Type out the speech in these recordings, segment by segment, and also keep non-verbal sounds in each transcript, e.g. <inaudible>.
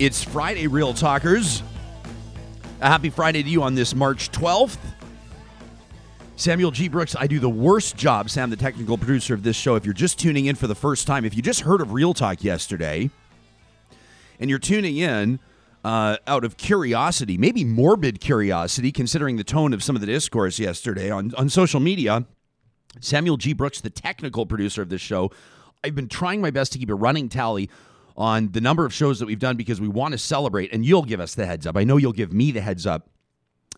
It's Friday, Real Talkers. A happy Friday to you on this March 12th. Samuel G. Brooks, I do the worst job, Sam, the technical producer of this show. If you're just tuning in for the first time, if you just heard of Real Talk yesterday and you're tuning in uh, out of curiosity, maybe morbid curiosity, considering the tone of some of the discourse yesterday on, on social media, Samuel G. Brooks, the technical producer of this show, I've been trying my best to keep a running tally on the number of shows that we've done because we want to celebrate, and you'll give us the heads up. I know you'll give me the heads up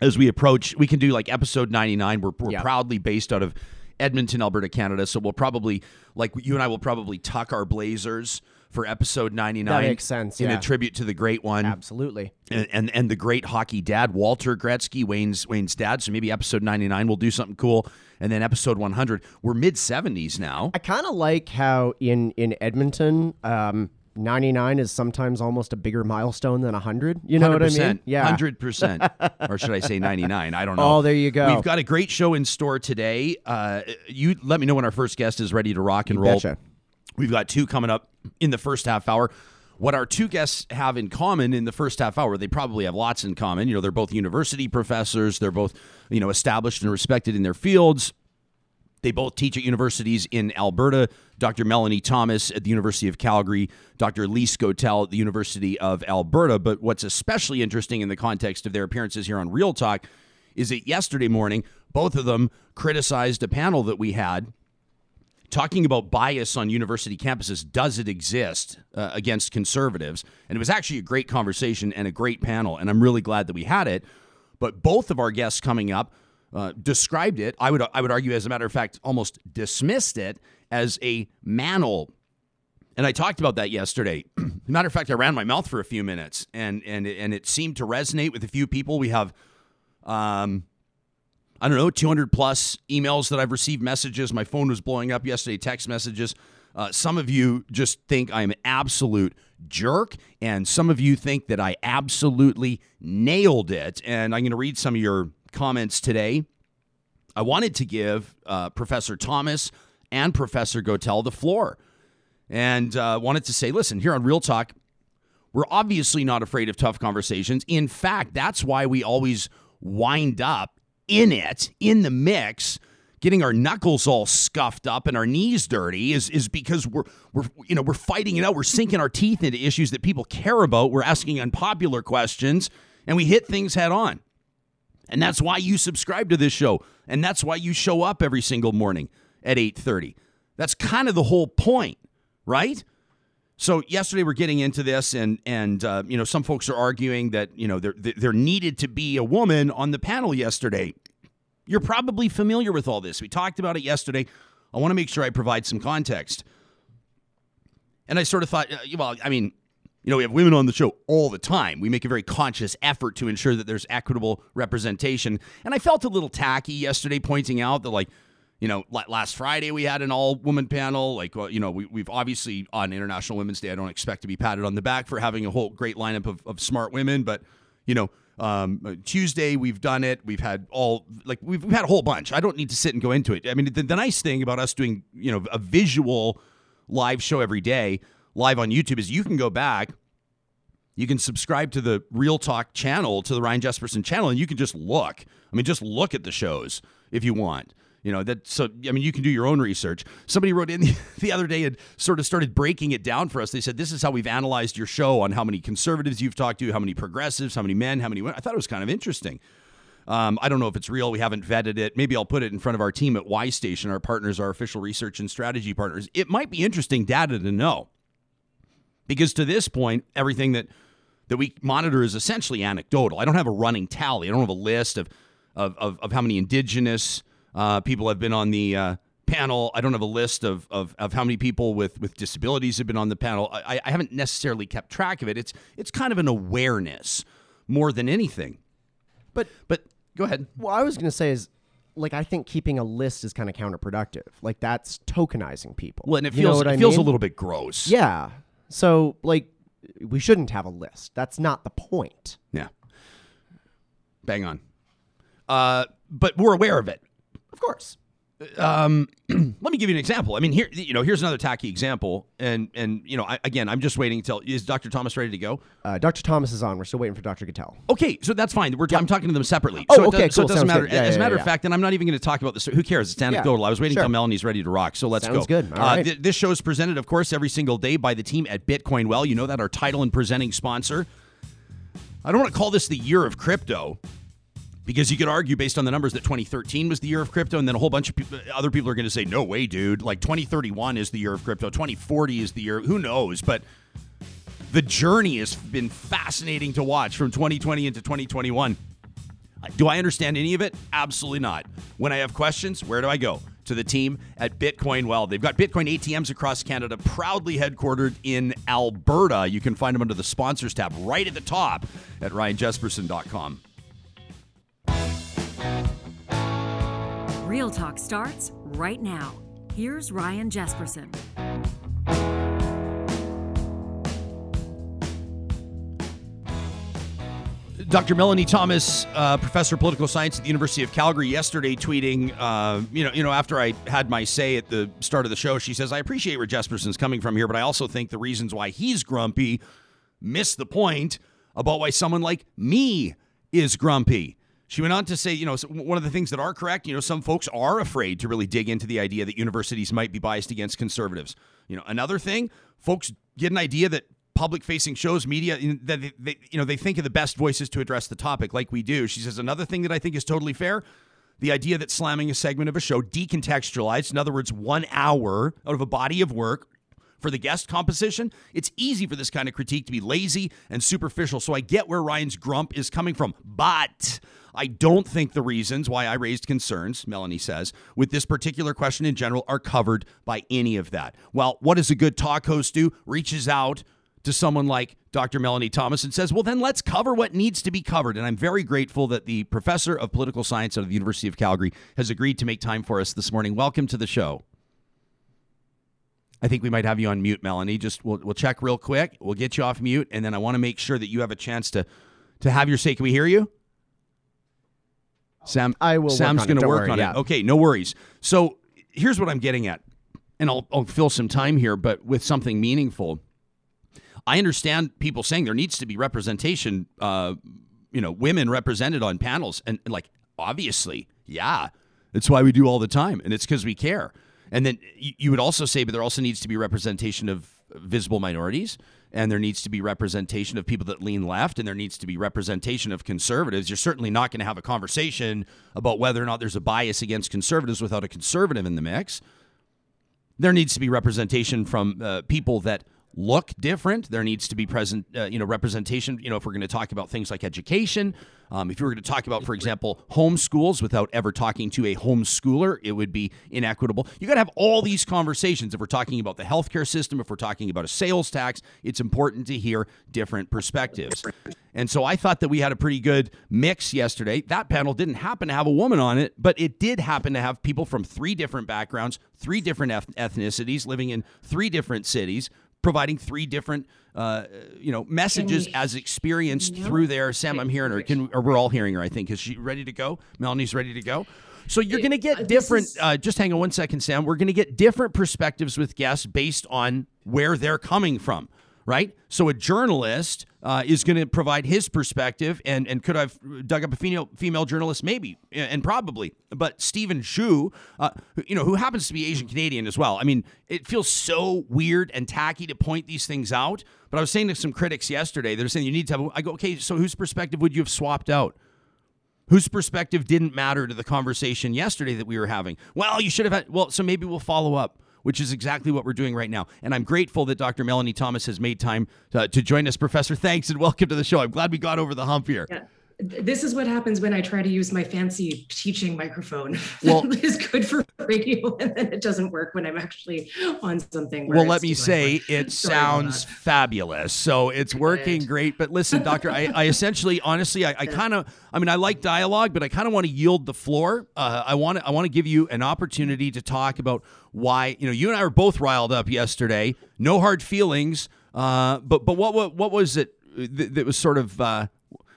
as we approach. We can do like episode 99. We're, we're Yeah. proudly based out of Edmonton, Alberta, Canada. So we'll probably, like you and I will probably tuck our blazers for episode 99. That makes sense, In a tribute to the great one Absolutely. and, and and the great hockey dad Walter Gretzky, Wayne's Wayne's dad. So maybe episode 99 we'll do something cool, and then episode 100. We're mid 70s now. I kind of like how in in Edmonton, um, 99 is sometimes almost a bigger milestone than 100. You know what I mean? Yeah. hundred percent, <laughs> or should I say 99? I don't know. Oh, there you go. We've got a great show in store today. Uh, you let me know when our first guest is ready to rock and You roll. betcha. We've got two coming up in the first half hour. What our two guests have in common in the first half hour, they probably have lots in common. You know, they're both university professors. They're both, you know, established and respected in their fields. They both teach at universities in Alberta. Dr. Melanee Thomas at the University of Calgary, Dr. Lise Gotell at the University of Alberta. But what's especially interesting in the context of their appearances here on Real Talk is that yesterday morning, both of them criticized a panel that we had talking about bias on university campuses. Does it exist uh, against conservatives? And it was actually a great conversation and a great panel. And I'm really glad that we had it. But both of our guests coming up uh, described it. I would I would argue, as a matter of fact, almost dismissed it as a manel. And I talked about that yesterday. <clears throat> matter of fact, I ran my mouth for a few minutes, and and and it seemed to resonate with a few people. We have, um, I don't know, 200 plus emails that I've received messages. My phone was blowing up yesterday, text messages. Uh, some of you just think I'm an absolute jerk, and some of you think that I absolutely nailed it. And I'm going to read some of your comments today. I wanted to give uh, Professor Thomas and Professor Gotell the floor and uh, wanted to say, listen, here on Real Talk, we're obviously not afraid of tough conversations. In fact, that's why we always wind up in it, in the mix, getting our knuckles all scuffed up and our knees dirty is is because we're we're you know, we're fighting it out. We're sinking our teeth into issues that people care about. We're asking unpopular questions and we hit things head on. And that's why you subscribe to this show. And that's why you show up every single morning at 8:30. That's kind of the whole point, right? So yesterday we're getting into this, and and uh, you know some folks are arguing that you know there there needed to be a woman on the panel yesterday. You're probably familiar with all this. We talked about it yesterday. I want to make sure I provide some context. And I sort of thought, uh, well, I mean, you know, we have women on the show all the time. We make a very conscious effort to ensure that there's equitable representation. And I felt a little tacky yesterday pointing out that, like, you know, last Friday we had an all woman panel. Like, well, you know, we, we've obviously on International Women's Day, I don't expect to be patted on the back for having a whole great lineup of, of smart women. But, you know, um, Tuesday we've done it. We've had all, like, we've, we've had a whole bunch. I don't need to sit and go into it. I mean, the, the nice thing about us doing, you know, a visual live show every day live on YouTube is you can go back you can subscribe to the Real Talk channel, to the Ryan Jesperson channel, and you can just look. I mean, just look at the shows if you want. You know that. So I mean, you can do your own research. Somebody wrote in the, <laughs> the other day and sort of started breaking it down for us. They said this is how we've analyzed your show on how many conservatives you've talked to, how many progressives, how many men, how many women. I thought it was kind of interesting. Um, I don't know if it's real. We haven't vetted it. Maybe I'll put it in front of our team at Y Station, our partners, our official research and strategy partners. It might be interesting data to know because to this point, everything that that we monitor is essentially anecdotal. I don't have a running tally. I don't have a list of of, of, of how many indigenous uh, people have been on the uh, panel. I don't have a list of, of, of how many people with, with disabilities have been on the panel. I, I haven't necessarily kept track of it. It's it's kind of an awareness more than anything. But but go ahead. Well, I was going to say is like I think keeping a list is kind of counterproductive. Like that's tokenizing people. Well, and it You know feels it I feels a little bit gross. Yeah. So like we shouldn't have a list. That's not the point. Yeah. Bang on. Uh, but we're aware of it. Of course. Um, <clears throat> let me give you an example. I mean, here, you know, here's another tacky example, and and you know, I, again, I'm just waiting until is Dr. Thomas ready to go? Uh, Dr. Thomas is on. We're still waiting for Dr. Gotell. Okay, so that's fine. We're I'm talking to them separately. Oh, so it okay, does, so it doesn't Sounds matter. good. Yeah, As a yeah, matter yeah. of fact, and I'm not even going to talk about this. Who cares? It's anecdotal. I was waiting sure. until Melanee's ready to rock. So let's Sounds go. good. All Uh, right. th- this show is presented, of course, every single day by the team at Bitcoin Well. You know that our title and presenting sponsor. I don't want to call this the year of crypto because you could argue based on the numbers that 2013 was the year of crypto and then a whole bunch of other people are going to say no way dude. Like 2031 is the year of crypto. 2040 is the year who knows? But the journey has been fascinating to watch from 2020 into 2021 do i understand any of it? Absolutely not. When i have questions where do i go? To the team at bitcoin well. They've got bitcoin atms across canada proudly headquartered in alberta. You can find them under the sponsors tab right at the top at ryanjesperson.com Real Talk starts right now. Here's Ryan Jesperson. Dr. Melanee Thomas, uh, professor of political science at the University of Calgary, yesterday tweeting, uh, you know, you know, after I had my say at the start of the show, she says, "I appreciate where Jesperson's coming from here, but I also think the reasons why he's grumpy miss the point about why someone like me is grumpy." She went on to say, you know, one of the things that are correct, you know, some folks are afraid to really dig into the idea that universities might be biased against conservatives. You know, another thing, folks get an idea that public facing shows media that they, you know they think of the best voices to address the topic like we do she says another thing that i think is totally fair the idea that slamming a segment of a show decontextualized in other words one hour out of a body of work for the guest composition it's easy for this kind of critique to be lazy and superficial so i get where ryan's grump is coming from but I don't think the reasons why I raised concerns, Melanee says, with this particular question in general are covered by any of that. Well, what does a good talk host do? Reaches out to someone like Dr. Melanee Thomas and says, well, then let's cover what needs to be covered. And I'm very grateful that the professor of political science out of the University of Calgary has agreed to make time for us this morning. Welcome to the show. I think we might have you on mute, Melanee. Just we'll, we'll check real quick. We'll get you off mute, and then I want to make sure that you have a chance to to have your say. Can we hear you? Sam, I will Sam's going to work worry, on yeah. it. Okay, no worries. So here's what I'm getting at, and I'll, I'll fill some time here, but with something meaningful. I understand people saying there needs to be representation, uh, you know, women represented on panels, and, and like obviously, yeah, that's why we do all the time, and it's because we care. And then you, you would also say, but there also needs to be representation of visible minorities, and there needs to be representation of people that lean left, and there needs to be representation of conservatives. You're certainly not going to have a conversation about whether or not there's a bias against conservatives without a conservative in the mix there needs to be representation from uh, people that look different. There needs to be present, uh, you know, representation. You know, if we're going to talk about things like education, um, if you were going to talk about, for example, homeschools without ever talking to a homeschooler, it would be inequitable. You got to have all these conversations. If we're talking about the healthcare system, if we're talking about a sales tax, it's important to hear different perspectives. And so I thought that we had a pretty good mix yesterday. That panel didn't happen to have a woman on it, but it did happen to have people from three different backgrounds, three different eth- ethnicities, living in three different cities, providing three different, uh, you know, messages as experienced through their. Sam, I'm hearing her. Can or we're all hearing her? I think is she ready to go? Melanee's ready to go. So you're going to get different. Uh, just hang on one second, Sam. We're going to get different perspectives with guests based on where they're coming from right? So a journalist uh, is going to provide his perspective, and and could I've dug up a female female journalist, maybe, and probably, but Stephen Zhu, uh, you know, who happens to be Asian Canadian as well. I mean, it feels so weird and tacky to point these things out. But I was saying to some critics yesterday, they're saying you need to have. I go, okay, so whose perspective would you have swapped out? Whose perspective didn't matter to the conversation yesterday that we were having? Well, you should have had. Well, so maybe we'll follow up, which is exactly what we're doing right now. And I'm grateful that Dr. Melanee Thomas has made time to, to join us. Professor, thanks and welcome to the show. I'm glad we got over the hump here. Yeah. This is what happens when I try to use my fancy teaching microphone. <laughs> Well- that is good for <laughs> radio, and then it doesn't work when I'm actually on something. Well, let me say work. it <laughs> Sorry sounds fabulous. So it's working Good. great. But listen, doctor, I, I essentially, honestly, I, I kind of, I mean, I like dialogue, but I kind of want to yield the floor. Uh, I want to, I want to give you an opportunity to talk about why, you know, you and I were both riled up yesterday. No hard feelings. Uh, but but what what what was it that, that was sort of. Uh,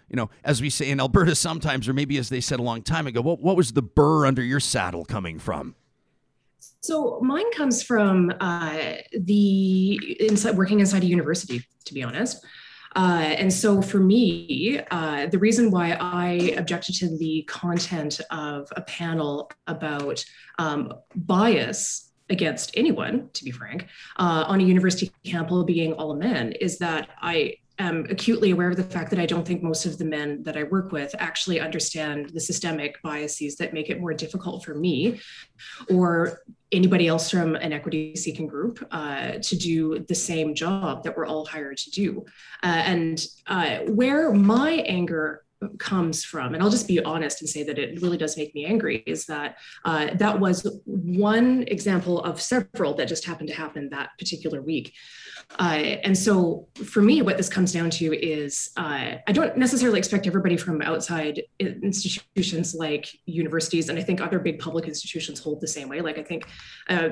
you know, as we say in Alberta sometimes, or maybe as they said a long time ago, what, what was the burr under your saddle coming from? So mine comes from uh, the inside working inside a university, to be honest. Uh, and so for me, uh, the reason why I objected to the content of a panel about um, bias against anyone, to be frank, uh, on a university campus being all men is that I am acutely aware of the fact that I don't think most of the men that I work with actually understand the systemic biases that make it more difficult for me or anybody else from an equity seeking group uh, to do the same job that we're all hired to do. Uh, and uh, where my anger comes from and i'll just be honest and say that it really does make me angry is that uh, that was one example of several that just happened to happen that particular week uh, and so for me, what this comes down to is uh, I don't necessarily expect everybody from outside institutions like universities, and I think other big public institutions hold the same way. Like I think uh,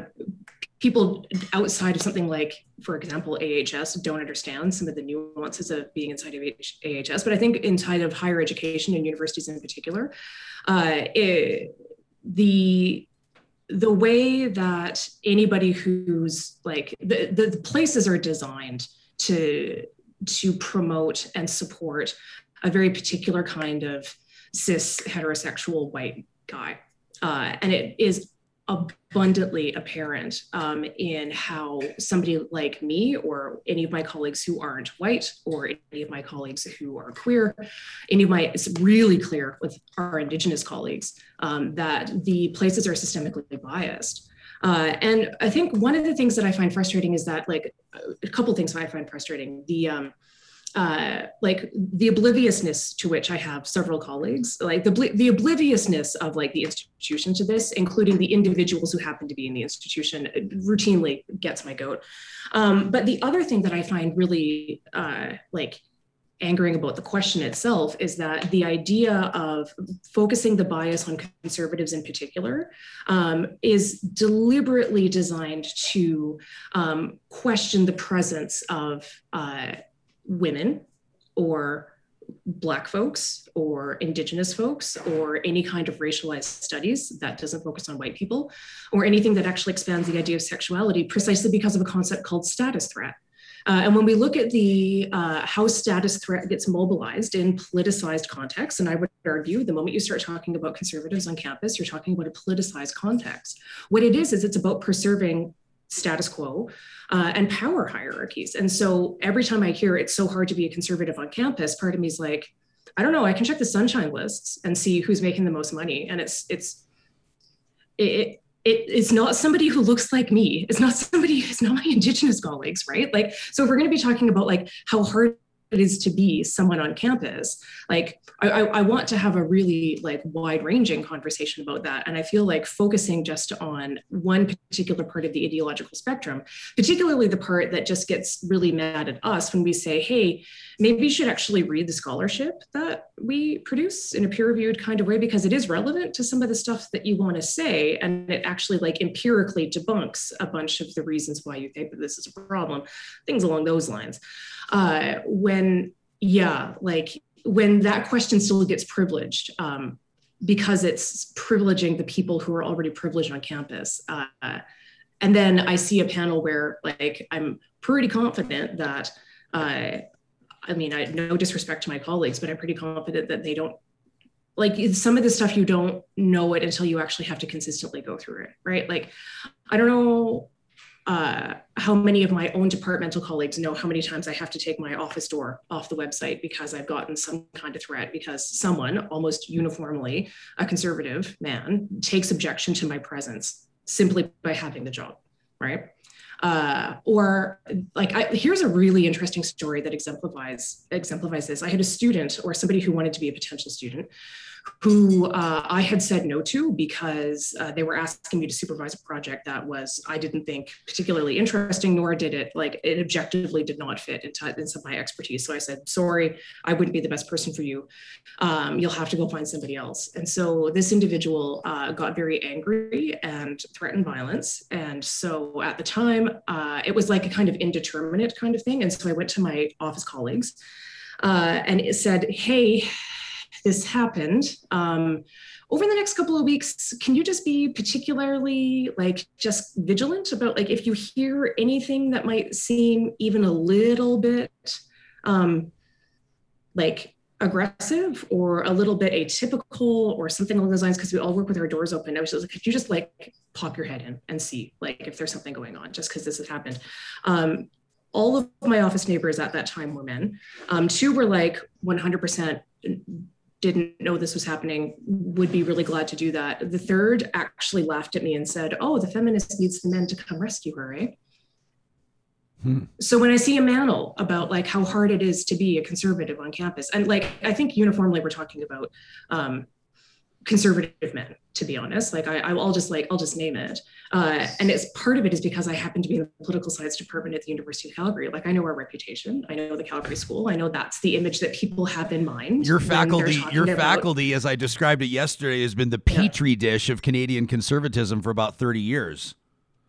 people outside of something like, for example, AHS don't understand some of the nuances of being inside of AHS, but I think inside of higher education and universities in particular, uh, it, the the way that anybody who's like the, the, places are designed to to promote and support a very particular kind of cis heterosexual white guy. Uh, and it is abundantly apparent um, in how somebody like me or any of my colleagues who aren't white or any of my colleagues who are queer any of my it's really clear with our indigenous colleagues um, that the places are systemically biased. Uh, and i think one of the things that i find frustrating is that like a couple things i find frustrating. The um, uh, like the obliviousness to which I have several colleagues, like the the obliviousness of like the institution to this, including the individuals who happen to be in the institution, routinely gets my goat. Um, but the other thing that I find really uh, like angering about the question itself is that the idea of focusing the bias on conservatives in particular um, is deliberately designed to um, question the presence of uh, women or black folks or indigenous folks or any kind of racialized studies that doesn't focus on white people or anything that actually expands the idea of sexuality precisely because of a concept called status threat uh, and when we look at the uh, how status threat gets mobilized in politicized contexts, and I would argue the moment you start talking about conservatives on campus, you're talking about a politicized context. What it is is it's about preserving status quo uh, and power hierarchies. And so every time I hear it's so hard to be a conservative on campus, part of me is like, I don't know, I can check the sunshine lists and see who's making the most money. And it's, it's, it, it, it's not somebody who looks like me. It's not somebody, it's not my indigenous colleagues, right? Like, so if we're going to be talking about like how hard it is to be someone on campus like I, I, want to have a really like wide ranging conversation about that. And i feel like focusing just on one particular part of the ideological spectrum particularly the part that just gets really mad at us when we say hey maybe you should actually read the scholarship that we produce in a peer reviewed kind of way because it is relevant to some of the stuff that you want to say. And it actually like empirically debunks a bunch of the reasons why you think that this is a problem things along those lines uh, when yeah like when that question still gets privileged um, because it's privileging the people who are already privileged on campus. Uh, and then i see a panel where like i'm pretty confident that uh, i mean i no disrespect to my colleagues but i'm pretty confident that they don't like some of the stuff you don't know it until you actually have to consistently go through it right? Like i don't know uh, how many of my own departmental colleagues know how many times I have to take my office door off the website because I've gotten some kind of threat because someone, almost uniformly a conservative man, takes objection to my presence simply by having the job, right? Uh, or like I, here's a really interesting story that exemplifies exemplifies this. I had a student or somebody who wanted to be a potential student who uh, I had said no to because uh, they were asking me to supervise a project that was I didn't think particularly interesting, nor did it like it objectively did not fit into, into my expertise. So I said, sorry, I wouldn't be the best person for you. Um, you'll have to go find somebody else. And so this individual uh, got very angry and threatened violence. And so at the time, uh, it was like a kind of indeterminate kind of thing. And so I went to my office colleagues uh, and it said, hey, this happened. Um, over the next couple of weeks, can you just be particularly like just vigilant about like if you hear anything that might seem even a little bit um, like aggressive or a little bit atypical or something along those lines because we all work with our doors open. I was like, could you just like pop your head in and see like if there's something going on just because this has happened. Um, all of my office neighbors at that time were men. Um, two were like 100% didn't know this was happening, would be really glad to do that. The third actually laughed at me and said, Oh, the feminist needs the men to come rescue her, eh? Hmm. So when I see a manel about like how hard it is to be a conservative on campus, and like I think uniformly we're talking about um, conservative men to be honest. Like I, i'll just like i'll just name it. Uh, and it's part of it is because i happen to be in the political science department at the university of calgary. Like i know our reputation. I know the calgary school. I know that's the image that people have in mind your faculty your about, faculty as i described it yesterday has been the petri yeah. dish of canadian conservatism for about 30 years.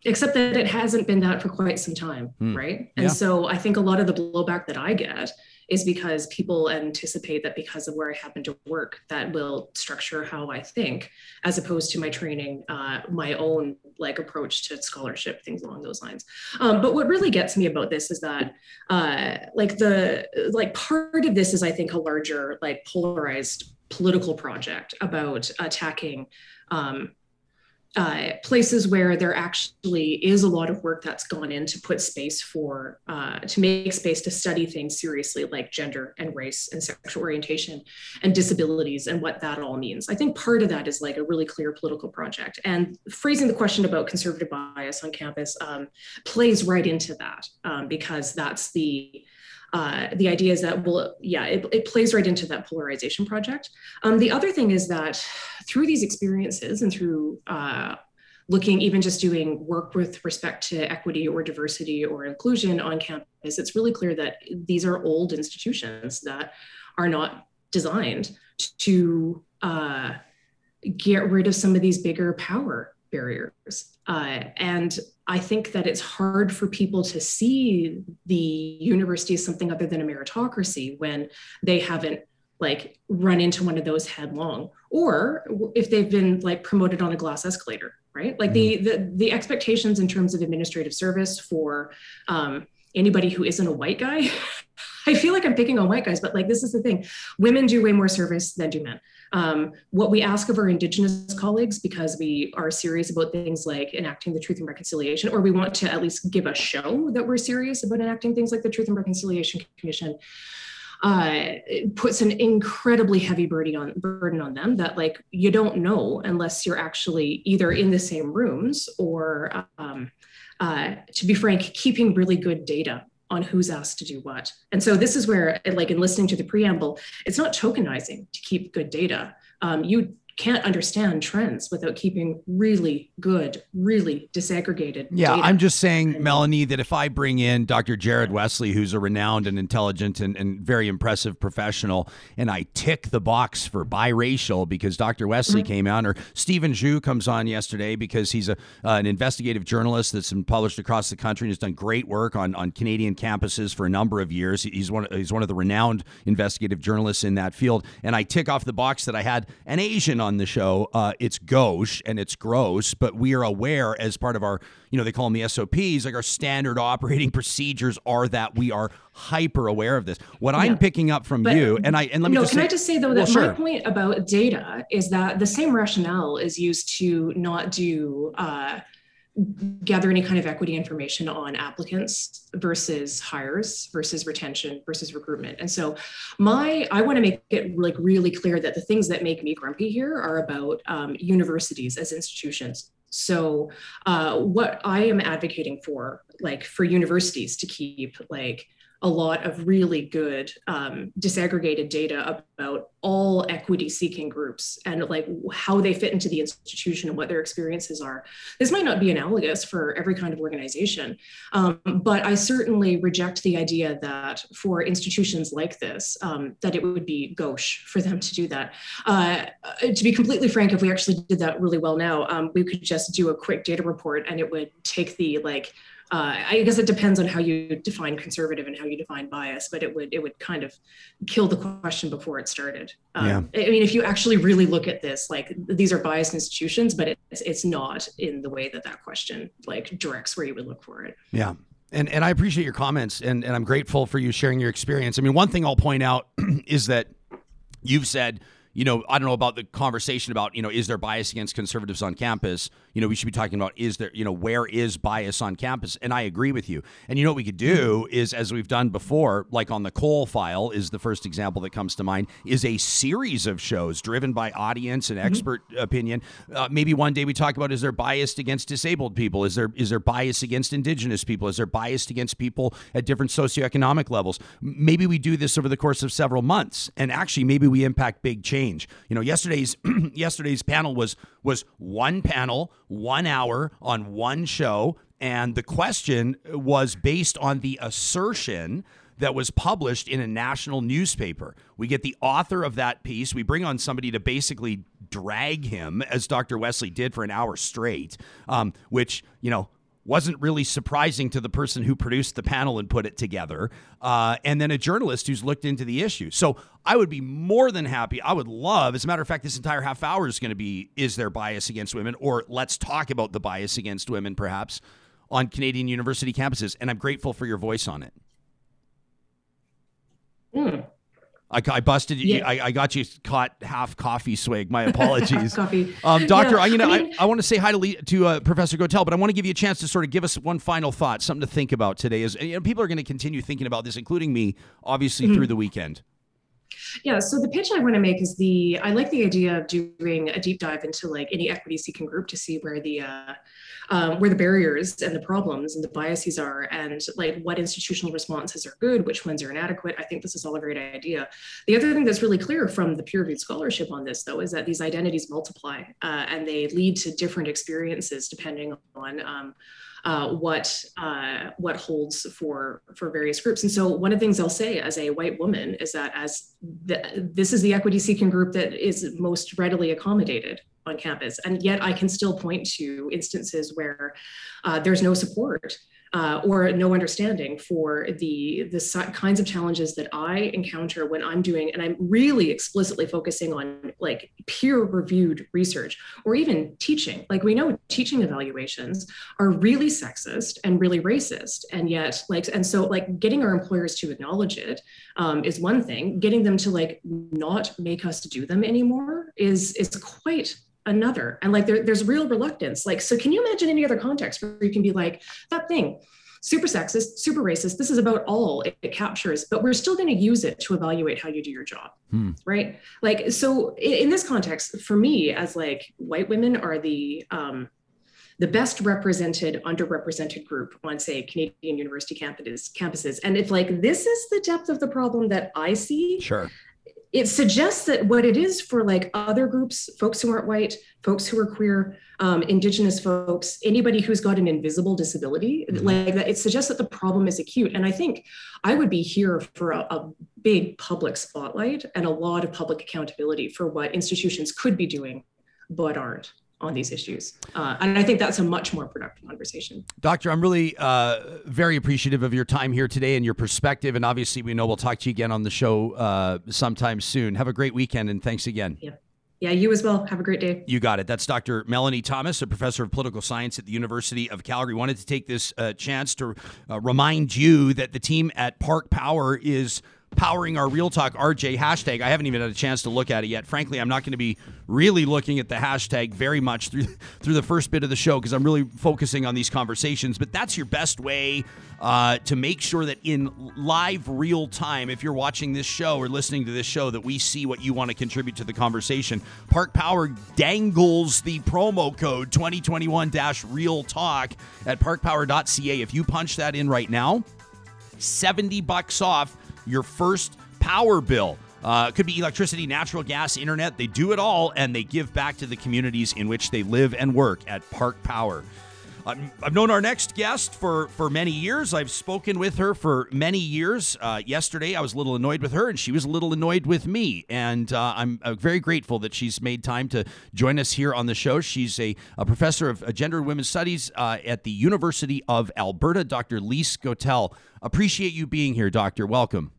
Except that it hasn't been that for quite some time hmm. right? And yeah. so i think a lot of the blowback that i get is because people anticipate that because of where I happen to work, that will structure how I think, as opposed to my training, uh, my own like approach to scholarship, things along those lines. Um, but what really gets me about this is that, uh, like the like part of this is I think a larger like polarized political project about attacking um, uh, places where there actually is a lot of work that's gone in to put space for uh, to make space to study things seriously like gender and race and sexual orientation and disabilities and what that all means. I think part of that is like a really clear political project. And phrasing the question about conservative bias on campus um, plays right into that um, because that's the uh, the idea is that well yeah it, it, plays right into that polarization project um, the other thing is that through these experiences and through uh, looking even just doing work with respect to equity or diversity or inclusion on campus it's really clear that these are old institutions that are not designed to uh, get rid of some of these bigger power barriers. Uh, and I think that it's hard for people to see the university as something other than a meritocracy when they haven't like run into one of those headlong or if they've been like promoted on a glass escalator right like mm-hmm. the, the the expectations in terms of administrative service for um, anybody who isn't a white guy <laughs> i feel like i'm picking on white guys but like this is the thing. Women do way more service than do men. Um, what we ask of our Indigenous colleagues, because we are serious about things like enacting the Truth and Reconciliation, or we want to at least give a show that we're serious about enacting things like the Truth and Reconciliation Commission, uh, puts an incredibly heavy burden on burden on them that like you don't know unless you're actually either in the same rooms or um, uh, to be frank keeping really good data on who's asked to do what. And so this is where, like in listening to the preamble, it's not tokenizing to keep good data. Um, you can't understand trends without keeping really good, really disaggregated. Yeah, data. I'm just saying, Melanee, that if I bring in Dr. Jared Wesley, who's a renowned and intelligent and, and very impressive professional, and I tick the box for biracial because Dr. Wesley mm-hmm. came out, or Stephen Zhu comes on yesterday because he's a uh, an investigative journalist that's been published across the country and has done great work on, on Canadian campuses for a number of years. He's one he's one of the renowned investigative journalists in that field, and I tick off the box that I had an Asian on the show, uh, it's gauche and it's gross, but we are aware as part of our, you know, they call them the SOPs, like our standard operating <laughs> procedures are that we are hyper aware of this. What yeah. I'm picking up from but, you, and I and let me no, just can say, I just say though that well, sure. my point about data is that the same rationale is used to not do. Uh, gather any kind of equity information on applicants versus hires versus retention versus recruitment. And so my i want to make it like really clear that the things that make me grumpy here are about um, universities as institutions. So uh, what i am advocating for like for universities to keep like a lot of really good um, disaggregated data about all equity seeking groups and like how they fit into the institution and what their experiences are. This might not be analogous for every kind of organization um, but i certainly reject the idea that for institutions like this um, that it would be gauche for them to do that. Uh, to be completely frank if we actually did that really well now um, we could just do a quick data report and it would take the like uh, I guess it depends on how you define conservative and how you define bias, but it would it would kind of kill the question before it started. Um, Yeah. I mean, if you actually really look at this, like these are biased institutions, but it's it's not in the way that that question like directs where you would look for it. Yeah. And and I appreciate your comments and, and I'm grateful for you sharing your experience. I mean, one thing I'll point out <clears throat> is that you've said, you know, I don't know about the conversation about, you know, is there bias against conservatives on campus? You know, we should be talking about is there, you know, where is bias on campus? And I agree with you. And you know what we could do is as we've done before, like on the Cole file is the first example that comes to mind, is a series of shows driven by audience and expert opinion. Uh, maybe one day we talk about is there bias against disabled people? Is there is there bias against indigenous people? Is there bias against people at different socioeconomic levels? Maybe we do this over the course of several months, and actually maybe we impact big change. You know, yesterday's <clears throat> yesterday's panel was was one panel, one hour on one show, and the question was based on the assertion that was published in a national newspaper. We get the author of that piece. We bring on somebody to basically drag him, as Dr. Wesley did for an hour straight, um, which, you know, wasn't really surprising to the person who produced the panel and put it together. Uh, and then a journalist who's looked into the issue. So I would be more than happy. I would love, as a matter of fact, this entire half hour is going to be Is there bias against women? Or let's talk about the bias against women, perhaps, on Canadian university campuses. And I'm grateful for your voice on it. Hmm. I, I busted you. Yeah. I, I got you caught half coffee swig. My apologies. <laughs> Coffee. Um, doctor, Yeah, I, you know, I I, mean- I, want to say hi to to uh, Professor Gotell, but I want to give you a chance to sort of give us one final thought, something to think about today. Is you know, people are going to continue thinking about this, including me, obviously Mm-hmm. through the weekend. Yeah, so the pitch I want to make is the I like the idea of doing a deep dive into like any equity seeking group to see where the uh, um, where the barriers and the problems and the biases are, and like what institutional responses are good, which ones are inadequate. I think this is all a great idea. The other thing that's really clear from the peer reviewed scholarship on this, though, is that these identities multiply uh, and they lead to different experiences depending on. Um, uh, what uh, what holds for for various groups. And so one of the things I'll say as a white woman is that as the, this is the equity seeking group that is most readily accommodated on campus, and yet I can still point to instances where uh, there's no support. Uh, or no understanding for the the kinds of challenges that I encounter when I'm doing, and I'm really explicitly focusing on like peer reviewed research or even teaching. Like we know teaching evaluations are really sexist and really racist and yet like and so like getting our employers to acknowledge it um, is one thing getting them to like not make us do them anymore is is quite another and like there, there's real reluctance like so can you imagine any other context where you can be like that thing super sexist super racist this is about all it, it captures but we're still going to use it to evaluate how you do your job Hmm. right like so in, in this context for me as like white women are the um the best represented underrepresented group on say canadian university campuses campuses and if like this is the depth of the problem that i see Sure. It suggests that what it is for like other groups folks who aren't white folks who are queer um, indigenous folks anybody who's got an invisible disability Mhm. like that it suggests that the problem is acute and i think i would be here for a, a big public spotlight and a lot of public accountability for what institutions could be doing but aren't on these issues uh, and i think that's a much more productive conversation Doctor, I'm really uh, very appreciative of your time here today and your perspective. And obviously, we know we'll talk to you again on the show uh, sometime soon. Have a great weekend and thanks again. yeah Yeah, you as well have a great day You got it. That's Dr. Melanee Thomas, a professor of political science at the University of Calgary. Wanted to take this uh, chance to uh, remind you that the team at Park Power is powering our Real Talk RJ hashtag. I haven't even had a chance to look at it yet. Frankly, I'm not going to be really looking at the hashtag very much through <laughs> through the first bit of the show because I'm really focusing on these conversations. But that's your best way uh, to make sure that in live real time, if you're watching this show or listening to this show, that we see what you want to contribute to the conversation. Park Power dangles the promo code 2021 Real Talk at parkpower.ca. If you punch that in right now, 70 bucks off your first power bill. Uh, it could be electricity, natural gas, internet. They do it all, and they give back to the communities in which they live and work at Park Power. Um, I've known our next guest for, for many years. I've spoken with her for many years. Uh, yesterday, I was a little annoyed with her, and she was a little annoyed with me. And uh, I'm uh, very grateful that she's made time to join us here on the show. She's a, a professor of uh, gender and women's studies uh, at the University of Alberta, Dr. Lise Gotell. Appreciate you being here, Doctor. Welcome.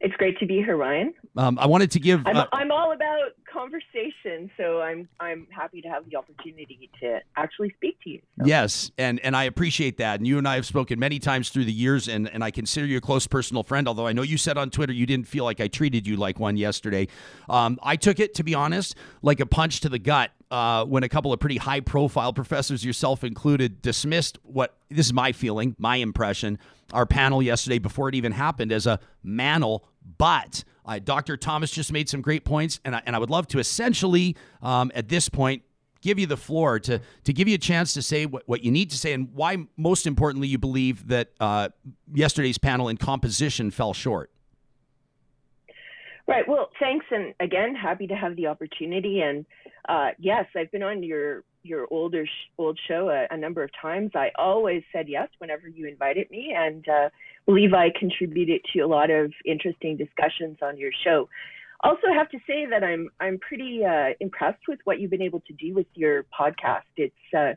It's great to be here, Ryan. Um, I wanted to give. I'm, uh, I'm all about conversation, so I'm I'm happy to have the opportunity to actually speak to you. So. Yes, and and I appreciate that. And you and I have spoken many times through the years, and and I consider you a close personal friend. Although I know you said on Twitter you didn't feel like I treated you like one yesterday. Um, I took it, to be honest, like a punch to the gut uh, when a couple of pretty high profile professors, yourself included, dismissed what this is my feeling, my impression, our panel yesterday before it even happened as a manel. But uh, Dr. Thomas just made some great points, and I, and I would love to essentially, um, at this point, give you the floor to to give you a chance to say what, what you need to say and why, most importantly, you believe that uh, yesterday's panel in composition fell short. Right. Well, thanks, and again, happy to have the opportunity. And uh, yes, I've been on your your older old show a, a, number of times. I always said yes whenever you invited me, and uh, believe I contributed to a lot of interesting discussions on your show. Also, have to say that I'm I'm pretty uh, impressed with what you've been able to do with your podcast. It's uh,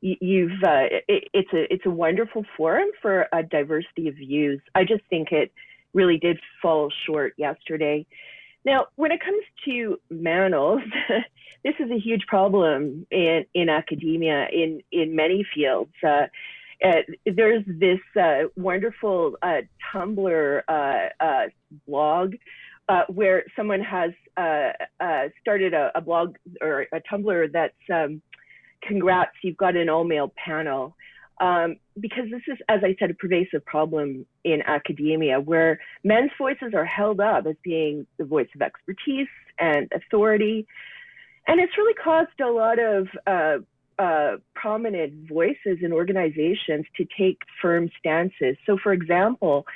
you've uh, it, it's a it's a wonderful forum for a diversity of views. I just think it really did fall short yesterday. Now, when it comes to manels, <laughs> this is a huge problem in, in academia in, in many fields. Uh, uh, there's this uh, wonderful uh, Tumblr uh, uh, blog where someone has started a, a, blog or a Tumblr that's um, congrats, you've got an all male panel. Um, because this is, as I said, a pervasive problem in academia where men's voices are held up as being the voice of expertise and authority. And it's really caused a lot of uh, prominent voices and organizations to take firm stances. So, for example,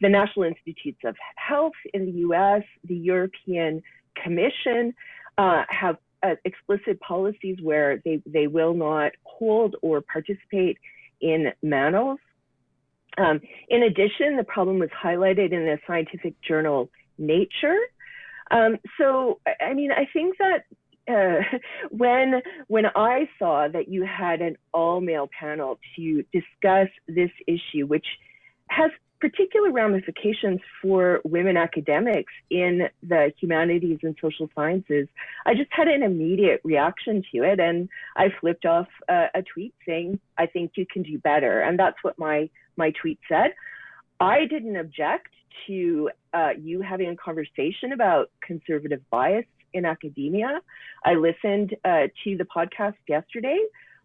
the National Institutes of Health in the US, the European Commission uh, have uh, explicit policies where they, they will not hold or participate in manels. Um, in addition, the problem was highlighted in the scientific journal Nature. Um, so, I mean, I think that uh, <laughs> when when I saw that you had an all male panel to discuss this issue, which has particular ramifications for women academics in the humanities and social sciences, I just had an immediate reaction to it. And I flipped off a, a tweet saying, I think you can do better. And that's what my, my tweet said. I didn't object to uh, you having a conversation about conservative bias in academia. I listened uh, to the podcast yesterday.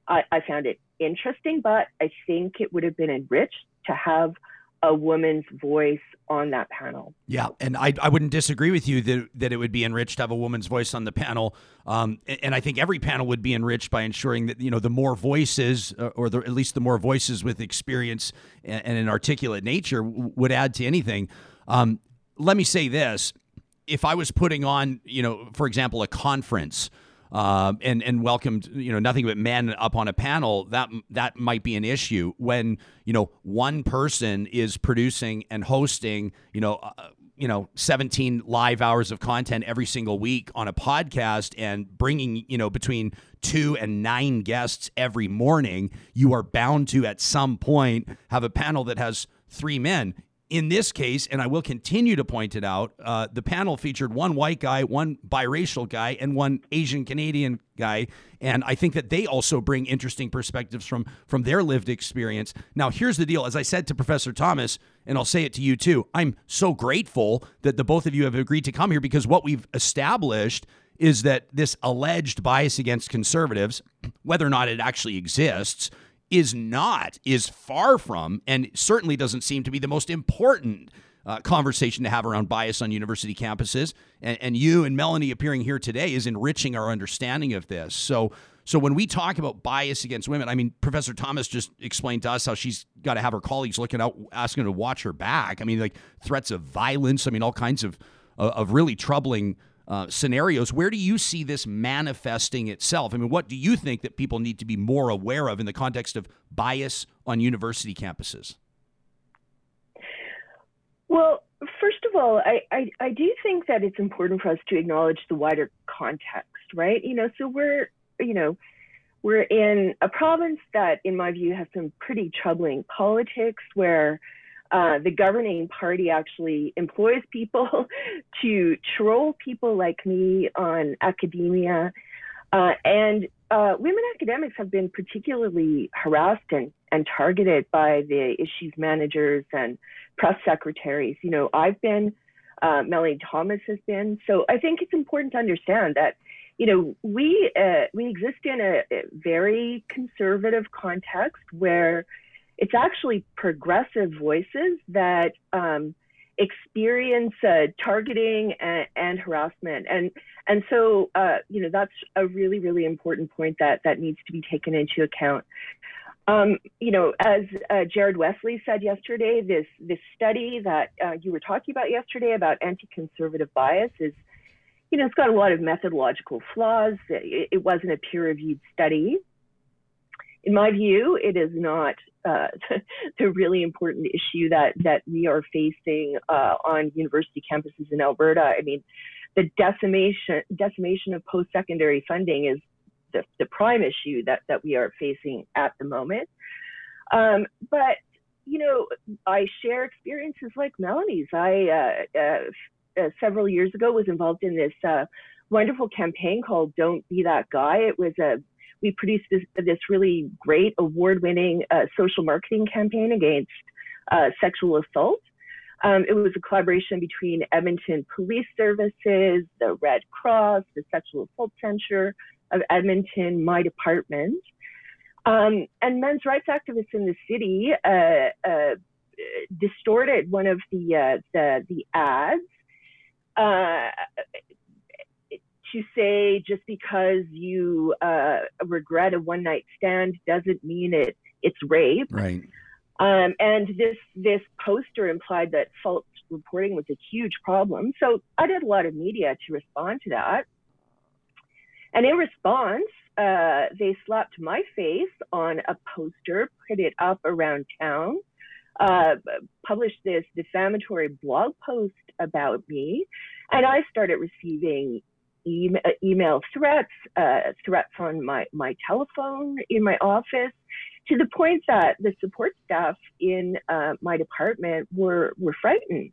I, I found it interesting, but I think it would have been enriched to have a woman's voice on that panel. Yeah, and I, I wouldn't disagree with you that, that it would be enriched to have a woman's voice on the panel. Um, and I think every panel would be enriched by ensuring that you know the more voices, uh, or the, at least the more voices with experience and, and an articulate nature, would add to anything. Um, let me say this: if I was putting on, you know, for example, a conference uh, and and welcomed you know nothing but men up on a panel, that that might be an issue when you know one person is producing and hosting you know. Uh, you know 17 live hours of content every single week on a podcast and bringing you know between 2 and 9 guests every morning you are bound to at some point have a panel that has 3 men in this case, and I will continue to point it out, uh, the panel featured one white guy, one biracial guy, and one Asian Canadian guy, and I think that they also bring interesting perspectives from from their lived experience. Now, here's the deal: as I said to Professor Thomas, and I'll say it to you too, I'm so grateful that the both of you have agreed to come here because what we've established is that this alleged bias against conservatives, whether or not it actually exists is not, is far from, and certainly doesn't seem to be the most important uh, conversation to have around bias on university campuses. And, and you and Melanee appearing here today is enriching our understanding of this. So, so when we talk about bias against women, I mean, Professor Thomas just explained to us how she's got to have her colleagues looking out, asking to watch her back. I mean, like threats of violence. I mean, all kinds of of really troubling uh, scenarios. Where do you see this manifesting itself? I mean, what do you think that people need to be more aware of in the context of bias on university campuses? Well, first of all, I, I, I do think that it's important for us to acknowledge the wider context, right? You know, so we're, you know, we're in a province that, in my view, has some pretty troubling politics where uh, the governing party actually employs people <laughs> to troll people like me on academia. Uh, and uh, women academics have been particularly harassed and, and targeted by the issues managers and press secretaries. You know, I've been, uh, Melanee Thomas has been. So I think it's important to understand that, you know, we uh, we exist in a, a very conservative context where it's actually progressive voices that um, experience uh, targeting and, and, harassment, and and so uh, you know that's a really really important point that that needs to be taken into account. Um, you know, as uh, Jared Wesley said yesterday, this this study that uh, you were talking about yesterday about anti-conservative bias is, you know, it's got a lot of methodological flaws. It, it wasn't a peer-reviewed study in my view, it is not uh, <laughs> the really important issue that that we are facing uh, on university campuses in Alberta. I mean, the decimation decimation of post secondary funding is the, the, prime issue that that we are facing at the moment. Um, but you know, I share experiences like Melanee's. I uh, uh, uh several years ago was involved in this uh, wonderful campaign called "Don't Be That Guy." It was a we produced this, this really great award-winning uh, social marketing campaign against uh, sexual assault. Um, it was a collaboration between Edmonton Police Services, the Red Cross, the Sexual Assault Center of Edmonton, my department. Um, and men's rights activists in the city uh, uh, distorted one of the uh, the, the ads uh, to say just because you uh, regret a one night stand doesn't mean it it's rape. Right. Um, and this this poster implied that false reporting was a huge problem. So I did a lot of media to respond to that. And in response, uh, they slapped my face on a poster, put it up around town, uh, published this defamatory blog post about me, and I started receiving email, uh, email threats, uh, threats on my, my telephone in my office, to the point that the support staff in uh, my department were, were frightened.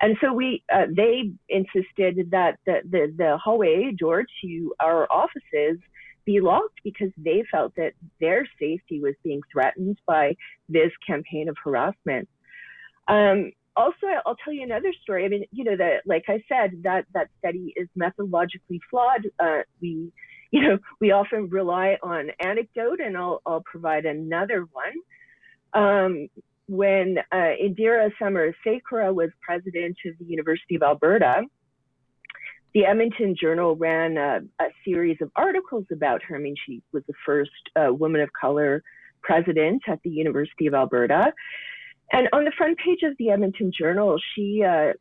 And so we, uh, they insisted that the, the, the hallway door to our offices be locked because they felt that their safety was being threatened by this campaign of harassment. Um, also, I'll tell you another story. I mean, you know, that like I said, that that study is methodologically flawed. Uh, we, you know, we often rely on anecdote, and I'll I'll provide another one. Um, when uh, Indira Samarasekera was president of the University of Alberta, the Edmonton Journal ran a, a, series of articles about her. I mean, she was the first uh, woman of color president at the University of Alberta. And on the front page of the Edmonton Journal, she uh,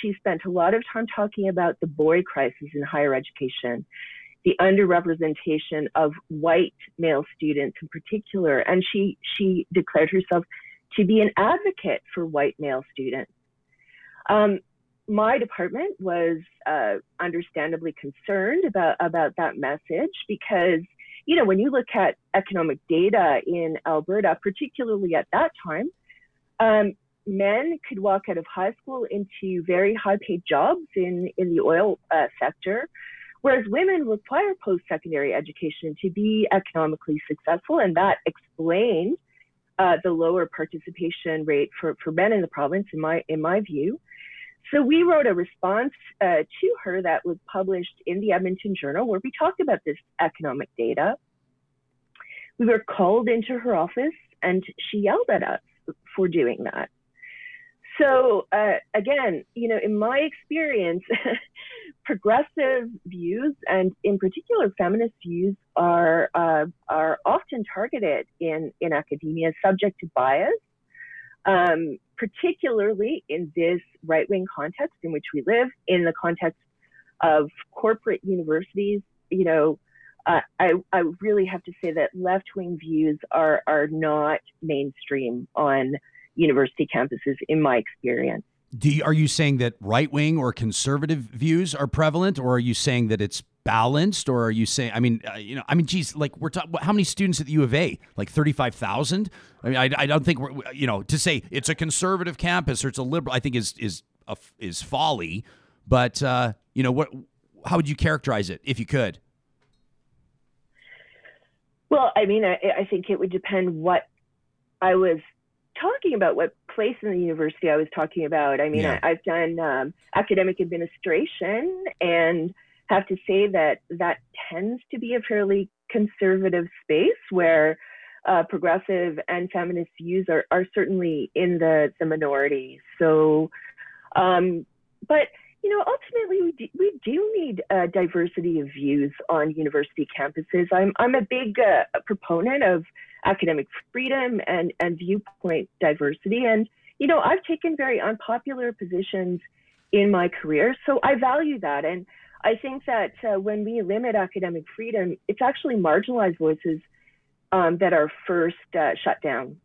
she spent a lot of time talking about the boy crisis in higher education, the underrepresentation of white male students in particular, and she she declared herself to be an advocate for white male students. Um, my department was uh, understandably concerned about about that message because you know when you look at economic data in Alberta, particularly at that time um, men could walk out of high school into very high paid jobs in, in the oil uh, sector, whereas women require post secondary education to be economically successful. And that explained uh, the lower participation rate for, for men in the province, in my, in my view. So we wrote a response uh, to her that was published in the Edmonton Journal where we talked about this economic data. We were called into her office and she yelled at us for doing that. So uh, again, you know, in my experience, <laughs> progressive views and in particular feminist views are uh, are often targeted in in academia, subject to bias, um, particularly in this right wing context in which we live, in the context of corporate universities. You know, uh, I, I really have to say that left wing views are, are not mainstream on university campuses, in my experience. Do you, are you saying that right wing or conservative views are prevalent, or are you saying that it's balanced, or are you saying? I mean, uh, you know, I mean, geez, like we're talking. How many students at the U of A? Like thirty-five thousand. I mean, I, I don't think we're you know to say it's a conservative campus or it's a liberal. I think is is a, is folly. But uh, you know what? How would you characterize it if you could? Well, I mean, I, I think it would depend what I was talking about, what place in the university I was talking about. I mean, Yeah. I, I've done um, academic administration and have to say that that tends to be a fairly conservative space where uh, progressive and feminist views are, are certainly in the, the minority. So, um, but you know, ultimately, we do, we do need a diversity of views on university campuses. I'm I'm a big uh, proponent of academic freedom and and viewpoint diversity, and you know, I've taken very unpopular positions in my career, so I value that, and I think that uh, when we limit academic freedom, it's actually marginalized voices um, that are first uh, shut down.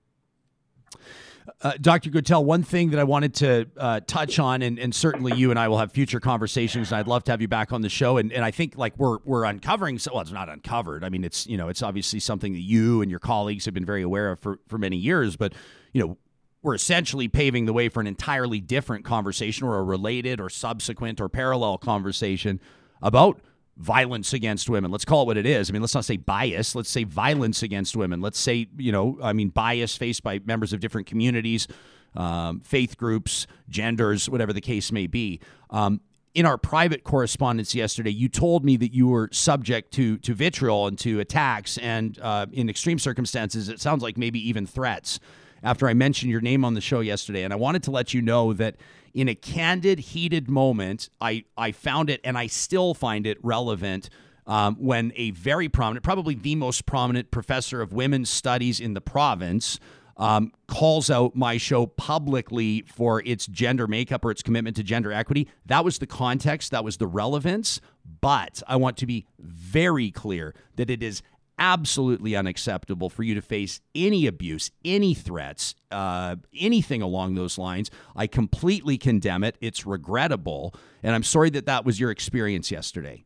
Uh, Dr. Gotell, one thing that I wanted to uh, touch on, and, and certainly you and I will have future conversations, and I'd love to have you back on the show. And, and I think like we're we're uncovering, so well, it's not uncovered. I mean, it's you know, it's obviously something that you and your colleagues have been very aware of for for many years. But you know, we're essentially paving the way for an entirely different conversation, or a related, or subsequent, or parallel conversation about violence against women. Let's call it what it is. I mean, let's not say bias. Let's say violence against women. Let's say, you know, I mean, bias faced by members of different communities, um, faith groups, genders, whatever the case may be. Um, in our private correspondence yesterday, you told me that you were subject to to vitriol and to attacks, and uh, in extreme circumstances, it sounds like maybe even threats. After I mentioned your name on the show yesterday, and I wanted to let you know that in a candid, heated moment, I, I found it and I still find it relevant um, when a very prominent, probably the most prominent professor of women's studies in the province, um, calls out my show publicly for its gender makeup or its commitment to gender equity. That was the context, that was the relevance. But I want to be very clear that it is absolutely unacceptable for you to face any abuse, any threats, uh, anything along those lines. I completely condemn it. It's regrettable. And I'm sorry that that was your experience yesterday.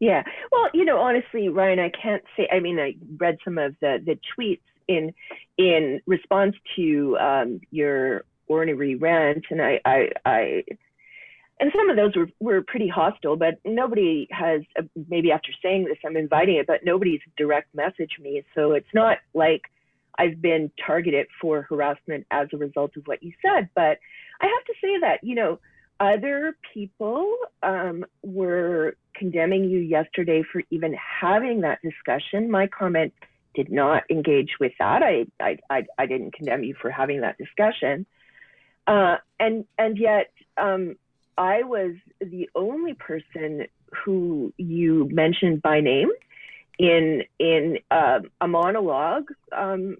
Yeah. Well, you know, honestly, Ryan, I can't say. I mean, I read some of the the tweets in in response to um, your ornery rant, and I, I, I, and some of those were were pretty hostile. But nobody has. Uh, maybe after saying this, I'm inviting it, but nobody's direct messaged me, so it's not like I've been targeted for harassment as a result of what you said. But I have to say that you know other people um, were condemning you yesterday for even having that discussion. My comment did not engage with that. I I, I, I didn't condemn you for having that discussion. Uh, and and yet um, I was the only person who you mentioned by name in in uh, a monologue um,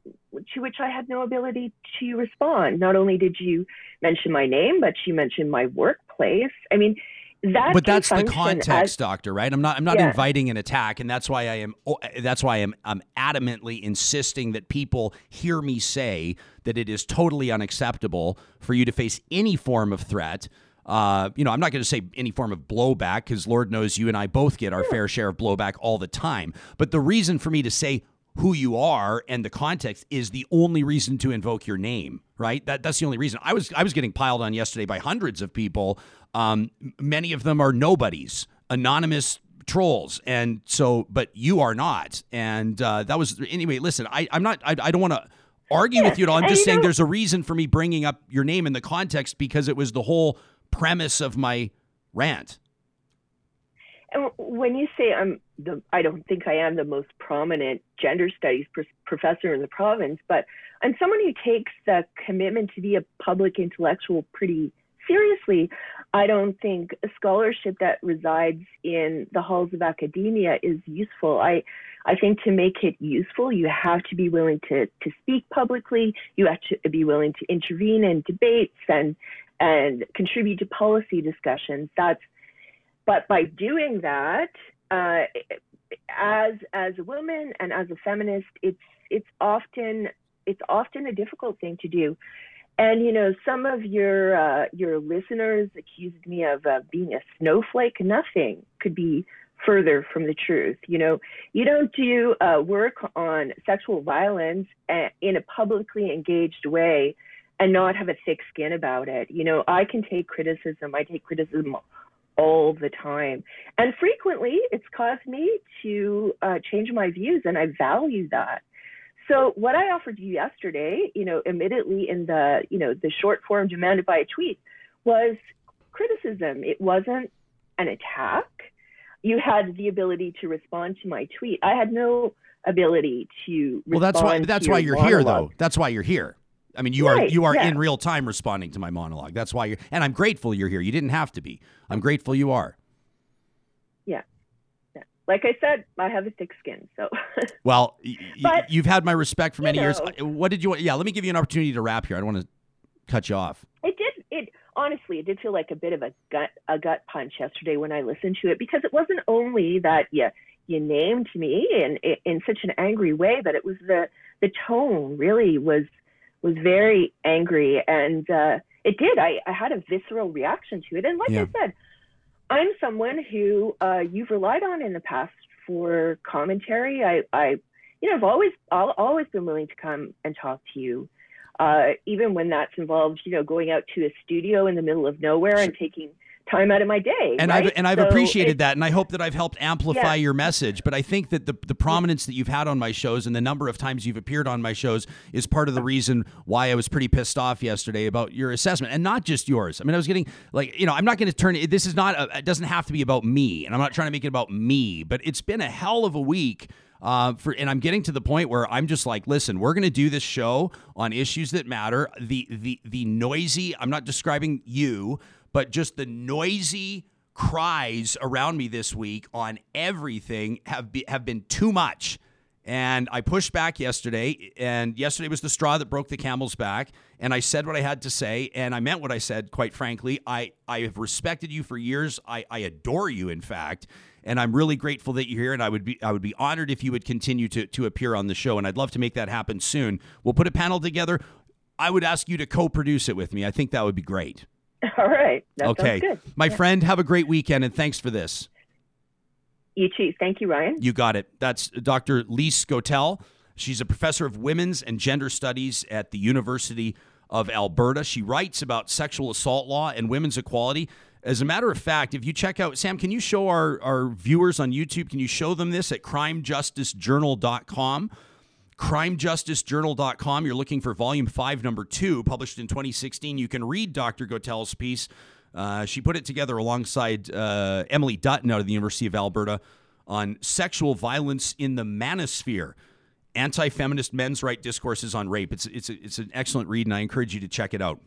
to which I had no ability to respond. Not only did you mention my name, but you mentioned my workplace. I mean, that but that's the context, as- doctor, right? I'm not. I'm not Yeah. inviting an attack, and that's why I am. oh, That's why I'm. I'm adamantly insisting that people hear me say that it is totally unacceptable for you to face any form of threat. Uh, you know, I'm not going to say any form of blowback because Lord knows you and I both get our fair share of blowback all the time. But the reason for me to say who you are and the context is the only reason to invoke your name, right? That that's the only reason. I was I was getting piled on yesterday by hundreds of people. Um, many of them are nobodies, anonymous trolls, and so but you are not. And uh, that was anyway. Listen, I I'm not. I, I don't want to argue with you at all. I'm and just saying know- there's a reason for me bringing up your name in the context because it was the whole premise of my rant. And when you say I'm the, I don't think I am the most prominent gender studies pr- professor in the province, but I'm someone who takes the commitment to be a public intellectual pretty seriously. I don't think a scholarship that resides in the halls of academia is useful. I, I think to make it useful, you have to be willing to, to speak publicly. You have to be willing to intervene in debates and, and contribute to policy discussions. That's but by doing that, uh, as as a woman and as a feminist, it's it's often it's often a difficult thing to do. And you know, some of your uh, your listeners accused me of uh, being a snowflake. Nothing could be further from the truth. You know, you don't do uh, work on sexual violence uh, in a publicly engaged way and not have a thick skin about it. You know, I can take criticism. I take criticism all the time, and frequently it's caused me to uh, change my views, and I value that. So what I offered you yesterday, you know, immediately in the, you know, the short form demanded by a tweet was criticism. It wasn't an attack. You had the ability to respond to my tweet. I had no ability to Well, that's why that's why you're here though. That's why you're here. I mean, you Right, are you are yeah. in real time responding to my monologue. That's why you're and I'm grateful you're here. You didn't have to be. I'm grateful you are. yeah. yeah. Like I said, I have a thick skin, so <laughs> Well, y- But, you've had my respect for you many years. What did you want? Yeah, let me give you an opportunity to wrap here. I don't want to cut you off. it did it honestly it did feel like a bit of a gut a gut punch yesterday when I listened to it because it wasn't only that you you named me in in such an angry way, but it was the the tone really was was very angry and uh, it did. I, I had a visceral reaction to it. And like Yeah. I said, I'm someone who uh, you've relied on in the past for commentary. I, I you know, I've always I'll always been willing to come and talk to you. Uh, even when that's involved, you know, going out to a studio in the middle of nowhere and taking time out of my day. And right? I've and I've So appreciated that, and I hope that I've helped amplify Yeah. your message. But I think that the the prominence that you've had on my shows and the number of times you've appeared on my shows is part of the reason why I was pretty pissed off yesterday about your assessment, and not just yours. I mean, I was getting like you know, I'm not going to turn it. This is not. A, it doesn't have to be about me, and I'm not trying to make it about me. But it's been a hell of a week. Uh, for and I'm getting to the point where I'm just like, listen, we're going to do this show on issues that matter. The the the noisy. I'm not describing you, but just the noisy cries around me this week on everything have be, have been too much. And I pushed back yesterday, and yesterday was the straw that broke the camel's back. And I said what I had to say, and I meant what I said, quite frankly. I, I have respected you for years. I, I adore you, in fact. And I'm really grateful that you're here, and I would be I would be honored if you would continue to, to appear on the show. And I'd love to make that happen soon. We'll put a panel together. I would ask you to co-produce it with me. I think that would be great. <laughs> All right. Okay. My friend, have a great weekend, and thanks for this. You too. Thank you, Ryan. You got it. That's Dr. Lise Gotell. She's a professor of women's and gender studies at the University of Alberta. She writes about sexual assault law and women's equality. As a matter of fact, if you check out, Sam, can you show our, our viewers on YouTube, can you show them this at crimejusticejournal.com? crimejusticejournal.com. You're looking for volume five, number two, published in 2016. You can read Dr. Gotell's piece. Uh, she put it together alongside uh, Emily Dutton out of the University of Alberta on sexual violence in the manosphere. Anti-feminist men's right discourses on rape. It's it's it's an excellent read, and I encourage you to check it out.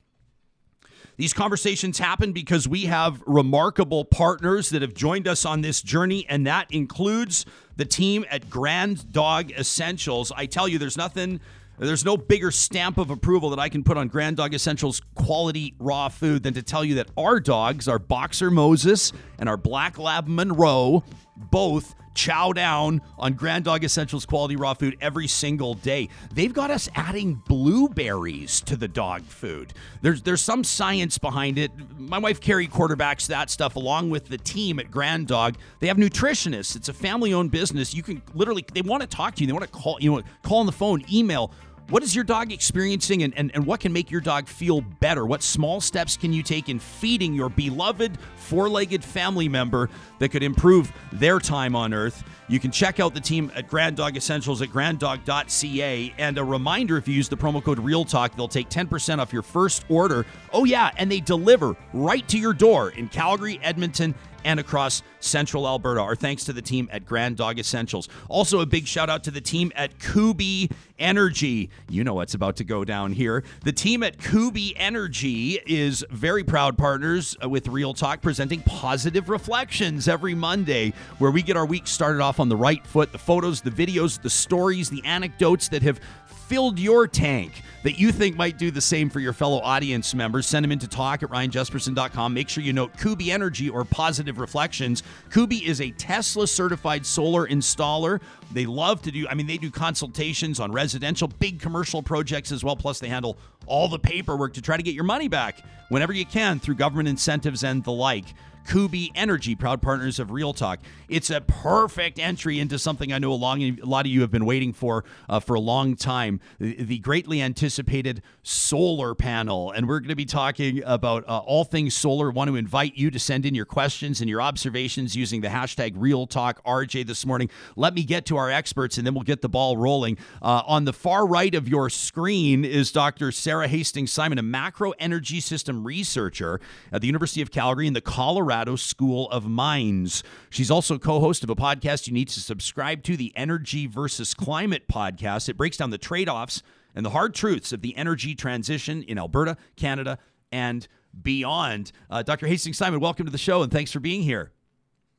These conversations happen because we have remarkable partners that have joined us on this journey, and that includes the team at Grand Dog Essentials. I tell you, there's nothing, there's no bigger stamp of approval that I can put on Grand Dog Essentials quality raw food than to tell you that our dogs, our Boxer Moses and our Black Lab Monroe, both chow down on Grand Dog Essentials quality raw food every single day. They've got us adding blueberries to the dog food. There's there's some science behind it. My wife Carrie quarterbacks that stuff along with the team at Grand Dog. They have nutritionists. It's a family-owned business. You can literally they want to talk to you. They want to call you know call on the phone, email. What is your dog experiencing and, and, and what can make your dog feel better? What small steps can you take in feeding your beloved four legged family member that could improve their time on earth? You can check out the team at Grand Dog Essentials at granddog.ca. And a reminder if you use the promo code REALTALK, they'll take 10% off your first order. Oh, yeah, and they deliver right to your door in Calgary, Edmonton, and across central Alberta. Our thanks to the team at Grand Dog Essentials. Also, a big shout out to the team at Kubi Energy. You know what's about to go down here. The team at Kubi Energy is very proud partners with Real Talk, presenting positive reflections every Monday, where we get our week started off on the right foot. The photos, the videos, the stories, the anecdotes that have filled your tank that you think might do the same for your fellow audience members, send them into talk at ryanjesperson.com. Make sure you note Kubi Energy or Positive Reflections. Kubi is a Tesla certified solar installer. They love to do, I mean, they do consultations on residential, big commercial projects as well. Plus, they handle all the paperwork to try to get your money back whenever you can through government incentives and the like. Kubi Energy, proud partners of Real Talk. It's a perfect entry into something I know a, long, a lot of you have been waiting for uh, for a long time the, greatly anticipated solar panel. And we're going to be talking about uh, all things solar. Want to invite you to send in your questions and your observations using the hashtag Real Talk RJ this morning. Let me get to our experts and then we'll get the ball rolling. Uh, on the far right of your screen is Dr. Sara Hastings Simon, a macro energy system researcher at the University of Calgary in the Colorado. School of Mines. She's also co host of a podcast you need to subscribe to, the Energy versus Climate podcast. It breaks down the trade offs and the hard truths of the energy transition in Alberta, Canada, and beyond. Uh, Dr. Hastings Simon, welcome to the show and thanks for being here.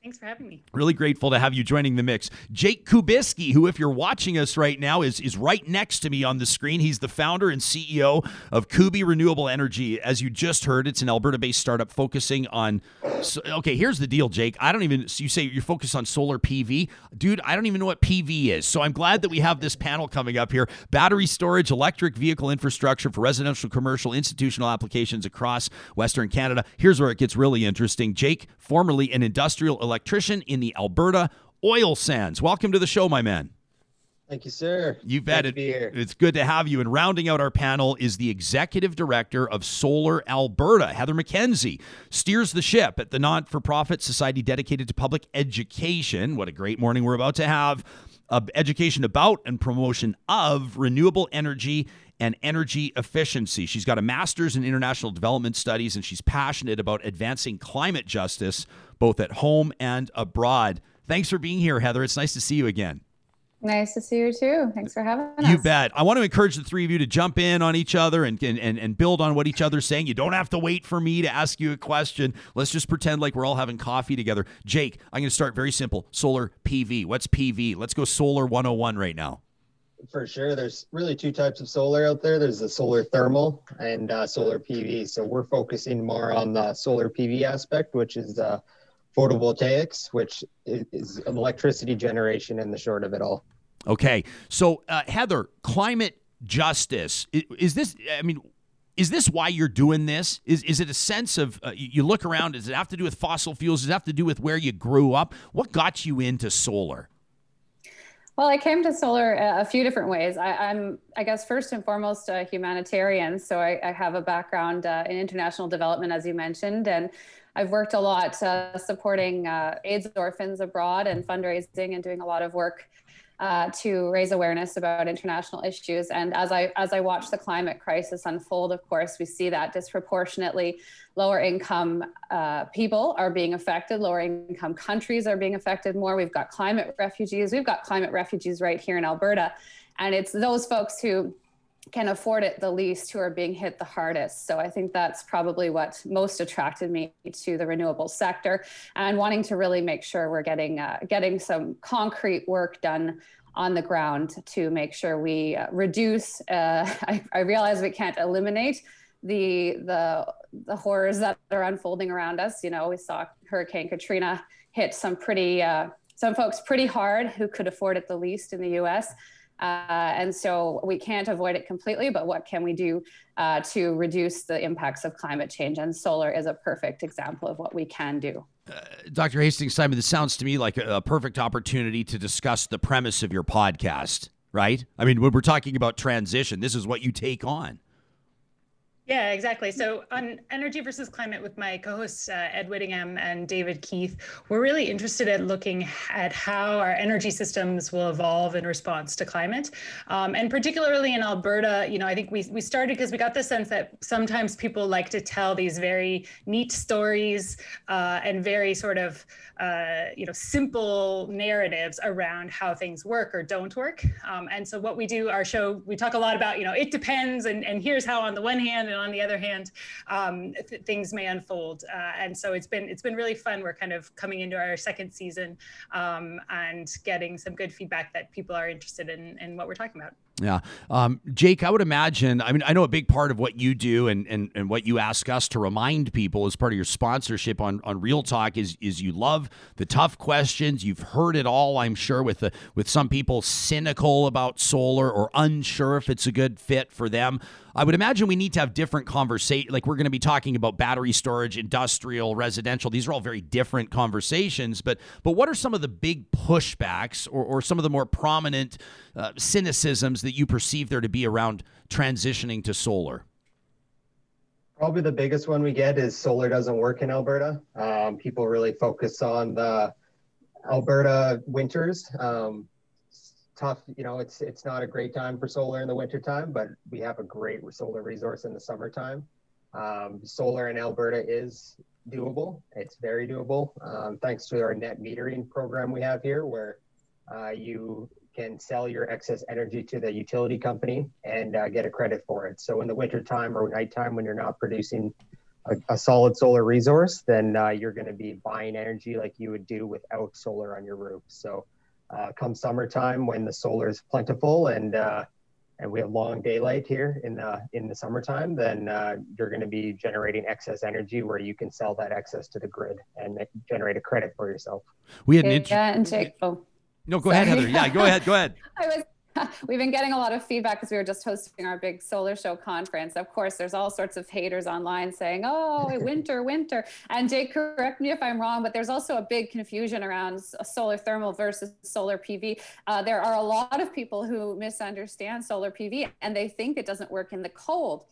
Thanks for having me. Really grateful to have you joining the mix. Jake Kubiski, who, if you're watching us right now, is, is right next to me on the screen. He's the founder and CEO of Kubi Renewable Energy. As you just heard, it's an Alberta based startup focusing on. So, okay, here's the deal, Jake. I don't even, so you say you're focused on solar PV. Dude, I don't even know what PV is. So I'm glad that we have this panel coming up here battery storage, electric vehicle infrastructure for residential, commercial, institutional applications across Western Canada. Here's where it gets really interesting. Jake, formerly an industrial electrician, electrician in the Alberta oil sands. Welcome to the show, my man. Thank you, sir. You bet. It, it's good to have you. And rounding out our panel is the executive director of Solar Alberta, Heather MacKenzie, steers the ship at the not for profit society dedicated to public education. What a great morning we're about to have. Uh, education about and promotion of renewable energy and energy efficiency. She's got a master's in international development studies and she's passionate about advancing climate justice both at home and abroad. Thanks for being here, Heather. It's nice to see you again. Nice to see you too. Thanks for having us. You bet. I want to encourage the three of you to jump in on each other and, and, and build on what each other's saying. You don't have to wait for me to ask you a question. Let's just pretend like we're all having coffee together. Jake, I'm going to start very simple. Solar PV. What's PV? Let's go solar 101 right now. For sure. There's really two types of solar out there. There's the solar thermal and uh, solar PV. So we're focusing more on the solar PV aspect, which is uh, photovoltaics, which is electricity generation in the short of it all. Okay. So, uh, Heather, climate justice, is this, I mean, is this why you're doing this? Is, is it a sense of uh, you look around? Does it have to do with fossil fuels? Does it have to do with where you grew up? What got you into solar? Well, I came to solar a few different ways. I, am I guess, first and foremost a humanitarian. So I, I have a background uh, in international development, as you mentioned, and I've worked a lot uh, supporting uh, AIDS orphans abroad and fundraising and doing a lot of work uh, to raise awareness about international issues. And as I as I watch the climate crisis unfold, of course, we see that disproportionately lower income uh, people are being affected. Lower income countries are being affected more. We've got climate refugees. We've got climate refugees right here in Alberta, and it's those folks who can afford it the least who are being hit the hardest. So I think that's probably what most attracted me to the renewable sector and wanting to really make sure we're getting uh, getting some concrete work done on the ground to make sure we uh, reduce. Uh, <laughs> I, I realize we can't eliminate the the the horrors that are unfolding around us. You know, we saw Hurricane Katrina hit some pretty uh, some folks pretty hard who could afford it the least in the U.S. Uh, and so we can't avoid it completely, but what can we do uh, to reduce the impacts of climate change? And solar is a perfect example of what we can do. Uh, Dr. Hastings Simon, this sounds to me like a, a perfect opportunity to discuss the premise of your podcast, right? I mean, when we're talking about transition, this is what you take on. Yeah, exactly. So on energy versus climate with my co-hosts uh, Ed Whittingham and David Keith, we're really interested at looking at how our energy systems will evolve in response to climate, um, and particularly in Alberta. You know, I think we we started because we got the sense that sometimes people like to tell these very neat stories uh, and very sort of uh, you know simple narratives around how things work or don't work. Um, and so what we do, our show, we talk a lot about you know it depends, and and here's how on the one hand on the other hand, um, th- things may unfold. Uh, and so it's been it's been really fun. We're kind of coming into our second season um, and getting some good feedback that people are interested in in what we're talking about. Yeah. Um, Jake, I would imagine, I mean, I know a big part of what you do and, and, and what you ask us to remind people as part of your sponsorship on, on Real Talk is, is you love the tough questions. You've heard it all, I'm sure, with the, with some people cynical about solar or unsure if it's a good fit for them. I would imagine we need to have different conversation. Like we're going to be talking about battery storage, industrial, residential. These are all very different conversations. But but what are some of the big pushbacks or, or some of the more prominent uh, cynicisms that you perceive there to be around transitioning to solar? Probably the biggest one we get is solar doesn't work in Alberta. Um, people really focus on the Alberta winters. Um, tough. You know, it's it's not a great time for solar in the wintertime, but we have a great solar resource in the summertime. Um, solar in Alberta is doable. It's very doable, um, thanks to our net metering program we have here, where uh, you can sell your excess energy to the utility company and uh, get a credit for it. So in the wintertime or nighttime when you're not producing a, a solid solar resource, then uh, you're going to be buying energy like you would do without solar on your roof. So uh, come summertime when the solar is plentiful and uh, and we have long daylight here in the in the summertime, then uh, you're going to be generating excess energy where you can sell that excess to the grid and generate a credit for yourself. We had an yeah, and Jake. Oh, no, go ahead, Heather. Yeah, go ahead. Go ahead. <laughs> I was <laughs> we've been getting a lot of feedback because we were just hosting our big solar show conference. Of course, there's all sorts of haters online saying, "Oh, <laughs> winter, winter." And Jake, correct me if I'm wrong, but there's also a big confusion around solar thermal versus solar PV. Uh, there are a lot of people who misunderstand solar PV and they think it doesn't work in the cold.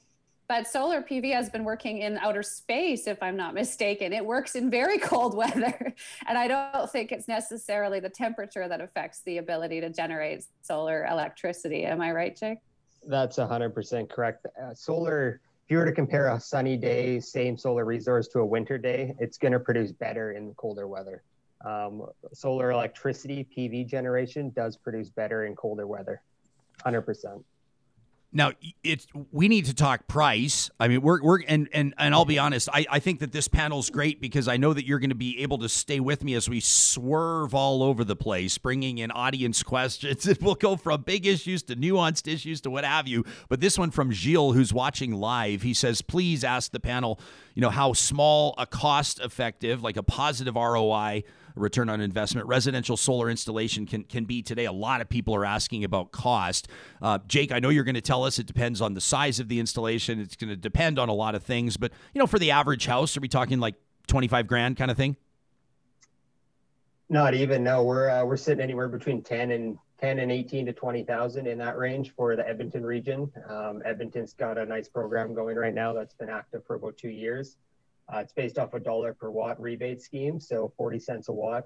But solar PV has been working in outer space, if I'm not mistaken. It works in very cold <laughs> weather. And I don't think it's necessarily the temperature that affects the ability to generate solar electricity. Am I right, Jake? That's 100% correct. Uh, solar, if you were to compare a sunny day, same solar resource to a winter day, it's going to produce better in colder weather. Um, solar electricity, PV generation, does produce better in colder weather, 100%. Now it's we need to talk price. I mean, we're we're and and and I'll be honest. I I think that this panel's great because I know that you're going to be able to stay with me as we swerve all over the place, bringing in audience questions. <laughs> It will go from big issues to nuanced issues to what have you. But this one from Gilles, who's watching live, he says, please ask the panel, you know, how small a cost effective, like a positive ROI return on investment residential solar installation can, can be today. A lot of people are asking about cost. Uh, Jake, I know you're going to tell us it depends on the size of the installation. It's going to depend on a lot of things, but you know, for the average house, are we talking like 25 grand kind of thing? Not even. No, we're uh, we're sitting anywhere between 10 and 10 and 18 to 20,000 in that range for the Edmonton region. Um, Edmonton's got a nice program going right now that's been active for about two years. Uh, it's based off a dollar per watt rebate scheme, so 40 cents a watt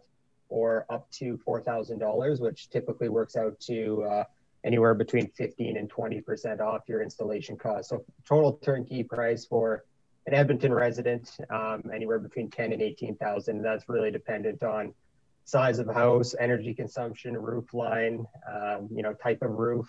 or up to $4,000, which typically works out to uh, anywhere between 15 and 20% off your installation cost. So total turnkey price for an Edmonton resident, um, anywhere between 10 and 18,000. That's really dependent on size of house, energy consumption, roof line, um, you know, type of roof,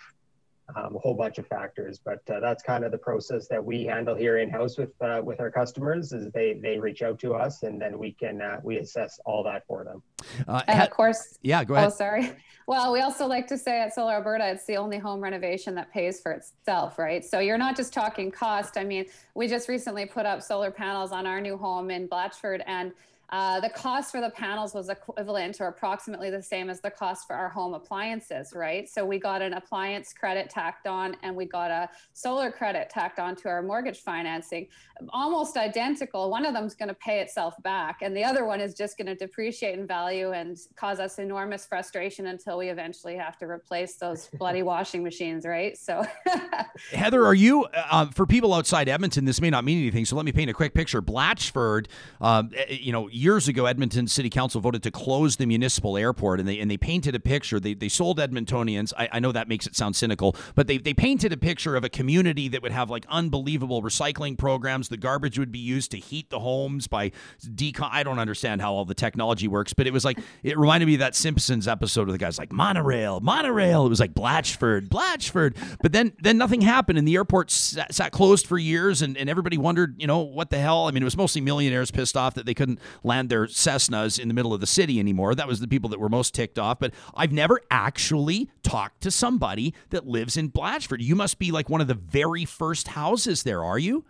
um, a whole bunch of factors. But uh, that's kind of the process that we handle here in house with uh, with our customers. Is they they reach out to us and then we can uh, we assess all that for them. Uh, and of course, yeah, go ahead. Oh, sorry. Well, we also like to say at Solar Alberta, it's the only home renovation that pays for itself, right? So you're not just talking cost. I mean, we just recently put up solar panels on our new home in Blatchford and uh, the cost for the panels was equivalent or approximately the same as the cost for our home appliances, right? So we got an appliance credit tacked on and we got a solar credit tacked on to our mortgage financing, almost identical. One of them is going to pay itself back, and the other one is just going to depreciate in value and cause us enormous frustration until we eventually have to replace those <laughs> bloody washing machines, right? So, <laughs> Heather, are you, uh, for people outside Edmonton, this may not mean anything, so let me paint a quick picture. Blatchford, um, eh, you know, years ago, Edmonton City Council voted to close the municipal airport, and they and they painted a picture. They, they sold Edmontonians. I, I know that makes it sound cynical, but they, they painted a picture of a community that would have like unbelievable recycling programs. The garbage would be used to heat the homes by decon. I don't understand how all the technology works, but it was like it reminded me of that Simpsons episode where the guy's like monorail, monorail. It was like Blatchford, Blatchford. But then then nothing happened, and the airport sat, sat closed for years, and, and everybody wondered, you know, what the hell. I mean, it was mostly millionaires pissed off that they couldn't land their Cessnas in the middle of the city anymore. That was the people that were most ticked off. But I've never actually talked to somebody that lives in Blatchford. You must be like one of the very first houses there, are you?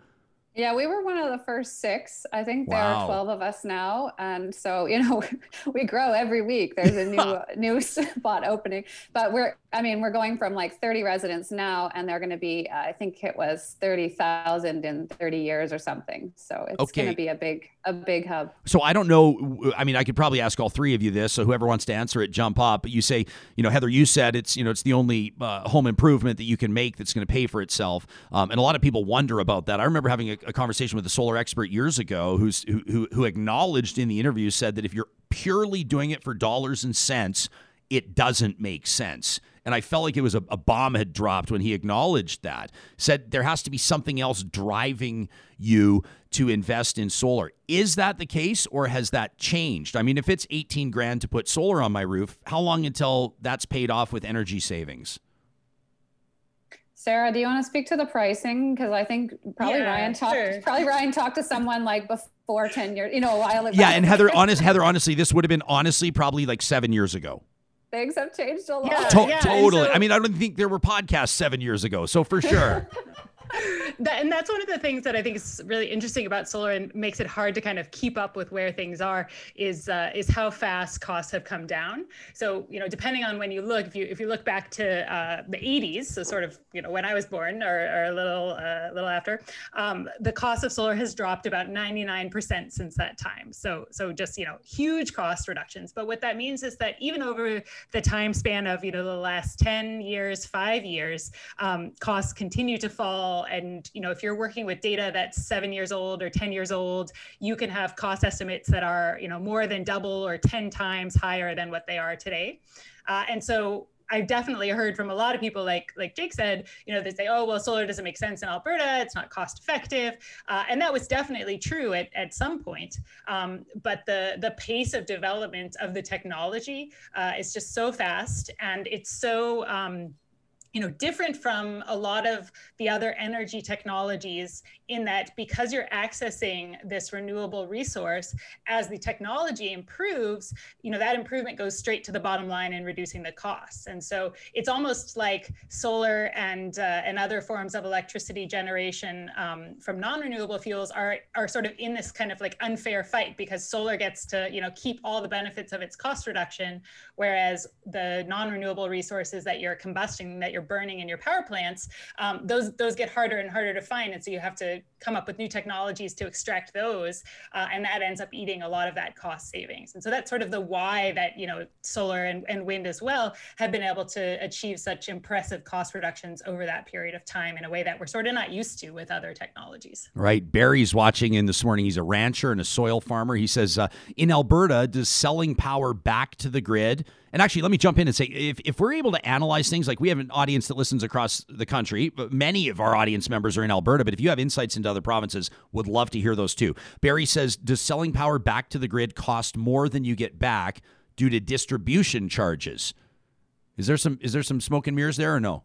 Yeah, we were one of the first six. I think there Wow. are 12 of us now. And so, you know, <laughs> we grow every week. There's a <laughs> new new <laughs> spot opening. But we're I mean, we're going from like 30 residents now and they're going to be uh, I think it was 30,000 in 30 years or something. So it's going to be a big a big hub. So I don't know. I mean, I could probably ask all three of you this. So whoever wants to answer it, jump up. But you say, you know, Heather, you said it's you know it's the only uh, home improvement that you can make that's going to pay for itself. Um, and a lot of people wonder about that. I remember having a, a conversation with a solar expert years ago who's who, who who acknowledged in the interview said that if you're purely doing it for dollars and cents, it doesn't make sense. And I felt like it was a, a bomb had dropped when he acknowledged that. Said there has to be something else driving you to invest in solar. Is that the case or has that changed? I mean, if it's 18 grand to put solar on my roof, how long until that's paid off with energy savings? Sara, do you want to speak to the pricing? Because I think probably Yeah, Ryan talked sure. probably Ryan talked to someone like before 10 years, you know, a while ago. Yeah, and Heather, honest, Heather, honestly, this would have been honestly probably like seven years ago. Things have changed a lot. Yeah. To- and totally. so- I mean, I don't think there were podcasts seven years ago. So for sure. <laughs> that, and that's one of the things that I think is really interesting about solar and makes it hard to kind of keep up with where things are is uh, is how fast costs have come down. So you know, depending on when you look, if you if you look back to uh, the 80s, so sort of you know when I was born or, or a little uh, little after, um, the cost of solar has dropped about 99% since that time. So so just you know huge cost reductions. But what that means is that even over the time span of you know the last 10 years, five years, um, costs continue to fall. And you know, if you're working with data that's seven years old or 10 years old, you can have cost estimates that are you know more than double or 10 times higher than what they are today. Uh, and so I've definitely heard from a lot of people, like like Jake said, you know, they say, oh, well, solar doesn't make sense in Alberta. It's not cost effective, uh, and that was definitely true at, at some point. Um, but the the pace of development of the technology uh, is just so fast, and it's so um, you know different from a lot of the other energy technologies in that because you're accessing this renewable resource as the technology improves you know that improvement goes straight to the bottom line in reducing the costs. And so it's almost like solar and uh, and other forms of electricity generation um, from non-renewable fuels are are sort of in this kind of like unfair fight because solar gets to you know keep all the benefits of its cost reduction whereas the non-renewable resources that you're combusting that you're burning in your power plants um, those those get harder and harder to find. And so you have to come up with new technologies to extract those uh, and that ends up eating a lot of that cost savings and so that's sort of the why that you know solar and, and wind as well have been able to achieve such impressive cost reductions over that period of time in a way that we're sort of not used to with other technologies Right. Barry's watching in this morning. He's a rancher and a soil farmer. He says, uh, in Alberta, does selling power back to the grid? And actually, let me jump in and say if, if we're able to analyze things, like we have an audience that listens across the country, but many of our audience members are in Alberta, but if you have insights into other provinces, would love to hear those too. Barry says, does selling power back to the grid cost more than you get back due to distribution charges? Is there some is there some smoke and mirrors there or no?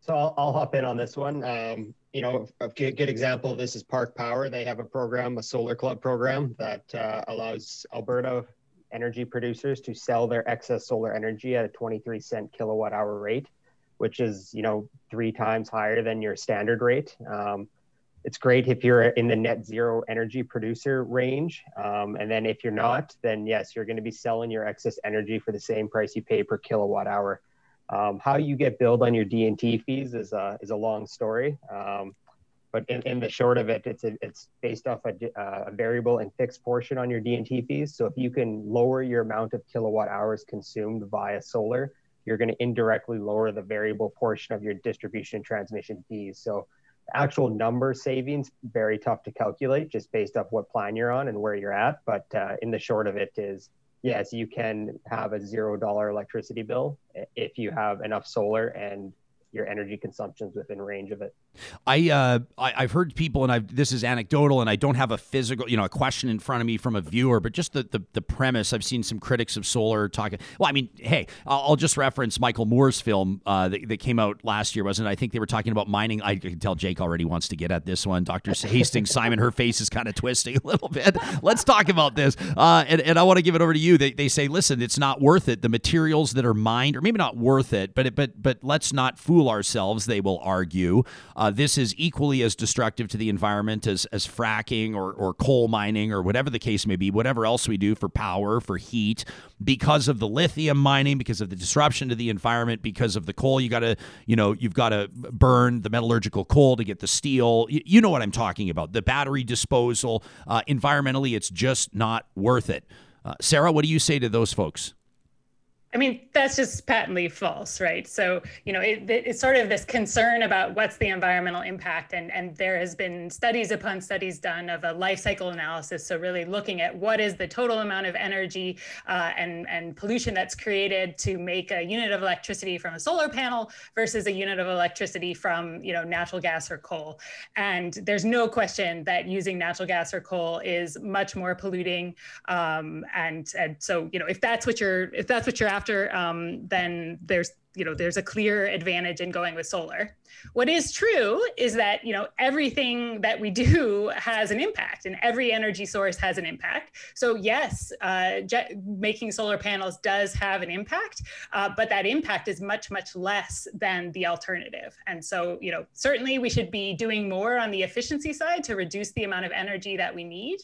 So I'll, I'll hop in on this one. Um, you know, a good, good example of this is Park Power. They have a program, a solar club program that uh, allows Alberta energy producers to sell their excess solar energy at a 23 cent kilowatt hour rate, which is, you know, three times higher than your standard rate. Um, it's great if you're in the net zero energy producer range. Um, and then if you're not, then yes, you're going to be selling your excess energy for the same price you pay per kilowatt hour. Um, how you get billed on your D&T fees is a, is a long story. Um, but in, in the short of it, it's a, it's based off a, uh, a variable and fixed portion on your D&T fees. So if you can lower your amount of kilowatt hours consumed via solar, you're going to indirectly lower the variable portion of your distribution and transmission fees. So actual number savings very tough to calculate just based off what plan you're on and where you're at. But uh, in the short of it is yes, you can have a zero dollar electricity bill if you have enough solar and your energy consumption's within range of it. I, uh, I have heard people, and I this is anecdotal, and I don't have a physical, you know, a question in front of me from a viewer, but just the the, the premise. I've seen some critics of solar talking. Well, I mean, hey, I'll, I'll just reference Michael Moore's film uh, that, that came out last year, wasn't it? I think they were talking about mining. I can tell Jake already wants to get at this one. Doctor Hastings, Simon, her face is kind of twisting a little bit. Let's talk about this, uh, and and I want to give it over to you. They they say, listen, it's not worth it. The materials that are mined, or maybe not worth it, but it, but but let's not fool ourselves. They will argue uh, this is equally as destructive to the environment as as fracking or or coal mining or whatever the case may be. Whatever else we do for power, for heat, because of the lithium mining, because of the disruption to the environment, because of the coal. You got to you know you've got to burn the metallurgical coal to get the steel. You, you know what I'm talking about. The battery disposal. Uh, environmentally, it's just not worth it. Uh, Sara, what do you say to those folks? I mean, that's just patently false, right? So, you know, it, it's sort of this concern about what's the environmental impact. And, and there has been studies upon studies done of a life cycle analysis. So, really looking at what is the total amount of energy uh, and, and pollution that's created to make a unit of electricity from a solar panel versus a unit of electricity from, you know, natural gas or coal. And there's no question that using natural gas or coal is much more polluting. Um, and, and so, you know, if that's what you're, if that's what you're after, after, um, then there's you know there's a clear advantage in going with solar what is true is that you know everything that we do has an impact and every energy source has an impact. So yes uh, making solar panels does have an impact uh, but that impact is much much less than the alternative. And so you know certainly we should be doing more on the efficiency side to reduce the amount of energy that we need.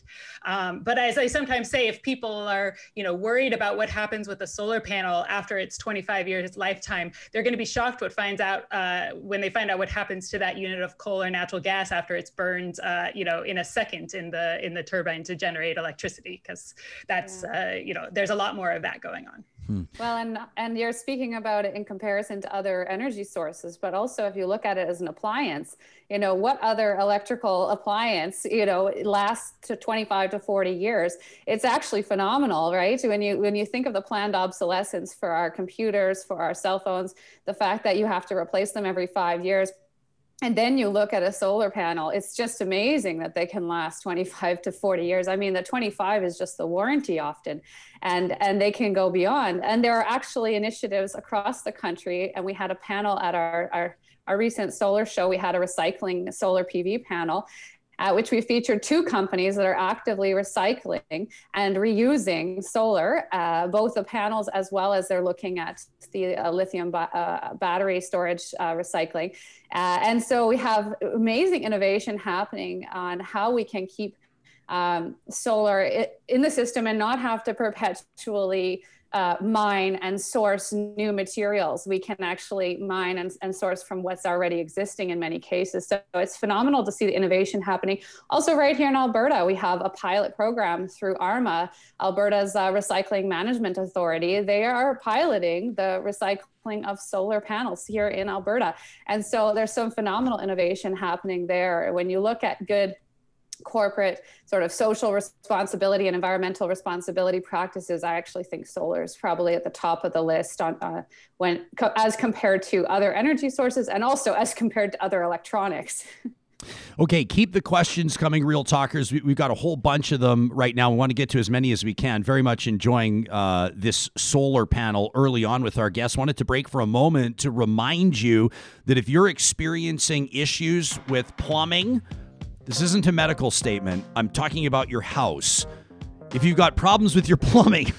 Um, but as i sometimes say if people are you know worried about what happens with a solar panel after its 25 years lifetime they're going to be shocked what finds out uh, when they find out what happens to that unit of coal or natural gas after it's burned, uh, you know, in a second in the in the turbine to generate electricity, because that's yeah. uh, you know, there's a lot more of that going on. Hmm. Well, and and you're speaking about it in comparison to other energy sources, but also if you look at it as an appliance, you know, what other electrical appliance, you know, lasts to 25 to 40 years? It's actually phenomenal, right? When you when you think of the planned obsolescence for our computers, for our cell phones, the fact that you have to replace them every 5 years, and then you look at a solar panel it's just amazing that they can last 25 to 40 years. I mean the 25 is just the warranty often and and they can go beyond. And there are actually initiatives across the country and we had a panel at our our, our recent solar show. We had a recycling solar pv panel at which we featured two companies that are actively recycling and reusing solar, uh, both the panels as well as they're looking at the uh, lithium ba- uh, battery storage uh, recycling. Uh, and so we have amazing innovation happening on how we can keep um, solar in the system and not have to perpetually uh, mine and source new materials. We can actually mine and, and, source from what's already existing in many cases. So it's phenomenal to see the innovation happening. Also, right here in Alberta, we have a pilot program through ARMA, Alberta's uh, Recycling Management Authority. They are piloting the recycling of solar panels here in Alberta. And so there's some phenomenal innovation happening there. When you look at good corporate sort of social responsibility and environmental responsibility practices, I actually think solar is probably at the top of the list on uh, when co- as compared to other energy sources and also as compared to other electronics. <laughs> Okay, keep the questions coming, Real Talkers. We, have got a whole bunch of them right now. We want to get to as many as we can. Very much enjoying uh, this solar panel early on with our guests. Wanted to break for a moment to remind you that if you're experiencing issues with plumbing, this isn't a medical statement. I'm talking about your house. If you've got problems with your <laughs> plumbing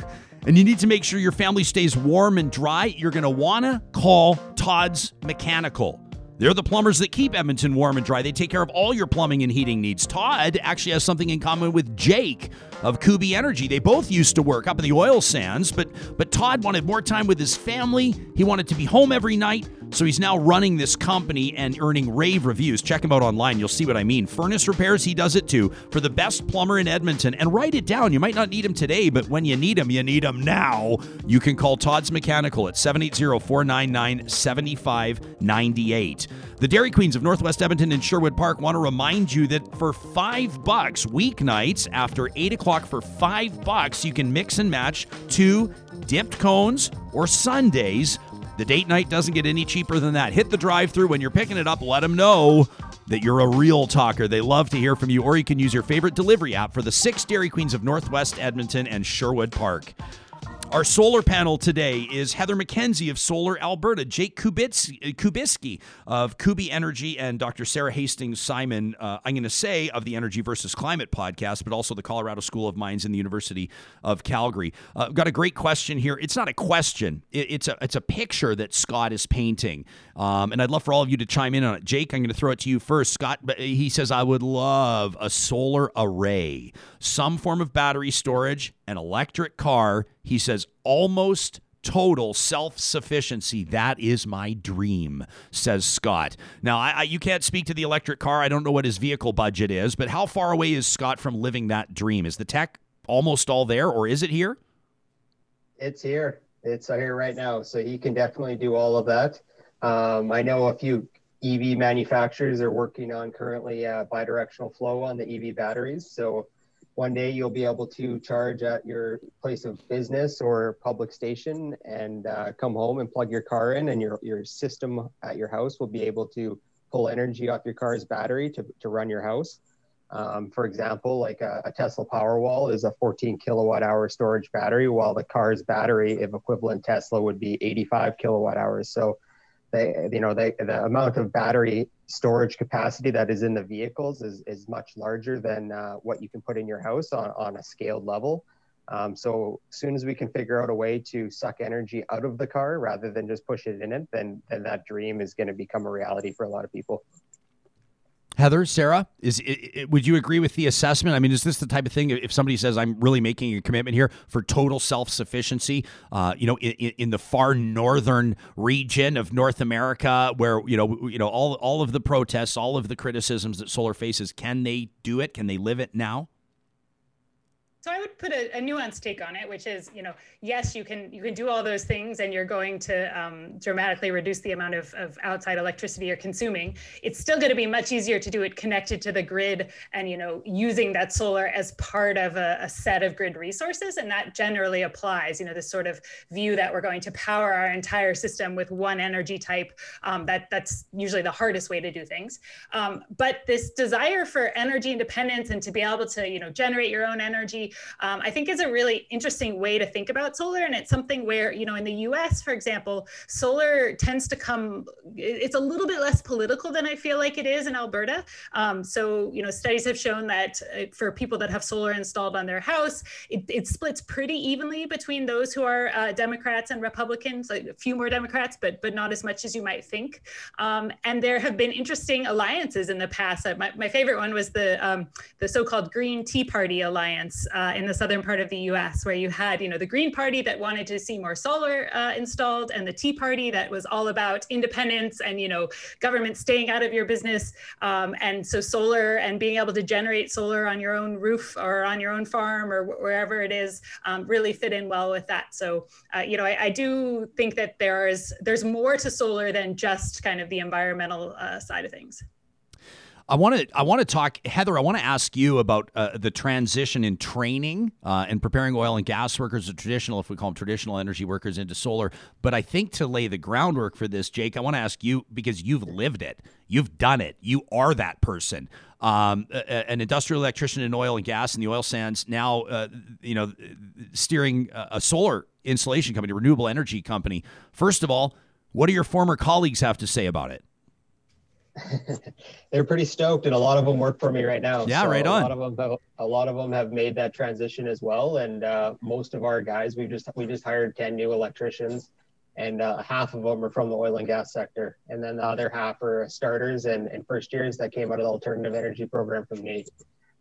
and you need to make sure your family stays warm and dry, you're going to want to call Todd's Mechanical. They're the plumbers that keep Edmonton warm and dry. They take care of all your plumbing and heating needs. Todd actually has something in common with Jake of Kubi Energy. They both used to work up in the oil sands, but but Todd wanted more time with his family. He wanted to be home every night, so he's now running this company and earning rave reviews. Check him out online. You'll see what I mean. Furnace repairs, he does it too for the best plumber in Edmonton. And write it down. You might not need him today, but when you need him, you need him now. You can call Todd's Mechanical at 780 499 7598. The Dairy Queens of Northwest Edmonton and Sherwood Park want to remind you that for five bucks weeknights after 8 o'clock for five bucks, you can mix and match two dipped cones or sundaes The date night doesn't get any cheaper than that. Hit the drive through when you're picking it up. Let them know that you're a real talker. They love to hear from you, or you can use your favorite delivery app for the six Dairy Queens of Northwest Edmonton and Sherwood Park. Our solar panel today is Heather MacKenzie of Solar Alberta, Jake Kubiski of Kubi Energy, and Dr. Sara Hastings Simon, uh, I'm going to say, of the Energy versus Climate podcast, but also the Colorado School of Mines and the University of Calgary. Uh, got a great question here. It's not a question, it, it's, a, it's a picture that Scott is painting. Um, and I'd love for all of you to chime in on it. Jake, I'm going to throw it to you first. Scott, he says, I would love a solar array, some form of battery storage, an electric car he says, almost total self sufficiency. That is my dream, says Scott. Now, I, I, you can't speak to the electric car. I don't know what his vehicle budget is, but how far away is Scott from living that dream? Is the tech almost all there, or is it here? It's here. It's here right now. So he can definitely do all of that. Um, I know a few EV manufacturers are working on currently uh, bidirectional flow on the EV batteries. So one day you'll be able to charge at your place of business or public station and uh, come home and plug your car in and your, your system at your house will be able to pull energy off your car's battery to, to run your house. Um, for example, like a, a, Tesla Powerwall is a 14 kilowatt hour storage battery, while the car's battery, if equivalent Tesla, would be 85 kilowatt hours. So they, you know, they, the amount of battery storage capacity that is in the vehicles is, is much larger than uh, what you can put in your house on, on a scaled level. Um, so as soon as we can figure out a way to suck energy out of the car rather than just push it in it, then, then that dream is going to become a reality for a lot of people. Heather, Sara, is it, it, would you agree with the assessment? I mean, is this the type of thing if somebody says I'm really making a commitment here for total self sufficiency? Uh, you know, in, in, the far northern region of North America, where you know, you know, all all of the protests, all of the criticisms that solar faces, can they do it? Can they live it now? So I would put a, a nuanced take on it, which is, you know, yes, you can you can do all those things, and you're going to um, dramatically reduce the amount of, of outside electricity you're consuming. It's still going to be much easier to do it connected to the grid, and you know, using that solar as part of a, a set of grid resources, and that generally applies. You know, this sort of view that we're going to power our entire system with one energy type. Um, that that's usually the hardest way to do things. Um, but this desire for energy independence and to be able to, you know, generate your own energy um, I think is a really interesting way to think about solar. And it's something where, you know, in the US, for example, solar tends to come, it's a little bit less political than I feel like it is in Alberta. Um, so, you know, studies have shown that uh, for people that have solar installed on their house, it, it splits pretty evenly between those who are uh, Democrats and Republicans, like a few more Democrats, but but not as much as you might think. Um, and there have been interesting alliances in the past. Uh, my, my favorite one was the um, the so-called Green Tea Party alliance, uh, in the southern part of the U.S., where you had, you know, the Green Party that wanted to see more solar uh, installed, and the Tea Party that was all about independence and, you know, government staying out of your business. Um, and so solar and being able to generate solar on your own roof or on your own farm or wherever it is um, really fit in well with that. So, uh, you know, I, I, do think that there is there's more to solar than just kind of the environmental uh, side of things. I want to I want to talk Heather. I want to ask you about uh, the transition in training uh, and preparing oil and gas workers, or traditional, if we call them traditional energy workers, into solar. But I think to lay the groundwork for this, Jake, I want to ask you because you've lived it, you've done it, you are that person. Um, an industrial electrician in oil and gas in the oil sands. Now, uh, you know, steering a solar installation company, renewable energy company. First of all, what do your former colleagues have to say about it? <laughs> they're pretty stoked, and a lot of them work for me right now. Yeah, so right on. A lot of them, have, a lot of them have made that transition as well, and uh, most of our guys, we just we just hired ten new electricians, and uh, half of them are from the oil and gas sector, and then the other half are starters and, and first years that came out of the alternative energy program from me.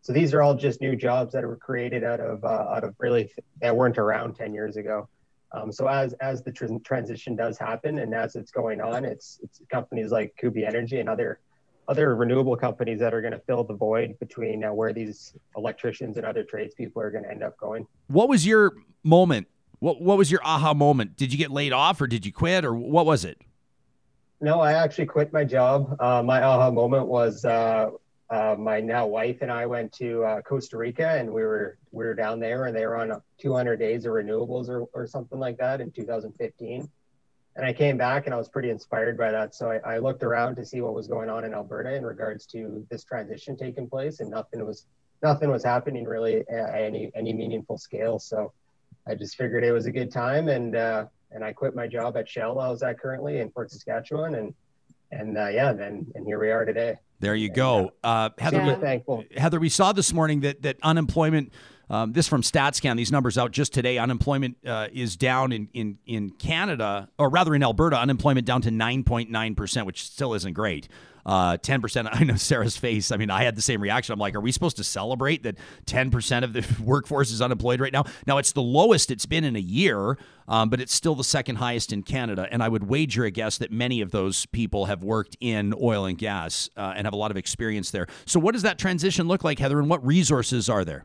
So these are all just new jobs that were created out of uh, out of really that weren't around ten years ago. Um, so as as the tr- transition does happen and as it's going on, it's it's companies like Kubi Energy and other other renewable companies that are going to fill the void between uh, where these electricians and other tradespeople are going to end up going. What was your moment? What what was your aha moment? Did you get laid off or did you quit or what was it? No, I actually quit my job. Uh, my aha moment was uh, uh, my now wife and I went to uh, Costa Rica and we were we were down there and they were on 200 days of renewables or, or something like that in 2015. and I came back and I was pretty inspired by that. So I, I looked around to see what was going on in Alberta in regards to this transition taking place, and nothing was nothing was happening really at any any meaningful scale. So I just figured it was a good time, and uh, and I quit my job at Shell I was at currently in Fort Saskatchewan, and and uh, yeah, then and here we are today. There you go, uh, Heather. Super thankful. Heather, we saw this morning that that unemployment. Um, this from StatsCan. These numbers out just today. Unemployment uh, is down in, in in Canada, or rather in Alberta. Unemployment down to nine point nine percent, which still isn't great. Uh, ten percent. <laughs> I know Sara's face. I mean, I had the same reaction. I'm like, are we supposed to celebrate that ten percent of the <laughs> workforce is unemployed right now? Now it's the lowest it's been in a year, um, but it's still the second highest in Canada. And I would wager a guess that many of those people have worked in oil and gas uh, and have a lot of experience there. So, what does that transition look like, Heather? And what resources are there?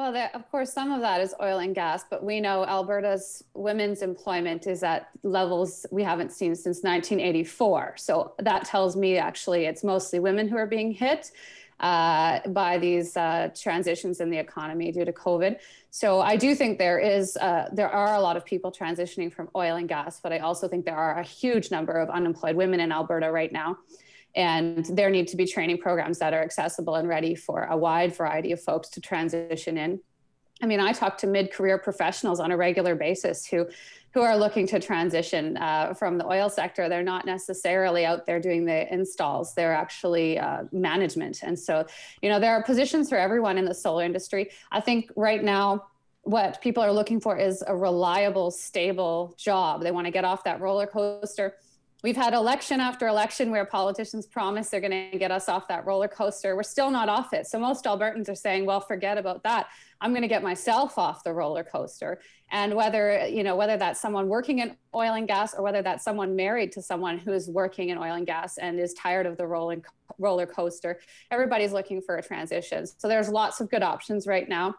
Well, there, of course, some of that is oil and gas, but we know Alberta's women's employment is at levels we haven't seen since 1984. So that tells me actually it's mostly women who are being hit uh, by these uh, transitions in the economy due to COVID. So I do think there is uh, there are a lot of people transitioning from oil and gas, but I also think there are a huge number of unemployed women in Alberta right now. And there need to be training programs that are accessible and ready for a wide variety of folks to transition in. I mean, I talk to mid-career professionals on a regular basis who who are looking to transition uh, from the oil sector. They're not necessarily out there doing the installs. They're actually uh, management. And so, you know, there are positions for everyone in the solar industry. I think right now, what people are looking for is a reliable, stable job. They want to get off that roller coaster We've had election after election where politicians promise they're going to get us off that roller coaster. We're still not off it. So most Albertans are saying, well, forget about that. I'm going to get myself off the roller coaster. And whether, you know, whether that's someone working in oil and gas or whether that's someone married to someone who is working in oil and gas and is tired of the rolling roller coaster, everybody's looking for a transition. So there's lots of good options right now.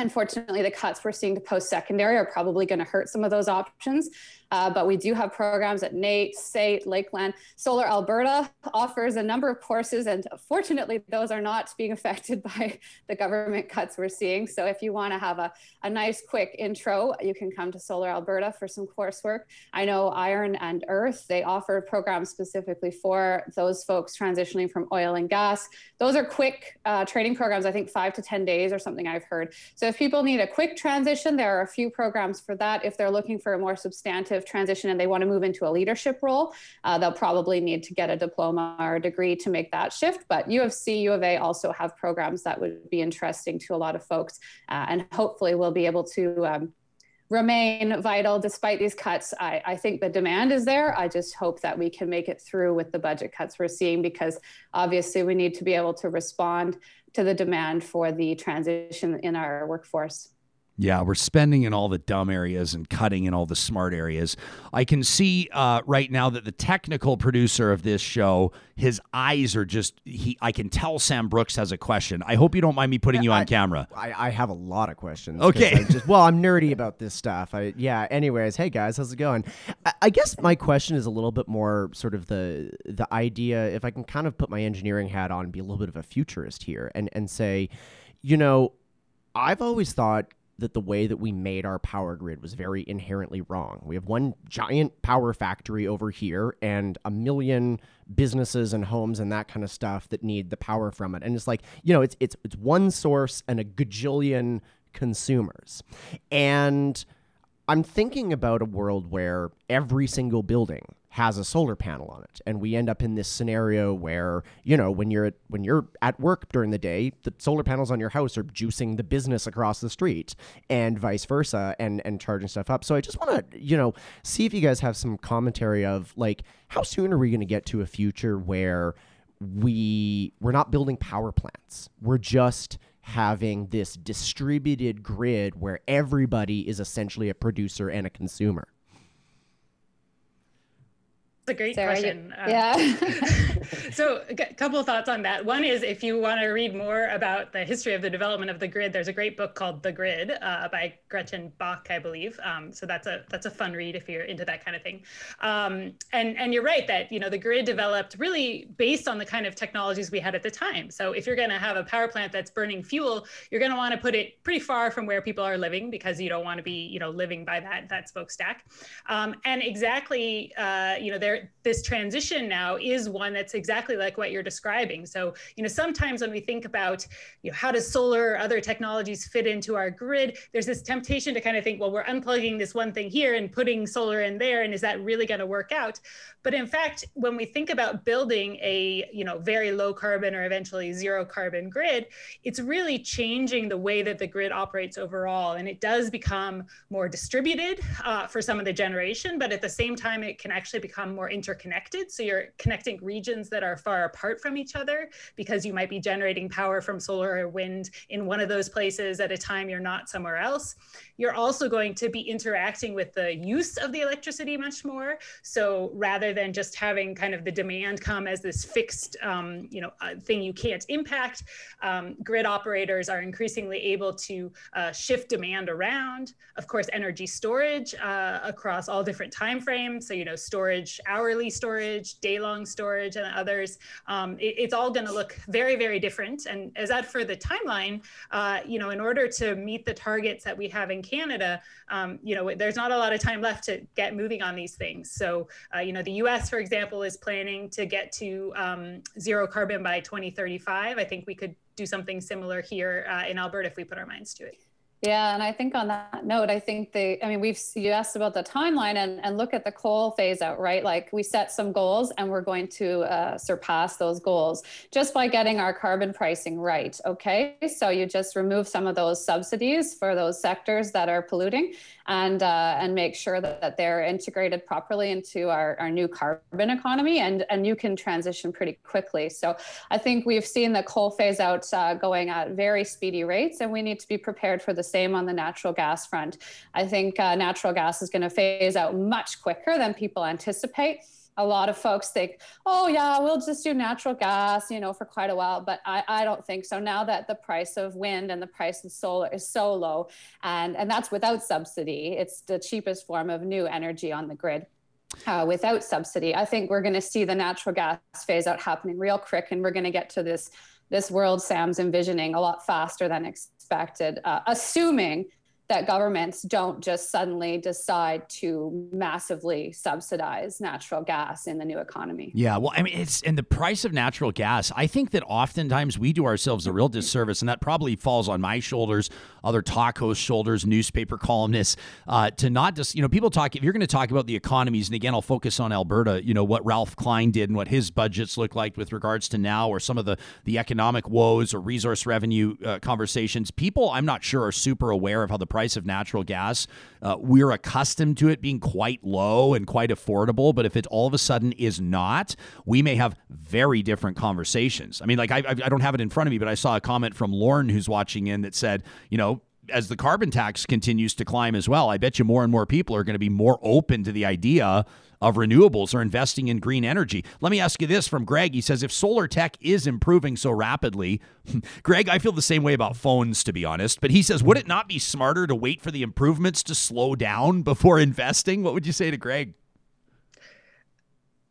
Unfortunately, the cuts we're seeing to post secondary are probably going to hurt some of those options. Uh, but we do have programs at NAIT, SAIT, Lakeland. Solar Alberta offers a number of courses, and fortunately, those are not being <laughs> affected by the government cuts we're seeing. So if you want to have a, a nice, quick intro, you can come to Solar Alberta for some coursework. I know Iron and Earth, they offer programs specifically for those folks transitioning from oil and gas. Those are quick uh, training programs, I think five to 10 days or something I've heard. So if people need a quick transition, there are a few programs for that. If they're looking for a more substantive transition and they want to move into a leadership role, uh, they'll probably need to get a diploma or a degree to make that shift. But U of C, U of A also have programs that would be interesting to a lot of folks, uh, and hopefully we'll be able to. Um, remain vital despite these cuts. I, I, think the demand is there. I just hope that we can make it through with the budget cuts we're seeing because obviously we need to be able to respond to the demand for the transition in our workforce. Yeah, we're spending in all the dumb areas and cutting in all the smart areas. I can see uh, right now that the technical producer of this show, his eyes are just he. I can tell Sam Brooks has a question. I hope you don't mind me putting you on I, camera. I, I, have a lot of questions. Okay. Just, well, I'm nerdy about this stuff. I, yeah. Anyways, hey guys, how's it going? I, I guess my question is a little bit more sort of the the idea. If I can kind of put my engineering hat on, and be a little bit of a futurist here, and and say, you know, I've always thought that the way that we made our power grid was very inherently wrong. We have one giant power factory over here and a million businesses and homes and that kind of stuff that need the power from it. And it's like, you know, it's it's it's one source and a gajillion consumers. And I'm thinking about a world where every single building has a solar panel on it. And we end up in this scenario where you know when you're at, when you're at work during the day the solar panels on your house are juicing the business across the street and vice versa and and charging stuff up. So i just want to you know see if you guys have some commentary of like how soon are we going to get to a future where we we're not building power plants. We're just having this distributed grid where everybody is essentially a producer and a consumer a great Sara, question. You, uh, yeah. <laughs> <laughs> so a couple of thoughts on that. One is if you want to read more about the history of the development of the grid, there's a great book called The Grid uh, by Gretchen Bakke, I believe. Um, so that's a that's a fun read if you're into that kind of thing. Um, and and you're right that you know the grid developed really based on the kind of technologies we had at the time. So if you're going to have a power plant that's burning fuel, you're going to want to put it pretty far from where people are living because you don't want to be you know living by that that smokestack. Um, and exactly uh, you know there this transition now is one that's exactly like what you're describing. So, you know, sometimes when we think about, you know, how does solar or other technologies fit into our grid, there's this temptation to kind of think, well, we're unplugging this one thing here and putting solar in there, and is that really going to work out? But in fact, when we think about building a, you know, very low carbon or eventually zero carbon grid, it's really changing the way that the grid operates overall, and it does become more distributed uh, for some of the generation, but at the same time, it can actually become more interconnected. So you're connecting regions that are far apart from each other because you might be generating power from solar or wind in one of those places at a time you're not somewhere else. You're also going to be interacting with the use of the electricity much more. So rather than just having kind of the demand come as this fixed, um, you know, uh, thing you can't impact, um, grid operators are increasingly able to uh, shift demand around. Of course, energy storage uh, across all different time frames. So you know, storage, hourly storage, day-long storage, and others. Um, it, it's all going to look very, very different. And as that for the timeline, uh, you know, in order to meet the targets that we have in Canada, um, you know, there's not a lot of time left to get moving on these things. So, uh, you know, the U.S., for example, is planning to get to um, zero carbon by 2035. I think we could do something similar here uh, in Alberta if we put our minds to it. Yeah, and I think on that note, I think the, I mean, we've you asked about the timeline and, and look at the coal phase out, right? Like we set some goals and we're going to uh, surpass those goals just by getting our carbon pricing right. Okay, so you just remove some of those subsidies for those sectors that are polluting, and uh, and make sure that, that they're integrated properly into our, our new carbon economy, and and you can transition pretty quickly. So I think we've seen the coal phase out uh, going at very speedy rates, and we need to be prepared for the same on the natural gas front. I think uh, natural gas is going to phase out much quicker than people anticipate. A lot of folks think, oh, yeah, we'll just do natural gas, you know, for quite a while. But I, I don't think so. Now that the price of wind and the price of solar is so low, and, and that's without subsidy, it's the cheapest form of new energy on the grid. Uh, without subsidy, I think we're going to see the natural gas phase out happening real quick, and we're going to get to this this world Sam's envisioning a lot faster than expected, uh, assuming that governments don't just suddenly decide to massively subsidize natural gas in the new economy. Yeah, well, I mean, it's and the price of natural gas. I think that oftentimes we do ourselves a real disservice, and that probably falls on my shoulders, other talk host shoulders, newspaper columnists, uh, to not just you know people talk. If you're going to talk about the economies, and again, I'll focus on Alberta. You know what Ralph Klein did and what his budgets look like with regards to now, or some of the the economic woes or resource revenue uh, conversations. People, I'm not sure, are super aware of how the price price of natural gas, uh, we're accustomed to it being quite low and quite affordable. But if it all of a sudden is not, we may have very different conversations. I mean, like, I, I don't have it in front of me, but I saw a comment from Lauren who's watching in that said, you know, as the carbon tax continues to climb as well, I bet you more and more people are going to be more open to the idea of renewables or investing in green energy. Let me ask you this from Greg. He says if solar tech is improving so rapidly, <laughs> Greg, I feel the same way about phones, to be honest. But he says, would it not be smarter to wait for the improvements to slow down before <laughs> investing? What would you say to Greg?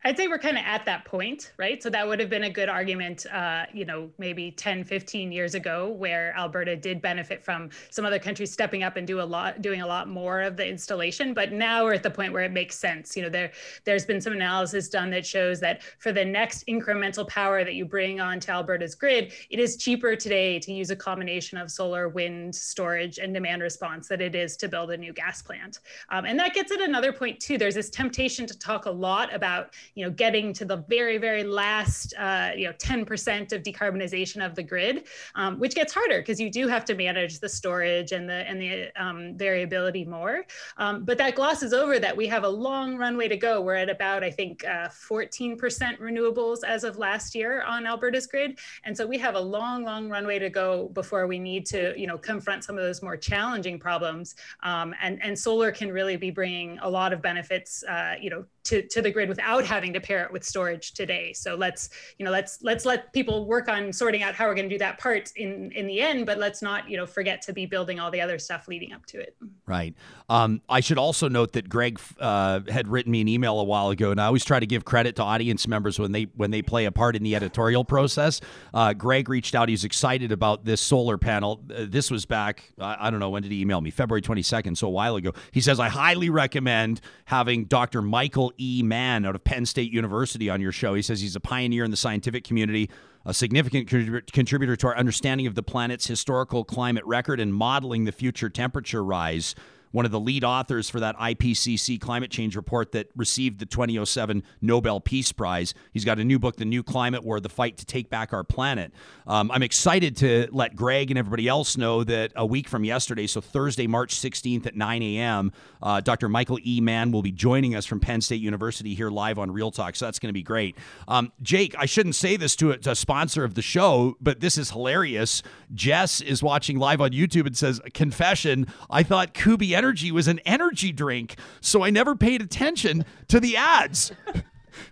I'd say we're kind of at that point, right? So that would have been a good argument, uh, you know, maybe 10, 15 years ago, where Alberta did benefit from some other countries stepping up and do a lot, doing a lot more of the installation. But now we're at the point where it makes sense. You know, there there's been some analysis done that shows that for the next incremental power that you bring onto Alberta's grid, it is cheaper today to use a combination of solar, wind, storage, and demand response than it is to build a new gas plant. Um, and that gets at another point too. There's this temptation to talk a lot about you know, getting to the very, very last, uh, you know, 10% of decarbonization of the grid, um, which gets harder because you do have to manage the storage and the and the um, variability more. Um, but that glosses over that we have a long runway to go. We're at about, I think, uh, 14% renewables as of last year on Alberta's grid, and so we have a long, long runway to go before we need to, you know, confront some of those more challenging problems. Um, and and solar can really be bringing a lot of benefits, uh, you know, to, to the grid without having to pair it with storage today. So let's, you know, let's let's let people work on sorting out how we're going to do that part in in the end, but let's not, you know, forget to be building all the other stuff leading up to it. Right. Um, I should also note that Greg uh, had written me an email a while ago, and I always try to give credit to audience members when they when they play a part in the editorial process. Uh, Greg reached out; he's excited about this solar panel. Uh, this was back, I, don't know when did he email me? February twenty second, so a while ago. He says I highly recommend having Dr. Michael E. Mann out of Penn State University on your show. He says he's a pioneer in the scientific community a significant contributor to our understanding of the planet's historical climate record and modeling the future temperature rise one of the lead authors for that IPCC climate change report that received the 2007 Nobel Peace Prize. He's got a new book, The New Climate War The Fight to Take Back Our Planet. Um, I'm excited to let Greg and everybody else know that a week from yesterday, so Thursday, March 16th at 9 a.m., uh, Dr. Michael E. Mann will be joining us from Penn State University here live on Real Talk. So that's going to be great. Um, Jake, I shouldn't say this to a, to a sponsor of the show, but this is hilarious. Jess is watching live on YouTube and says, Confession, I thought Kubi Energy was an energy drink, so I never paid attention to the ads.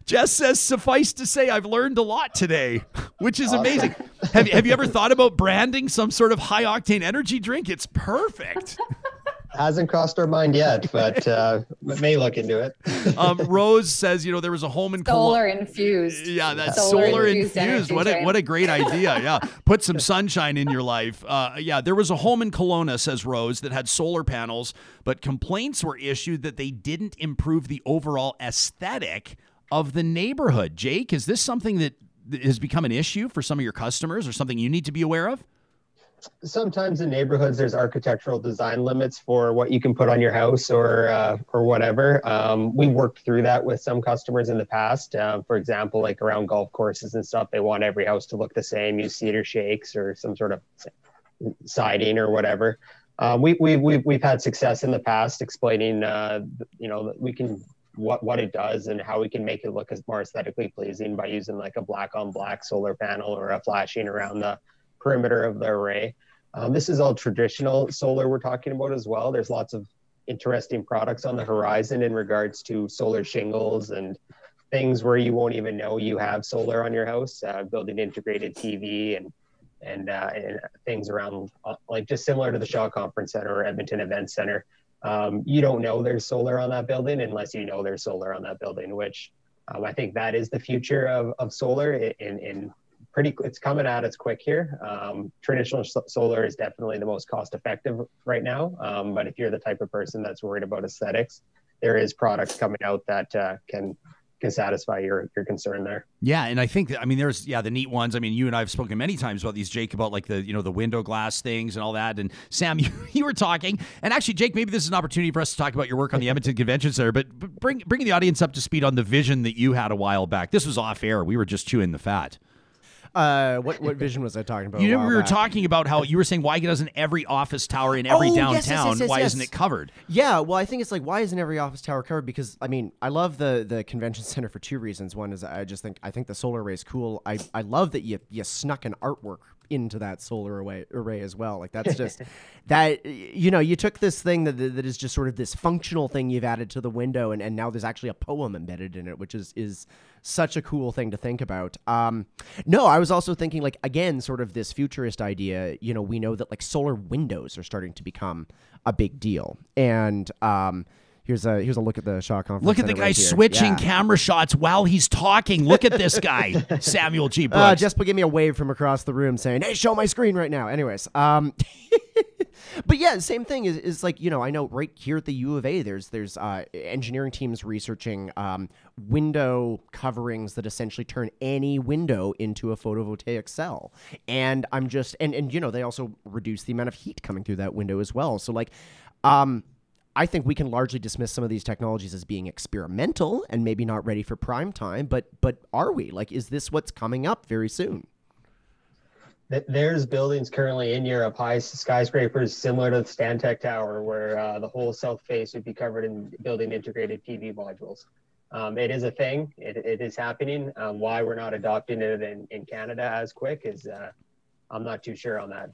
Jess says, suffice to say, I've learned a lot today, which is amazing. have, have you ever thought about branding some sort of high octane energy drink? It's perfect. Hasn't crossed our mind yet, but uh, may look into it. <laughs> um, Rose says, you know, there was a home in solar Col- infused. Yeah, that's solar, solar infused. infused. What a, what a great idea. Yeah, put some sunshine in your life. Uh, yeah, there was a home in Kelowna, says Rose, that had solar panels, but complaints were issued that they didn't improve the overall aesthetic of the neighborhood. Jake, is this something that has become an issue for some of your customers, or something you need to be aware of? Sometimes in neighborhoods there's architectural design limits for what you can put on your house or uh, or whatever. Um, we worked through that with some customers in the past. Uh, for example, like around golf courses and stuff, they want every house to look the same. Use cedar shakes or some sort of siding or whatever. Um, we, we, we've, we've had success in the past explaining, uh, you know, we can what what it does and how we can make it look as more aesthetically pleasing by using like a black on black solar panel or a flashing around the perimeter of the array. Um, this is all traditional solar we're talking about as well. There's lots of interesting products on the horizon in regards to solar shingles and things where you won't even know you have solar on your house, uh, building integrated PV and and, uh, and things around uh, like just similar to the Shaw Conference Center or Edmonton Event Center. Um, you don't know there's solar on that building unless you know there's solar on that building, which um, I think that is the future of, of solar in, in pretty it's coming at us quick here um, traditional solar is definitely the most cost effective right now um, but if you're the type of person that's worried about aesthetics there is products coming out that uh, can can satisfy your your concern there. Yeah, and I think I mean there's yeah the neat ones. I mean you and I have spoken many times about these, Jake, about like the you know the window glass things and all that. And Sam, <laughs> you, you were talking, and actually Jake, maybe this is an opportunity for us to talk about your work on the Edmonton <laughs> Convention Center, but, bring bringing the audience up to speed on the vision that you had a while back. This was off air. We were just chewing the fat. Uh, what what <laughs> vision was I talking about? You know, we were back? talking about how you were saying why doesn't every office tower in every oh, downtown? Yes, yes, yes, why isn't it covered? Yeah, well, I think it's like why isn't every office tower covered? Because I mean, I love the the convention <laughs> center for two reasons. One is I just think I think the solar array is cool. I I love that you you snuck an artwork into that solar array, array as well. Like that's just <laughs> that you know you took this thing that that is just sort of this functional thing you've added to the window, and, and now there's actually a poem embedded in it, which is is such a cool thing to think about. Um, no, I was also thinking like again, sort of this futurist idea. You know, we know that like solar windows are starting to become a big deal, and um, Here's a here's a look at the Shaw conference. Look at the guy right switching yeah. camera shots while he's talking. Look at this guy, <laughs> Samuel G. Uh, Brooks. Uh, just give me a wave from across the room saying, "Hey, show my screen right now." Anyways, um, <laughs> but yeah, same thing is, is like you know I know right here at the U of A there's there's uh, engineering teams researching um, window coverings that essentially turn any window into a photovoltaic cell, and I'm just and and you know they also reduce the amount of heat coming through that window as well. So like, um, I think we can largely dismiss some of these technologies as being experimental and maybe not ready for prime time, but but are we? Like is this what's coming up very soon? There's buildings currently in Europe, high skyscrapers similar to the Stantec Tower, where uh, the whole south face would be covered in building integrated PV modules. Um, it is a thing. It, it is happening. Um, why we're not adopting it in, in Canada as quick is uh, I'm not too sure on that.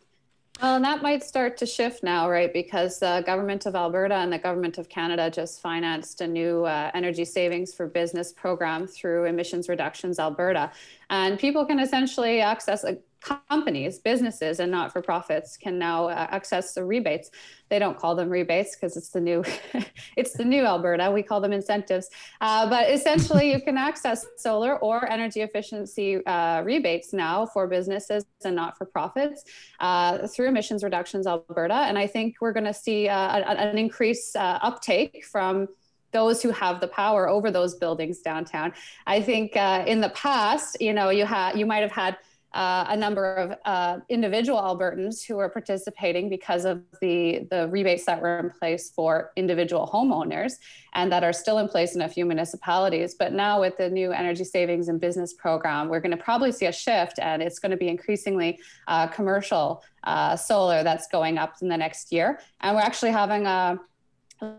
Well, and that might start to shift now, right? Because the government of Alberta and the government of Canada just financed a new uh, energy savings for business program through Emissions Reductions Alberta. And people can essentially access a companies, businesses, and not for profits can now uh, access the rebates. They don't call them rebates because it's the new, <laughs> it's the new Alberta. We call them incentives. Uh, but essentially, you can access solar or energy efficiency uh, rebates now for businesses and not for profits uh, through Emissions Reductions Alberta. And I think we're going to see uh, an increase uh, uptake from those who have the power over those buildings downtown. I think in the past, you know, you had you might have had uh, a number of uh, individual Albertans who are participating because of the, the rebates that were in place for individual homeowners and that are still in place in a few municipalities. But now, with the new energy savings and business program, we're going to probably see a shift, and it's going to be increasingly uh, commercial uh, solar that's going up in the next year. And we're actually having a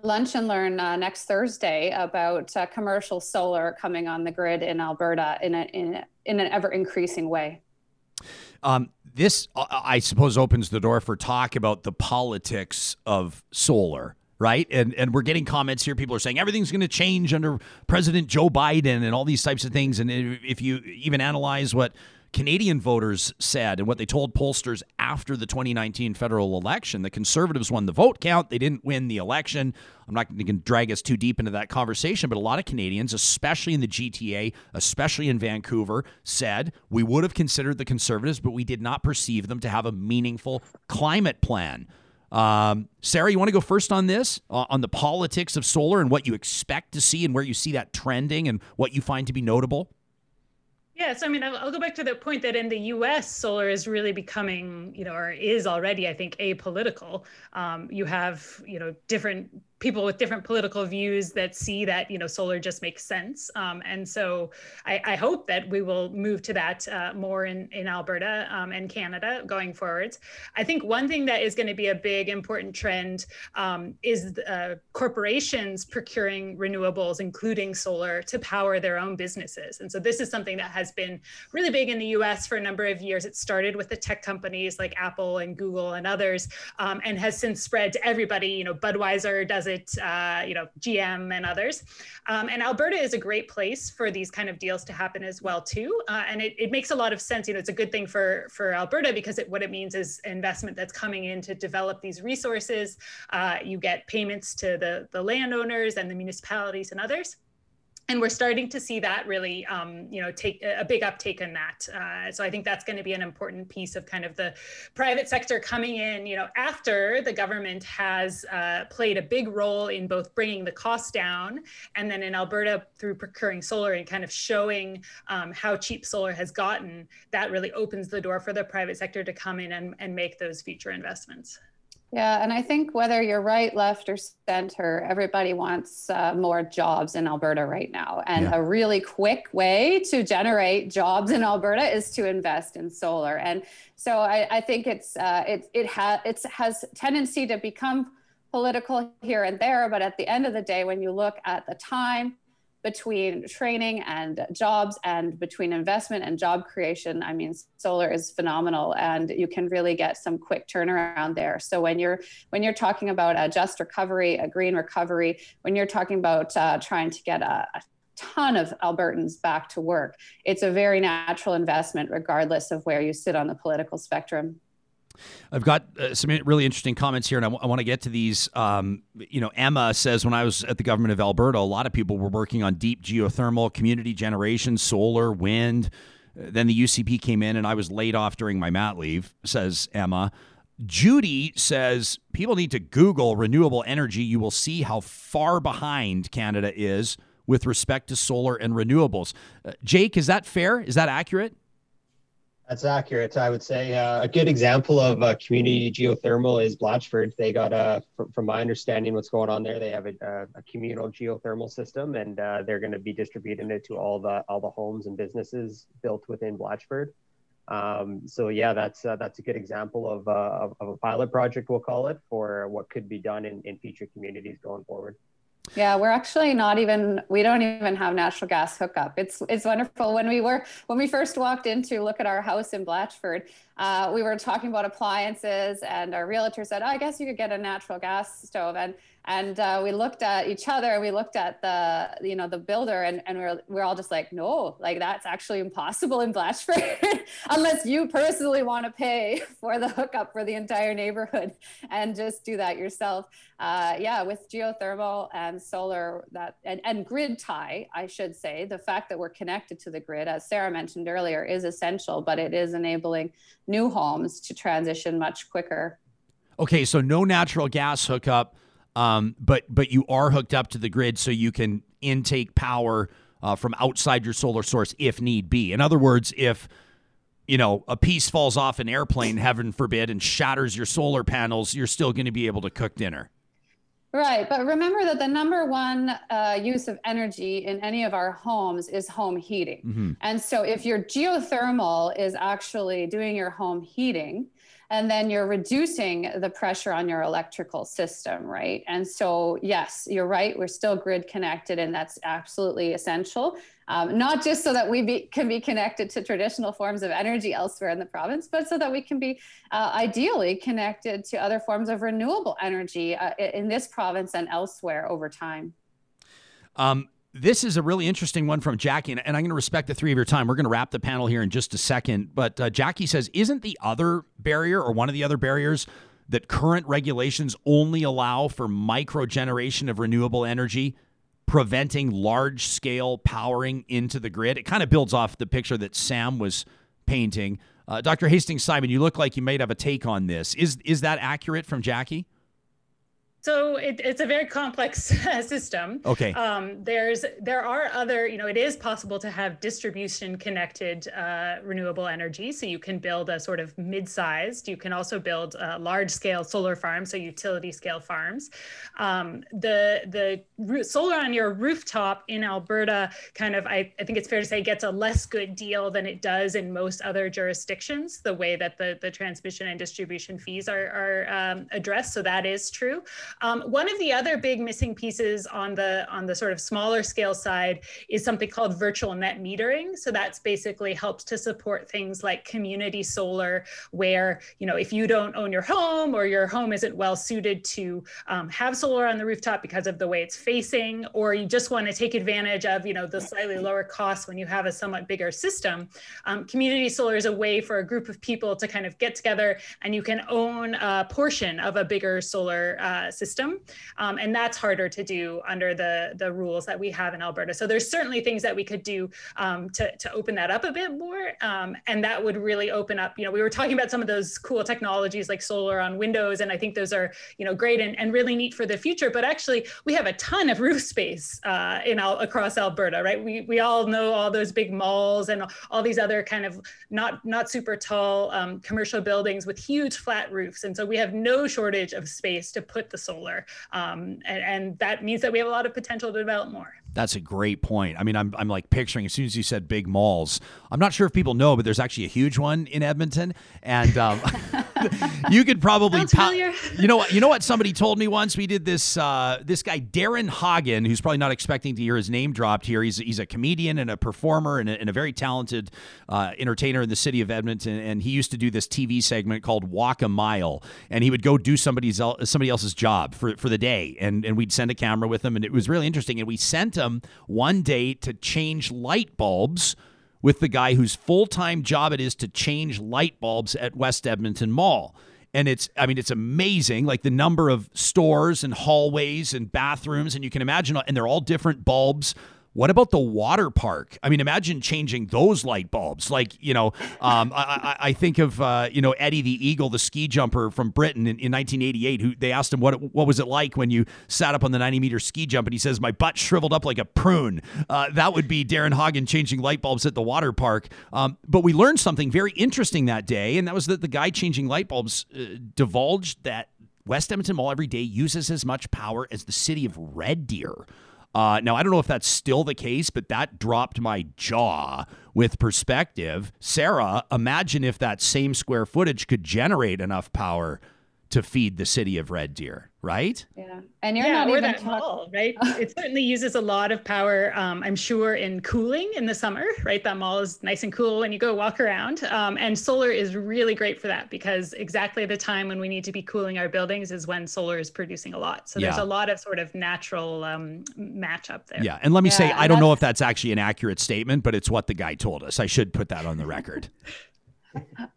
lunch and learn uh, next Thursday about uh, commercial solar coming on the grid in Alberta in, a, in, in an ever increasing way. Um, this, uh, I suppose, opens the door for talk about the politics of solar right? And and we're getting comments here. People are saying everything's going to change under President Joe Biden and all these types of things. And if you even analyze what Canadian voters said and what they told pollsters after the 2019 federal election. The conservatives won the vote count. They didn't win the election. I'm not going to drag us too deep into that conversation, but a lot of Canadians, especially in the GTA, especially in Vancouver, said we would have considered the conservatives, but we did not perceive them to have a meaningful climate plan. Um, Sara, you want to go first on this, uh, on the politics of solar and what you expect to see and where you see that trending and what you find to be notable? Yeah, so I mean, I'll, I'll, go back to the point that in the U.S., solar is really becoming, you know, or is already, I think, apolitical. Um, you have, you know, different people with different political views that see that you know solar just makes sense. Um, and so I, I, hope that we will move to that uh, more in, in alberta um, and canada going forwards. I think one thing that is going to be a big important trend um, is uh, corporations procuring renewables including solar to power their own businesses. And so this is something that has been really big in the us for a number of years. It started with the tech companies like apple and google and others um, and has since spread to everybody. You know budweiser does it it, uh, you know, GM and others. Um, and Alberta is a great place for these kind of deals to happen as well too. Uh, and it, it makes a lot of sense. You know, it's a good thing for for Alberta because it, what it means is investment that's coming in to develop these resources. Uh, you get payments to the the landowners and the municipalities and others and we're starting to see that really um, you know take a big uptake in that. Uh, so i think that's going to be an important piece of kind of the private sector coming in you know after the government has uh, played a big role in both bringing the cost down and then in alberta through procuring solar and kind of showing um, how cheap solar has gotten that really opens the door for the private sector to come in and, and make those future investments yeah, and I think whether you're right, left, or center, everybody wants uh, more jobs in Alberta right now. And yeah. a really quick way to generate jobs in Alberta is to invest in solar. And so I, I think it's uh, it it has it has tendency to become political here and there. But at the end of the day, when you look at the time between training and jobs and between investment and job creation i mean solar is phenomenal and you can really get some quick turnaround there so when you're when you're talking about a just recovery a green recovery when you're talking about uh, trying to get a, a ton of Albertans back to work. It's a very natural investment, regardless of where you sit on the political spectrum. I've got uh, some really interesting comments here, and I, w- I want to get to these. Um, you know, Emma says when I was at the government of Alberta, a lot of people were working on deep geothermal, community generation, solar, wind. Then the UCP came in, and I was laid off during my mat leave, says Emma. Judy says people need to Google renewable energy. You will see how far behind Canada is with respect to solar and renewables. Uh, Jake, is that fair? Is that accurate? That's accurate. I would say uh, a good example of uh, community geothermal is Blatchford. They got a, from, from, my understanding, what's going on there. They have a, a, a communal geothermal system, and uh, they're going to be distributing it to all the all the homes and businesses built within Blatchford. Um, so yeah, that's uh, that's a good example of, uh, of, of a pilot project, we'll call it, for what could be done in, in future communities going forward. Yeah, we're actually not even we don't even have natural gas hookup. It's it's wonderful. When we were when we first walked in to look at our house in Blatchford, uh, we were talking about appliances and our realtor said, oh, I guess you could get a natural gas stove. And and uh, we looked at each other and we looked at the you know the builder and, and we are we are all just like no like that's actually impossible in blatchford <laughs> unless you personally want to pay <laughs> for the hookup for the entire neighborhood and just do that yourself uh, yeah with geothermal and solar that and, and grid tie i should say the fact that we're connected to the grid as sara mentioned earlier is essential but it is enabling new homes to transition much quicker okay so no natural gas hookup um, but but you are hooked up to the grid, so you can intake power uh, from outside your solar source if need be. In other words, if you know a piece falls off an airplane, heaven forbid, and shatters your solar panels, you're still going to be able to cook dinner. Right, but remember that the number one uh, use of energy in any of our homes is home heating. Mm-hmm. And so, if your geothermal is actually doing your home heating, and then you're reducing the pressure on your electrical system, right? And so, yes, you're right. We're still grid connected, and that's absolutely essential. Um, not just so that we be, can be connected to traditional forms of energy elsewhere in the province, but so that we can be uh, ideally connected to other forms of renewable energy uh, in this province and elsewhere over time. Um, this is a really interesting one from Jackie, and, I'm going to respect the three of your time. We're going to wrap the panel here in just a second. But uh, Jackie says, isn't the other barrier or one of the other barriers that current regulations only allow for micro generation of renewable energy, preventing large scale powering into the grid? It kind of builds off the picture that Sam was painting. Uh, Dr. Hastings Simon, you look like you might have a take on this. Is is that accurate from Jackie? So it, it's a very complex <laughs> system. Okay. Um, there's there are other you know it is possible to have distribution connected uh, renewable energy. So you can build a sort of mid-sized. You can also build a large-scale solar farms, so utility-scale farms. Um, the the solar on your rooftop in Alberta kind of I, I think it's fair to say gets a less good deal than it does in most other jurisdictions. The way that the the transmission and distribution fees are are um, addressed. So that is true. Um, one of the other big missing pieces on the on the sort of smaller scale side is something called virtual net metering. So that's basically helps to support things like community solar, where you know if you don't own your home or your home isn't well suited to um, have solar on the rooftop because of the way it's facing, or you just want to take advantage of you know the slightly lower costs when you have a somewhat bigger system. Um, community solar is a way for a group of people to kind of get together and you can own a portion of a bigger solar uh, system system. Um, and that's harder to do under the, the rules that we have in Alberta. So there's certainly things that we could do um, to, to open that up a bit more. Um, and that would really open up, you know, we were talking about some of those cool technologies like solar on windows. And I think those are, you know, great and, and really neat for the future. But actually we have a ton of roof space uh, in all, across Alberta, right? We, we all know all those big malls and all these other kind of not, not super tall um, commercial buildings with huge flat roofs. And so we have no shortage of space to put the solar solar. Um, and, and that means that we have a lot of potential to develop more. That's a great point. I mean, I'm, I'm like picturing as soon as you said big malls. I'm not sure if people know, but there's actually a huge one in Edmonton, and um, <laughs> you could probably pa- you. know what you know what somebody told me once. We did this uh, this guy Darrin Hagen, who's probably not expecting to hear his name dropped here. He's he's a comedian and a performer and a, and a very talented uh, entertainer in the city of Edmonton, and he used to do this TV segment called Walk a Mile, and he would go do somebody's somebody else's job for for the day, and and we'd send a camera with him, and it was really interesting, and we sent him one day to change light bulbs with the guy whose full time job it is to change light bulbs at West Edmonton Mall. And it's, I mean, it's amazing, like the number of stores and hallways and bathrooms, and you can imagine, and they're all different bulbs what about the water park? I mean, imagine changing those light bulbs. Like, you know, um, I, I, think of, uh, you know, Eddie the Eagle, the ski jumper from Britain in, in, 1988, who they asked him, what, what was it like when you sat up on the 90 meter ski jump? And he says, my butt shriveled up like a prune. Uh, that would be Darrin Hagen changing light bulbs at the water park. Um, but we learned something very interesting that day, and that was that the guy changing light bulbs uh, divulged that West Edmonton Mall every day uses as much power as the city of Red Deer. Uh, now, I don't know if that's still the case, but that dropped my jaw with perspective. Sara, imagine if that same square footage could generate enough power to feed the city of Red Deer, right? Yeah, and you're yeah, not or even that talk- mall, right? <laughs> it certainly uses a lot of power. Um, I'm sure in cooling in the summer, right? That mall is nice and cool when you go walk around, um, and solar is really great for that because exactly the time when we need to be cooling our buildings is when solar is producing a lot. So there's Yeah. a lot of sort of natural um, match up there. Yeah, and let me say, I don't know if that's actually an accurate statement, but it's what the guy told us. I should put that on the record. <laughs>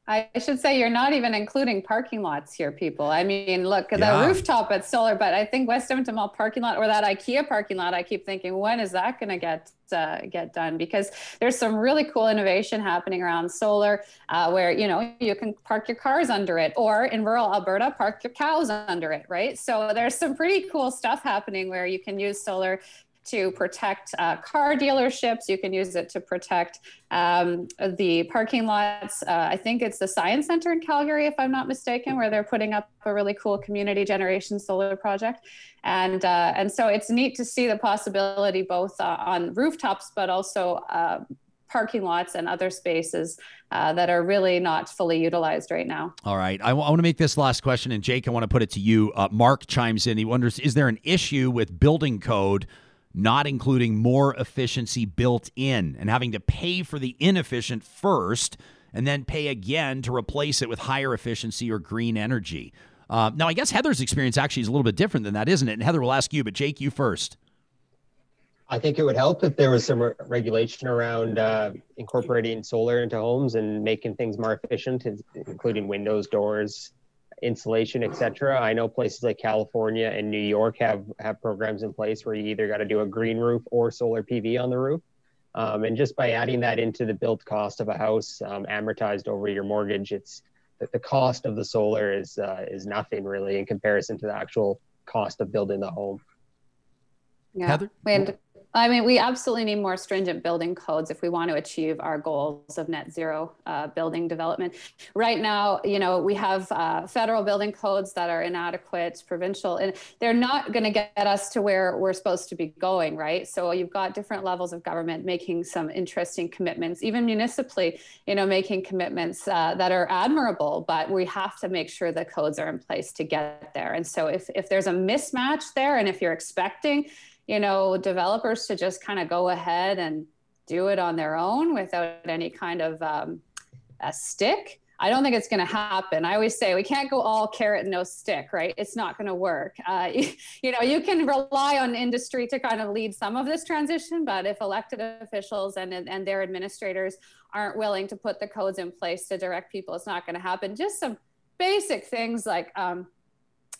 I should say you're not even including parking lots here, people. I mean, look, Yeah. the rooftop at solar, but I think West Edmonton Mall parking lot or that IKEA parking lot, I keep thinking, when is that going to get uh, get done? Because there's some really cool innovation happening around solar, uh, where you know you can park your cars under it, or in rural Alberta, park your cows under it, right? So there's some pretty cool stuff happening where you can use solar to protect uh, car dealerships. You can use it to protect um, the parking lots. Uh, I think it's the Science Center in Calgary, if I'm not mistaken, where they're putting up a really cool community generation solar project. And uh, and so it's neat to see the possibility both uh, on rooftops, but also uh, parking lots and other spaces uh, that are really not fully utilized right now. All right. I want to make this last question, and Jake, I want to put it to you. Uh, Mark chimes in. He wonders Is there an issue with building code not including more efficiency built in and having to pay for the inefficient first and then pay again to replace it with higher efficiency or green energy? Uh, now, I guess Heather's experience actually is a little bit different than that, isn't it? And Heather will ask you, but Jake, you first. I think it would help if there was some re- regulation around uh, incorporating solar into homes and making things more efficient, including windows, doors, insulation, etc. I know places like California and New York have have programs in place where you either got to do a green roof or solar PV on the roof. Um, and just by adding that into the built cost of a house, um, amortized over your mortgage, it's that the cost of the solar is uh, is nothing really in comparison to the actual cost of building the home. Yeah. Heather? And I mean, we absolutely need more stringent building codes if we want to achieve our goals of net zero uh, building development. Right now, you know, we have uh, federal building codes that are inadequate, provincial, and they're not going to get us to where we're supposed to be going, right? So you've got different levels of government making some interesting commitments, even municipally, you know, making commitments uh, that are admirable, but we have to make sure the codes are in place to get there. And so if, if there's a mismatch there, and if you're expecting, you know, developers to just kind of go ahead and do it on their own without any kind of um, a stick. I don't think it's going to happen. I always say we can't go all carrot and no stick, right? It's not going to work. Uh, <laughs> you, you know, you can rely on industry to kind of lead some of this transition, but if elected officials and and their administrators aren't willing to put the codes in place to direct people, it's not going to happen. Just some basic things like. Um,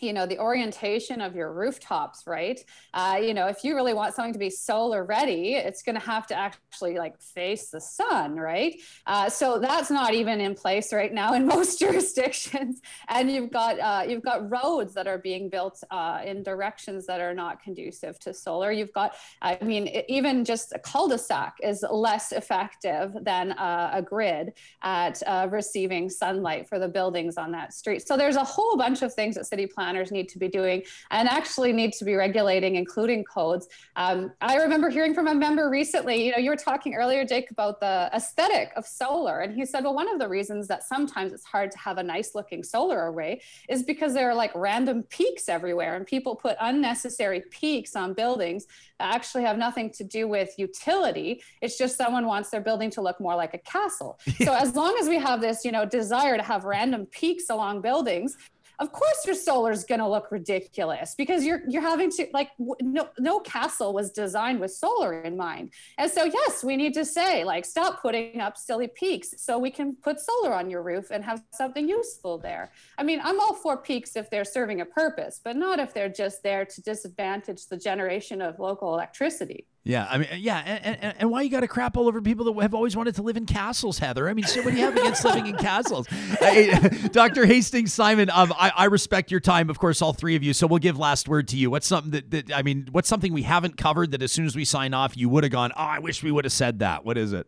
you know the orientation of your rooftops right? Uh, you know if you really want something to be solar ready it's going to have to actually like face the sun right? Uh, so that's not even in place right now in <laughs> most jurisdictions. And you've got uh, you've got roads that are being built uh, in directions that are not conducive to solar. You've got i mean even just a cul-de-sac is less effective than uh, a grid at uh, receiving sunlight for the buildings on that street. So there's a whole bunch of things that city planners need to be doing and actually need to be regulating including codes. Um, i remember hearing from a member recently you know you were talking earlier jake about the aesthetic of solar. And he said well one of the reasons that sometimes it's hard to have a nice looking solar array is because there are like random peaks everywhere and people put unnecessary peaks on buildings that actually have nothing to do with utility. It's just someone wants their building to look more like a castle. <laughs> So as long as we have this you know desire to have random peaks along buildings of course your solar is going to look ridiculous because you're you're having to like no no castle was designed with solar in mind. And so yes we need to say like stop putting up silly peaks so we can put solar on your roof and have something useful there. I mean i'm all for peaks if they're serving a purpose but not if they're just there to disadvantage the generation of local electricity Yeah, I mean, yeah, and, and, and why you got to crap all over people that have always wanted to live in castles, Heather? I mean, so what do you have against living in castles? <laughs> Hey, <laughs> Dr. Hastings Simon, um, I, I respect your time, of course, all three of you. So we'll give last word to you. What's something that, that I mean, what's something we haven't covered that as soon as we sign off, you would have gone, oh, I wish we would have said that. What is it?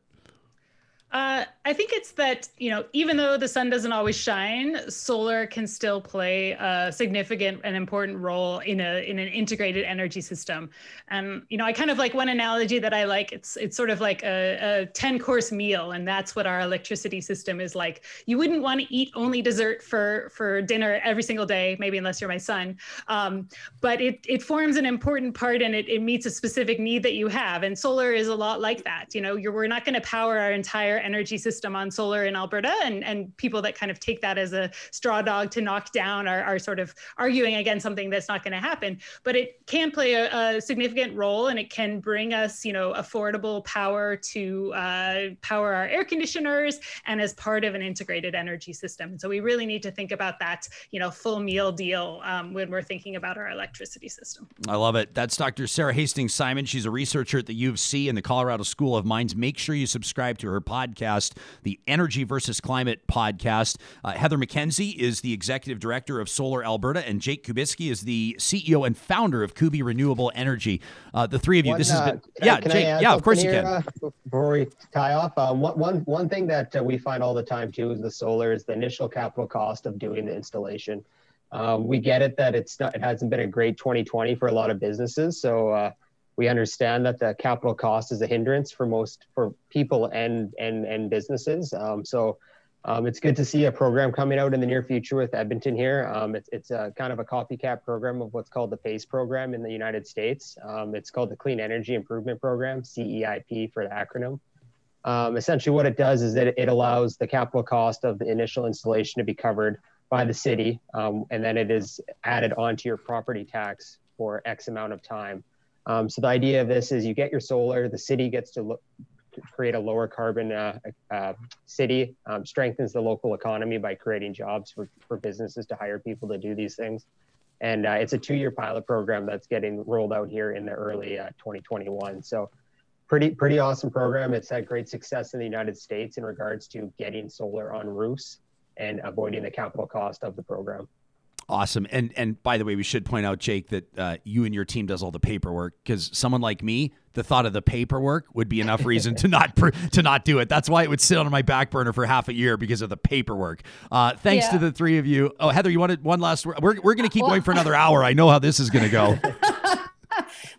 Uh, I think it's that, you know, even though the sun doesn't always shine, solar can still play a significant and important role in a in an integrated energy system. And, you know, I kind of like one analogy that I like, it's it's sort of like a, a 10 course meal, and that's what our electricity system is like. You wouldn't want to eat only dessert for for dinner every single day, maybe unless you're my son. Um, but it it forms an important part and it, it meets a specific need that you have. And solar is a lot like that. You know, you're we're not going to power our entire energy system on solar in Alberta, and, and people that kind of take that as a straw dog to knock down are, are sort of arguing against something that's not going to happen. But it can play a, a, significant role, and it can bring us, you know, affordable power to uh, power our air conditioners, and as part of an integrated energy system. So we really need to think about that, you know, full meal deal um, when we're thinking about our electricity system. I love it. That's Dr. Sara Hastings Simon. She's a researcher at the U of C and the Colorado School of Mines. Make sure you subscribe to her podcast, the Energy versus Climate podcast. Uh, Heather MacKenzie is the executive director of Solar Alberta, and Jake Kubiski is the CEO and founder of Kubi Renewable Energy. Uh, the three of you, One, this has uh, been, yeah, Jake, yeah, of course you can. uh, before we tie off, uh, one, one, one thing that we find all the time too is the solar is the initial capital cost of doing the installation. Um, we get it that it's not, it hasn't been a great 2020 for a lot of businesses. So uh, we understand that the capital cost is a hindrance for most for people and and and businesses. Um, so um, it's good to see a program coming out in the near future with Edmonton here. Um, it's it's a kind of a copycat program of what's called the PACE program in the United States. Um, it's called the Clean Energy Improvement Program, CEIP for the acronym. Um, essentially, what it does is that it allows the capital cost of the initial installation to be covered by the city, um, and then it is added onto your property tax for X amount of time. Um, so the idea of this is you get your solar, the city gets to look, create a lower carbon uh, uh, city, um, strengthens the local economy by creating jobs for, for businesses to hire people to do these things. And uh, it's a two-year pilot program that's getting rolled out here in the early uh, 2021. So pretty pretty awesome program. It's had great success in the United States in regards to getting solar on roofs and avoiding the capital cost of the program. Awesome. And and by the way, we should point out, Jake, that uh, you and your team does all the paperwork because someone like me, the thought of the paperwork would be enough reason to <laughs> not pr- to not do it. That's why it would sit on my back burner for half a year because of the paperwork. Uh, thanks to the three of you. Oh, Heather, you wanted one last word? We're, we're going to keep Well- going for another hour. I know how this is going to go. <laughs>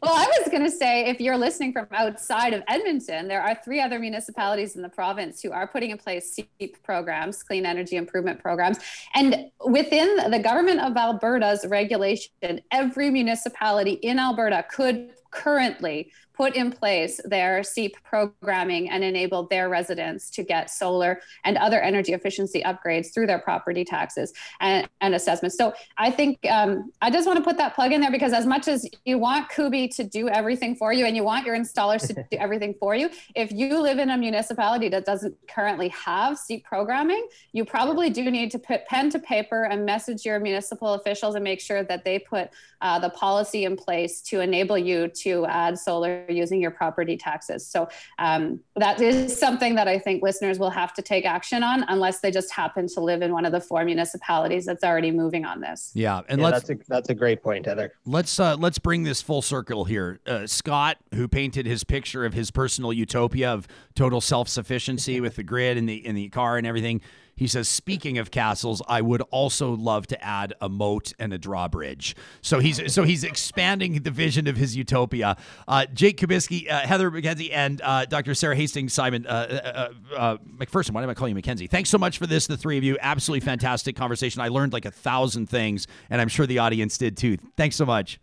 Well, I was going to say if you're listening from outside of Edmonton, there are three other municipalities in the province who are putting in place CEIP programs, clean energy improvement programs. And within the government of Alberta's regulation, every municipality in Alberta could currently put in place their CEIP programming and enable their residents to get solar and other energy efficiency upgrades through their property taxes and, and assessments. So I think um, I just want to put that plug in there because as much as you want Kubi to do everything for you and you want your installers to <laughs> do everything for you, if you live in a municipality that doesn't currently have CEIP programming, you probably do need to put pen to paper and message your municipal officials and make sure that they put uh, the policy in place to enable you to add solar using your property taxes. So um, that is something that I think listeners will have to take action on unless they just happen to live in one of the four municipalities that's already moving on this. Yeah, and yeah, let's that's a that's a great point, Heather. let's uh, let's bring this full circle here. Uh, Scott, who painted his picture of his personal utopia of total self sufficiency <laughs> with the grid and the in the car and everything, he says, "Speaking of castles, I would also love to add a moat and a drawbridge." So he's so he's expanding the vision of his utopia. Uh, Jake Kubiski, uh, Heather MacKenzie, and uh, Dr. Sara Hastings Simon uh, uh, uh, McPherson. Why am I calling you MacKenzie? Thanks so much for this, the three of you. Absolutely fantastic conversation. I learned like a thousand things, and I'm sure the audience did too. Thanks so much.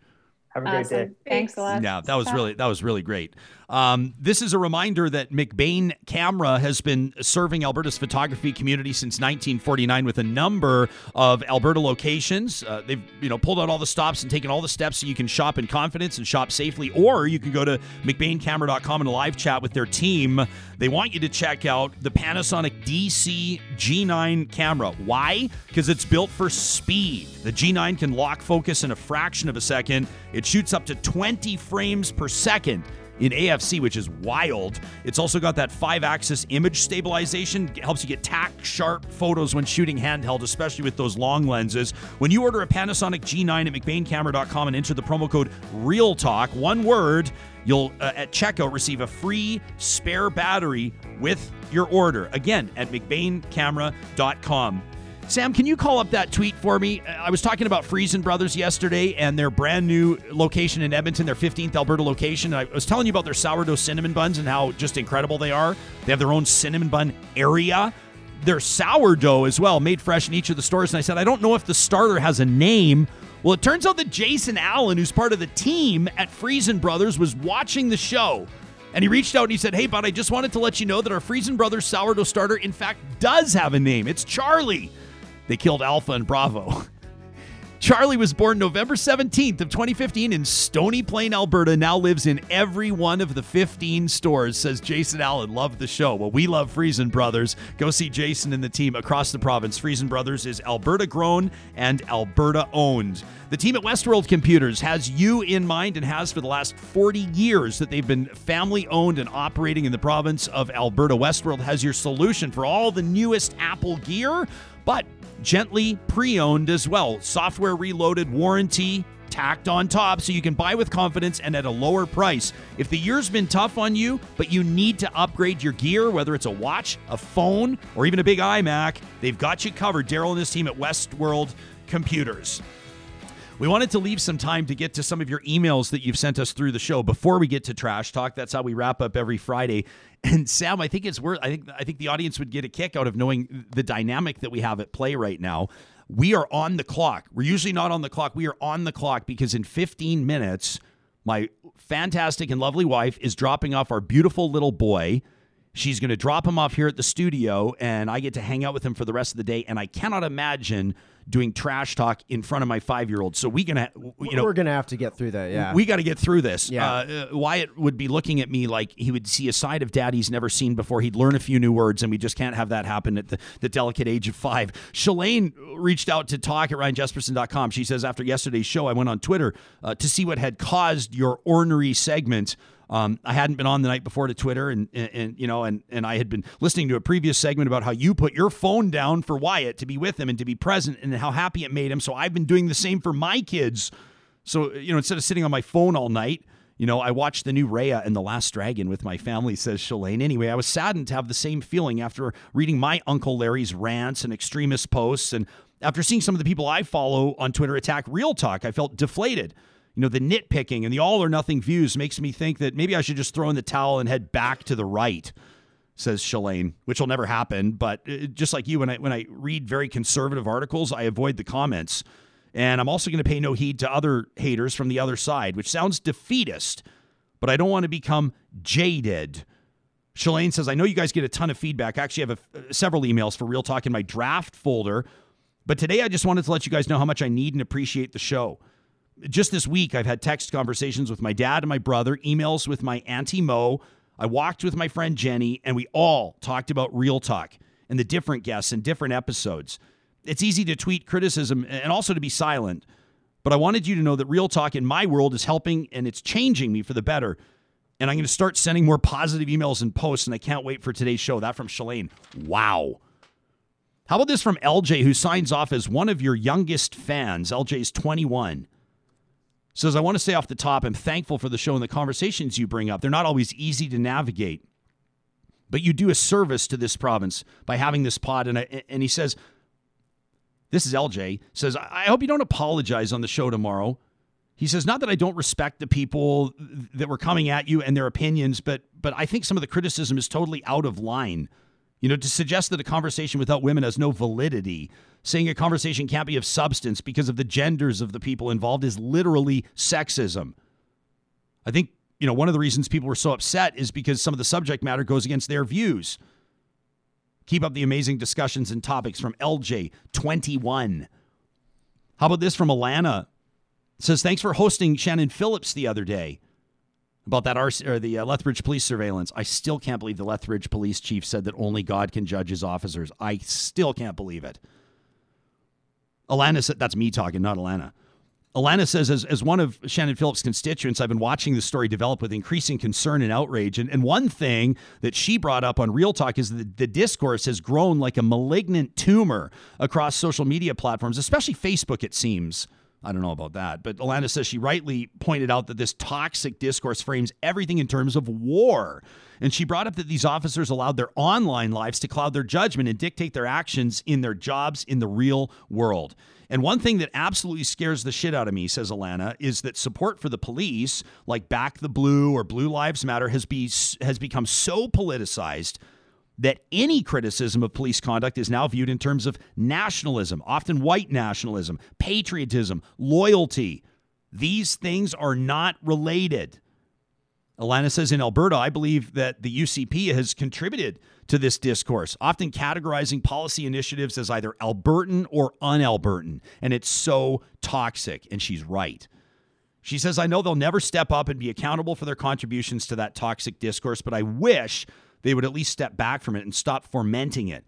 Have a great day. Thanks a lot. Yeah, that was really that was really great. Um, this is a reminder that McBain Camera has been serving Alberta's photography community since 1949 with a number of Alberta locations. Uh, they've you know pulled out all the stops and taken all the steps so you can shop in confidence and shop safely, or you can go to McBainCamera.com and live chat with their team. They want you to check out the Panasonic DC G9 camera. Why? Because it's built for speed. The G9 can lock focus in a fraction of a second. It shoots up to 20 frames per second in AFC, which is wild. It's also got that five axis image stabilization. It helps you get tack sharp photos when shooting handheld, especially with those long lenses. When you order a Panasonic G9 at McBainCamera.com and enter the promo code REALTALK, one word, you'll uh, at checkout receive a free spare battery with your order. Again, at McBainCamera.com. Sam, can you call up that tweet for me? I was talking about Freson Brothers yesterday and their brand new location in Edmonton, their 15th Alberta location. I was telling you about their sourdough cinnamon buns and how just incredible they are. They have their own cinnamon bun area. Their sourdough as well, made fresh in each of the stores. And I said, I don't know if the starter has a name. Well, it turns out that Jason Allen, who's part of the team at Freson Brothers, was watching the show. And he reached out and he said, Hey, bud, I just wanted to let you know that our Freson Brothers sourdough starter, in fact, does have a name. It's Charlie. They killed Alpha and Bravo. <laughs> Charlie was born November 17th of 2015 in Stony Plain, Alberta. Now lives in every one of the 15 stores. Says Jason Allen. Love the show. Well, we love Freson Brothers. Go see Jason and the team across the province. Freson Brothers is Alberta grown and Alberta owned. The team at Westworld Computers has you in mind and has for the last 40 years that they've been family owned and operating in the province of Alberta. Westworld has your solution for all the newest Apple gear, but gently pre owned as well. Software reloaded, warranty tacked on top so you can buy with confidence and at a lower price. If the year's been tough on you, but you need to upgrade your gear, whether it's a watch, a phone, or even a big iMac, they've got you covered. Daryl and his team at Westworld Computers. We wanted to leave some time to get to some of your emails that you've sent us through the show before we get to trash talk. That's how we wrap up every Friday. <laughs> And Sam, I think it's worth. I think I think the audience would get a kick out of knowing the dynamic that we have at play right now. We are on the clock. We're usually not on the clock. We are on the clock because in 15 minutes, my fantastic and lovely wife is dropping off our beautiful little boy. She's going to drop him off here at the studio, and I get to hang out with him for the rest of the day. And I cannot imagine doing trash talk in front of my five year old. So we gonna, you know, we're gonna have to get through that. Yeah, we got to get through this. Yeah. Uh, Wyatt would be looking at me like he would see a side of dad he's never seen before. He'd learn a few new words, and we just can't have that happen at the, the delicate age of five. Shalane reached out to talk at ryanjespersen.com. She says after yesterday's show, I went on Twitter uh, to see what had caused your ornery segment. Um, I hadn't been on the night before to Twitter, and, and, and you know, and and I had been listening to a previous segment about how you put your phone down for Wyatt to be with him and to be present, and how happy it made him. So I've been doing the same for my kids. So you know, instead of sitting on my phone all night, you know, I watched the new Raya and the Last Dragon with my family. Says Shalane. Anyway, I was saddened to have the same feeling after reading my Uncle Larry's rants and extremist posts, and after seeing some of the people I follow on Twitter attack Real Talk, I felt deflated you know, the nitpicking and the all or nothing views makes me think that maybe I should just throw in the towel and head back to the right, says Shalane, which will never happen. But uh, just like you, when I when I read very conservative articles, I avoid the comments. And I'm also going to pay no heed to other haters from the other side, which sounds defeatist, but I don't want to become jaded. Shalane says, I know you guys get a ton of feedback. I actually have a, uh, several emails for Real Talk in my draft folder. But today I just wanted to let you guys know how much I need and appreciate the show just this week, I've had text conversations with my dad and my brother, emails with my Auntie Mo. I walked with my friend Jenny, and we all talked about Real Talk and the different guests and different episodes. It's easy to tweet criticism and also to be silent, but I wanted you to know that Real Talk in my world is helping and it's changing me for the better. And I'm going to start sending more positive emails and posts, and I can't wait for today's show. That from Shalane. Wow. How about this from LJ, who signs off as one of your youngest fans? LJ's 21 says, I want to say off the top, I'm thankful for the show and the conversations you bring up. They're not always easy to navigate, but you do a service to this province by having this pod. And, I, and he says, This is LJ, says, I hope you don't apologize on the show tomorrow. He says, Not that I don't respect the people that were coming at you and their opinions, but, but I think some of the criticism is totally out of line. You know, to suggest that a conversation without women has no validity, saying a conversation can't be of substance because of the genders of the people involved is literally sexism. I think, you know, one of the reasons people were so upset is because some of the subject matter goes against their views. Keep up the amazing discussions and topics from LJ21. How about this from Alana? It says, thanks for hosting Shannon Phillips the other day about that RC, or the uh, Lethbridge police surveillance. I still can't believe the Lethbridge police chief said that only God can judge his officers. I still can't believe it. Alana said, that's me talking, not Alana. Alana says, as, as one of Shannon Phillips' constituents, I've been watching the story develop with increasing concern and outrage. And, and one thing that she brought up on Real Talk is that the discourse has grown like a malignant tumor across social media platforms, especially Facebook, it seems. I don't know about that. But Alana says she rightly pointed out that this toxic discourse frames everything in terms of war. And she brought up that these officers allowed their online lives to cloud their judgment and dictate their actions in their jobs in the real world. And one thing that absolutely scares the shit out of me, says Alana, is that support for the police, like Back the Blue or Blue Lives Matter, has, be, has become so politicized that any criticism of police conduct is now viewed in terms of nationalism, often white nationalism, patriotism, loyalty. These things are not related. Alana says in Alberta, I believe that the UCP has contributed to this discourse, often categorizing policy initiatives as either Albertan or un-Albertan, and it's so toxic, and she's right. She says, I know they'll never step up and be accountable for their contributions to that toxic discourse, but I wish they would at least step back from it and stop fomenting it.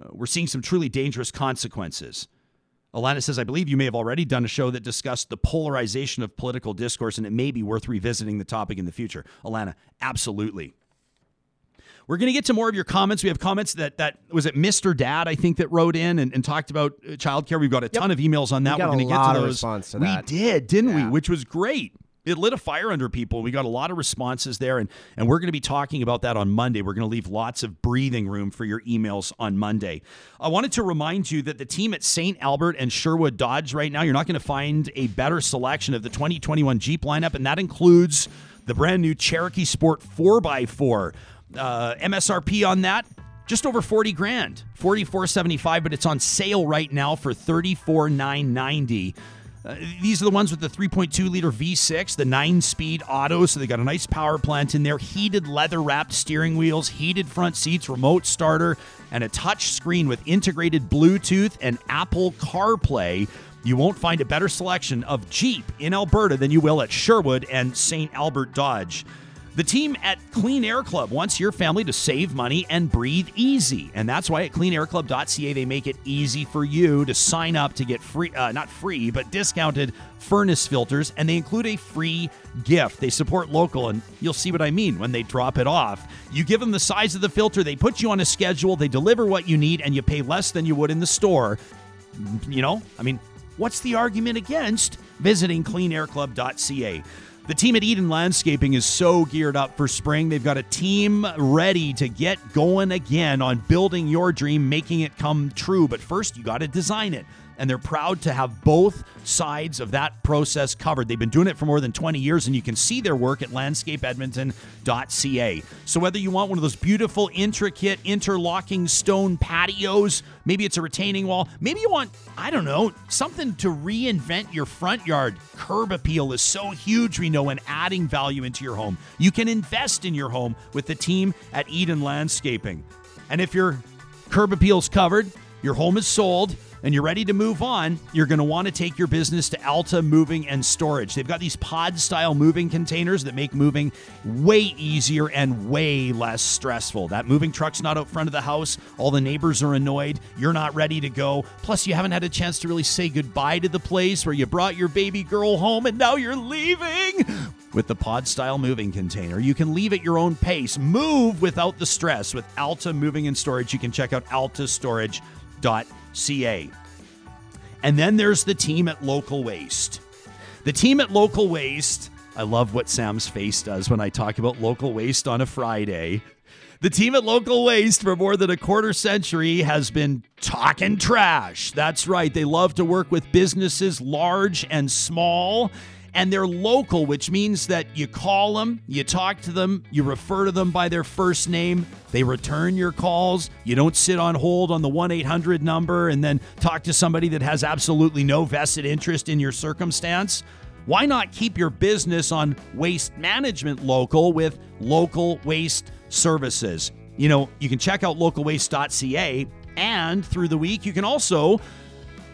Uh, we're seeing some truly dangerous consequences. Alana says, I believe you may have already done a show that discussed the polarization of political discourse, and it may be worth revisiting the topic in the future. Alana, absolutely. We're going to get to more of your comments. We have comments that that was it, Mr. Dad, I think, that wrote in and, and talked about uh, childcare. We've got a ton of emails on that. We are going to get to those. response to we did, didn't we? Which was great. It lit a fire under people. We got a lot of responses there, and and we're going to be talking about that on Monday. We're going to leave lots of breathing room for your emails on Monday. I wanted to remind you that the team at St. Albert and Sherwood Dodge right now, you're not going to find a better selection of the 2021 Jeep lineup, and that includes the brand new Cherokee Sport 4x4. Uh, MSRP on that just over 40 grand 44.75 but it's on sale right now for 34.990 uh, these are the ones with the 3.2 liter V6, the nine speed auto. So they got a nice power plant in there, heated leather wrapped steering wheels, heated front seats, remote starter, and a touch screen with integrated Bluetooth and Apple CarPlay. You won't find a better selection of Jeep in Alberta than you will at Sherwood and St. Albert Dodge. The team at Clean Air Club wants your family to save money and breathe easy. And that's why at cleanairclub.ca they make it easy for you to sign up to get free, uh, not free, but discounted furnace filters. And they include a free gift. They support local, and you'll see what I mean when they drop it off. You give them the size of the filter, they put you on a schedule, they deliver what you need, and you pay less than you would in the store. You know, I mean, what's the argument against visiting cleanairclub.ca? The team at Eden Landscaping is so geared up for spring. They've got a team ready to get going again on building your dream, making it come true. But first, you got to design it. And they're proud to have both sides of that process covered. They've been doing it for more than 20 years, and you can see their work at landscapeedmonton.ca. So, whether you want one of those beautiful, intricate, interlocking stone patios, maybe it's a retaining wall, maybe you want, I don't know, something to reinvent your front yard. Curb appeal is so huge, we know, and adding value into your home. You can invest in your home with the team at Eden Landscaping. And if your curb appeal's covered, your home is sold, and you're ready to move on, you're going to want to take your business to Alta Moving and Storage. They've got these pod style moving containers that make moving way easier and way less stressful. That moving truck's not out front of the house. All the neighbors are annoyed. You're not ready to go. Plus, you haven't had a chance to really say goodbye to the place where you brought your baby girl home and now you're leaving. With the pod style moving container, you can leave at your own pace. Move without the stress. With Alta Moving and Storage, you can check out altastorage.ca. And then there's the team at Local Waste. The team at Local Waste, I love what Sam's face does when I talk about local waste on a Friday. The team at Local Waste for more than a quarter century has been talking trash. That's right. They love to work with businesses large and small. And they're local, which means that you call them, you talk to them, you refer to them by their first name. They return your calls. You don't sit on hold on the 1 800 number and then talk to somebody that has absolutely no vested interest in your circumstance. Why not keep your business on waste management local with local waste services? You know, you can check out localwaste.ca and through the week, you can also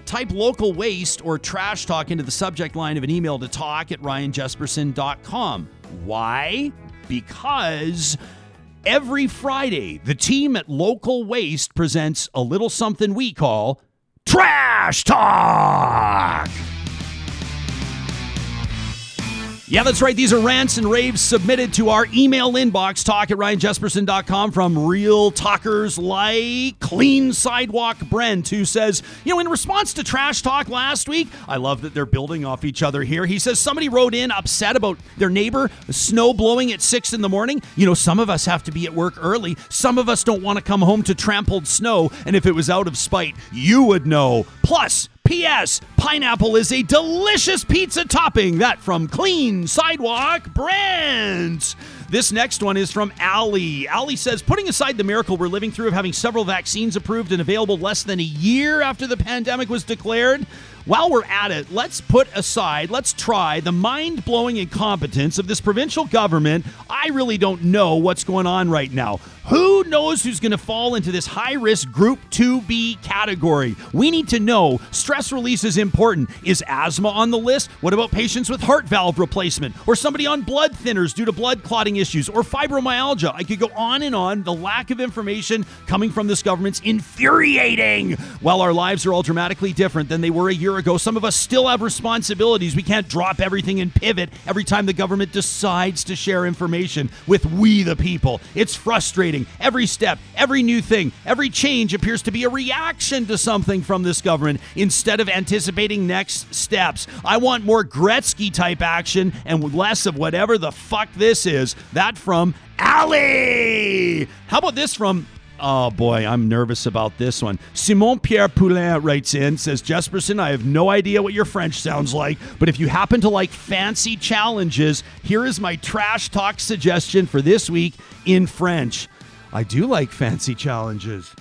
type local waste or trash talk into the subject line of an email to talk at ryanjespersen.com. Why? Because every Friday, the team at Local Waste presents a little something we call Trash Talk. Yeah, that's right. These are rants and raves submitted to our email inbox, talk at ryanjespersen.com from real talkers like Clean Sidewalk Brent, who says, you know, in response to trash talk last week, I love that they're building off each other here. He says somebody wrote in upset about their neighbor, snow blowing at six in the morning. You know, some of us have to be at work early. Some of us don't want to come home to trampled snow. And if it was out of spite, you would know. Plus, P.S. Pineapple is a delicious pizza topping. That from Clean Sidewalk Brands. This next one is from Ali. Ali says, putting aside the miracle we're living through of having several vaccines approved and available less than a year after the pandemic was declared, while we're at it, let's put aside, let's try the mind blowing incompetence of this provincial government. I really don't know what's going on right now. Who knows who's going to fall into this high risk Group 2B category? We need to know. Stress release is important. Is asthma on the list? What about patients with heart valve replacement? Or somebody on blood thinners due to blood clotting issues? Or fibromyalgia? I could go on and on. The lack of information coming from this government's infuriating. While our lives are all dramatically different than they were a year ago, some of us still have responsibilities. We can't drop everything and pivot every time the government decides to share information with we the people. It's frustrating. Every step, every new thing, every change appears to be a reaction to something from this government instead of anticipating next steps. I want more Gretzky type action and less of whatever the fuck this is. That from Allie. How about this from Oh boy, I'm nervous about this one. Simon Pierre Poulin writes in, says, Jespersen, I have no idea what your French sounds like, but if you happen to like fancy challenges, here is my trash talk suggestion for this week in French. I do like fancy challenges.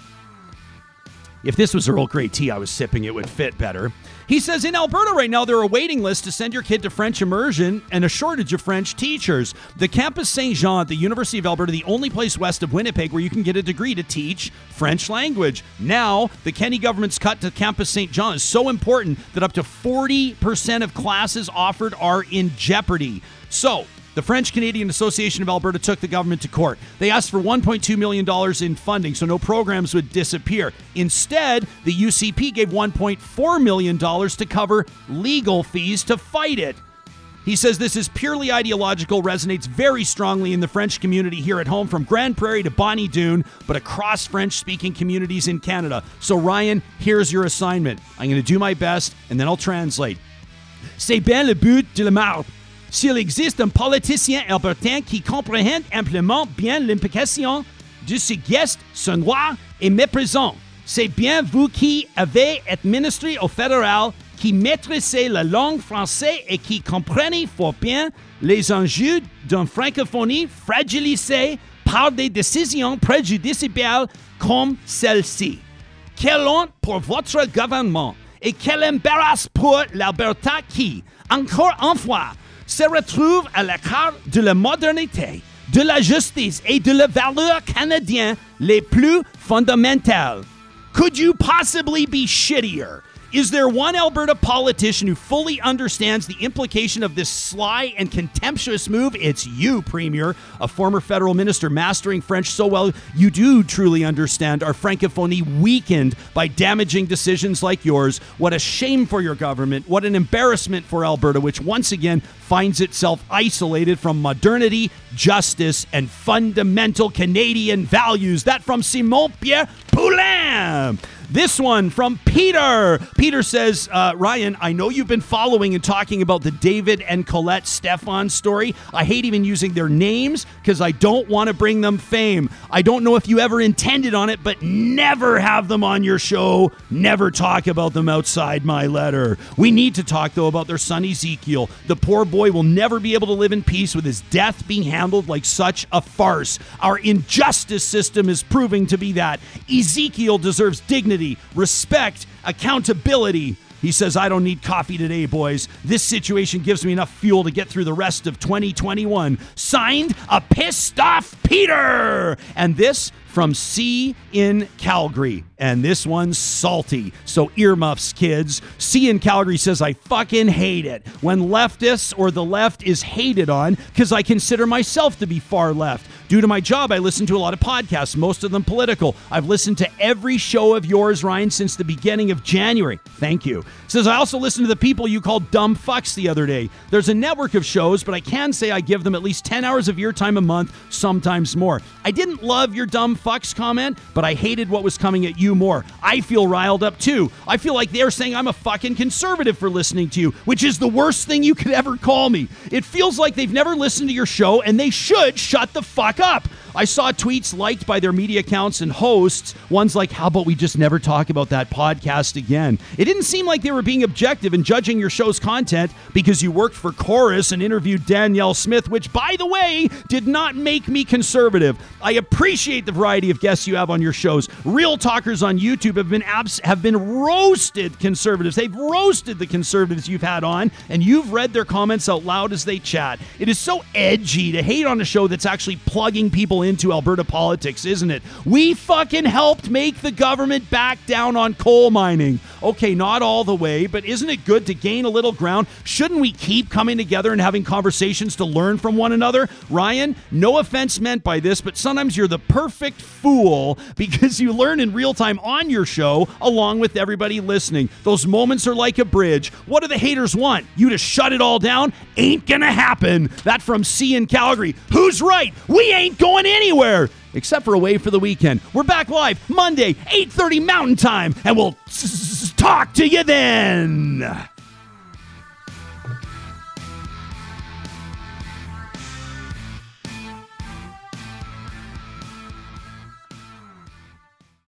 If this was Earl Grey tea I was sipping, it would fit better. He says in Alberta right now, there are waiting lists to send your kid to French immersion and a shortage of French teachers. The Campus Saint Jean at the University of Alberta, the only place west of Winnipeg where you can get a degree to teach French language. Now, the Kenney government's cut to Campus Saint Jean is so important that up to 40% of classes offered are in jeopardy. So, the French Canadian Association of Alberta took the government to court. They asked for $1.2 million in funding so no programs would disappear. Instead, the UCP gave $1.4 million to cover legal fees to fight it. He says this is purely ideological, resonates very strongly in the French community here at home, from Grande Prairie to Bonnie Doon, but across French speaking communities in Canada. So, Ryan, here's your assignment. I'm going to do my best and then I'll translate. C'est bien le but de la marque. S'il existe un politicien albertain qui comprenne amplement bien l'implication de ce geste sonore et méprisant, c'est bien vous qui avez administré au fédéral, qui maîtrisez la langue française et qui comprenez fort bien les enjeux d'une francophonie fragilisée par des décisions préjudiciables comme celle-ci. Quelle honte pour votre gouvernement et quel embarras pour l'Alberta qui, encore une fois, se retrouve à l'écart de la modernité, de la justice et de la valeur canadienne les plus fondamentales. Could you possibly be shittier? Is there one Alberta politician who fully understands the implication of this sly and contemptuous move? It's you, Premier, a former federal minister mastering French so well you do truly understand our francophonie weakened by damaging decisions like yours. What a shame for your government. What an embarrassment for Alberta, which once again finds itself isolated from modernity, justice, and fundamental Canadian values. That from Simon Pierre Poulin. This one from Peter. Peter says, uh, Ryan, I know you've been following and talking about the David and Collet Stephan story. I hate even using their names because I don't want to bring them fame. I don't know if you ever intended on it, but never have them on your show. Never talk about them outside my letter. We need to talk, though, about their son Ezekiel. The poor boy will never be able to live in peace with his death being handled like such a farce. Our injustice system is proving to be that. Ezekiel deserves dignity respect, accountability. He says, I don't need coffee today, boys. This situation gives me enough fuel to get through the rest of 2021. Signed, a pissed off Peter. And this from C in Calgary. And this one's salty. So earmuffs, kids. C in Calgary says, I fucking hate it when leftists or the left is hated on because I consider myself to be far left. Due to my job, I listen to a lot of podcasts, most of them political. I've listened to every show of yours, Ryan, since the beginning of January. Thank you. Says, I also listened to the people you called dumb fucks the other day. There's a network of shows, but I can say I give them at least 10 hours of your time a month, sometimes more. I didn't love your dumb fucks comment, but I hated what was coming at you more. I feel riled up too. I feel like they're saying I'm a fucking conservative for listening to you, which is the worst thing you could ever call me. It feels like they've never listened to your show and they should shut the fuck up. I saw tweets liked by their media accounts and hosts. Ones like, How about we just never talk about that podcast again? It didn't seem like they were being objective in judging your show's content because you worked for Corus and interviewed Danielle Smith, which, by the way, did not make me conservative. I appreciate the variety of guests you have on your shows. Real talkers on YouTube have been abs- have been roasted conservatives. They've roasted the conservatives you've had on, and you've read their comments out loud as they chat. It is so edgy to hate on a show that's actually plugging people into Alberta politics, isn't it? We fucking helped make the government back down on coal mining. Okay, not all the way, but isn't it good to gain a little ground? Shouldn't we keep coming together and having conversations to learn from one another? Ryan, no offense meant by this, but sometimes you're the perfect fool <laughs> because you learn in real time on your show along with everybody listening. Those moments are like a bridge. What do the haters want? You to shut it all down? Ain't gonna happen. That from C in Calgary. Who's right? We ain't going anywhere except for away for the weekend. We're back live Monday, 8:30 Mountain Time, and we'll talk to you then.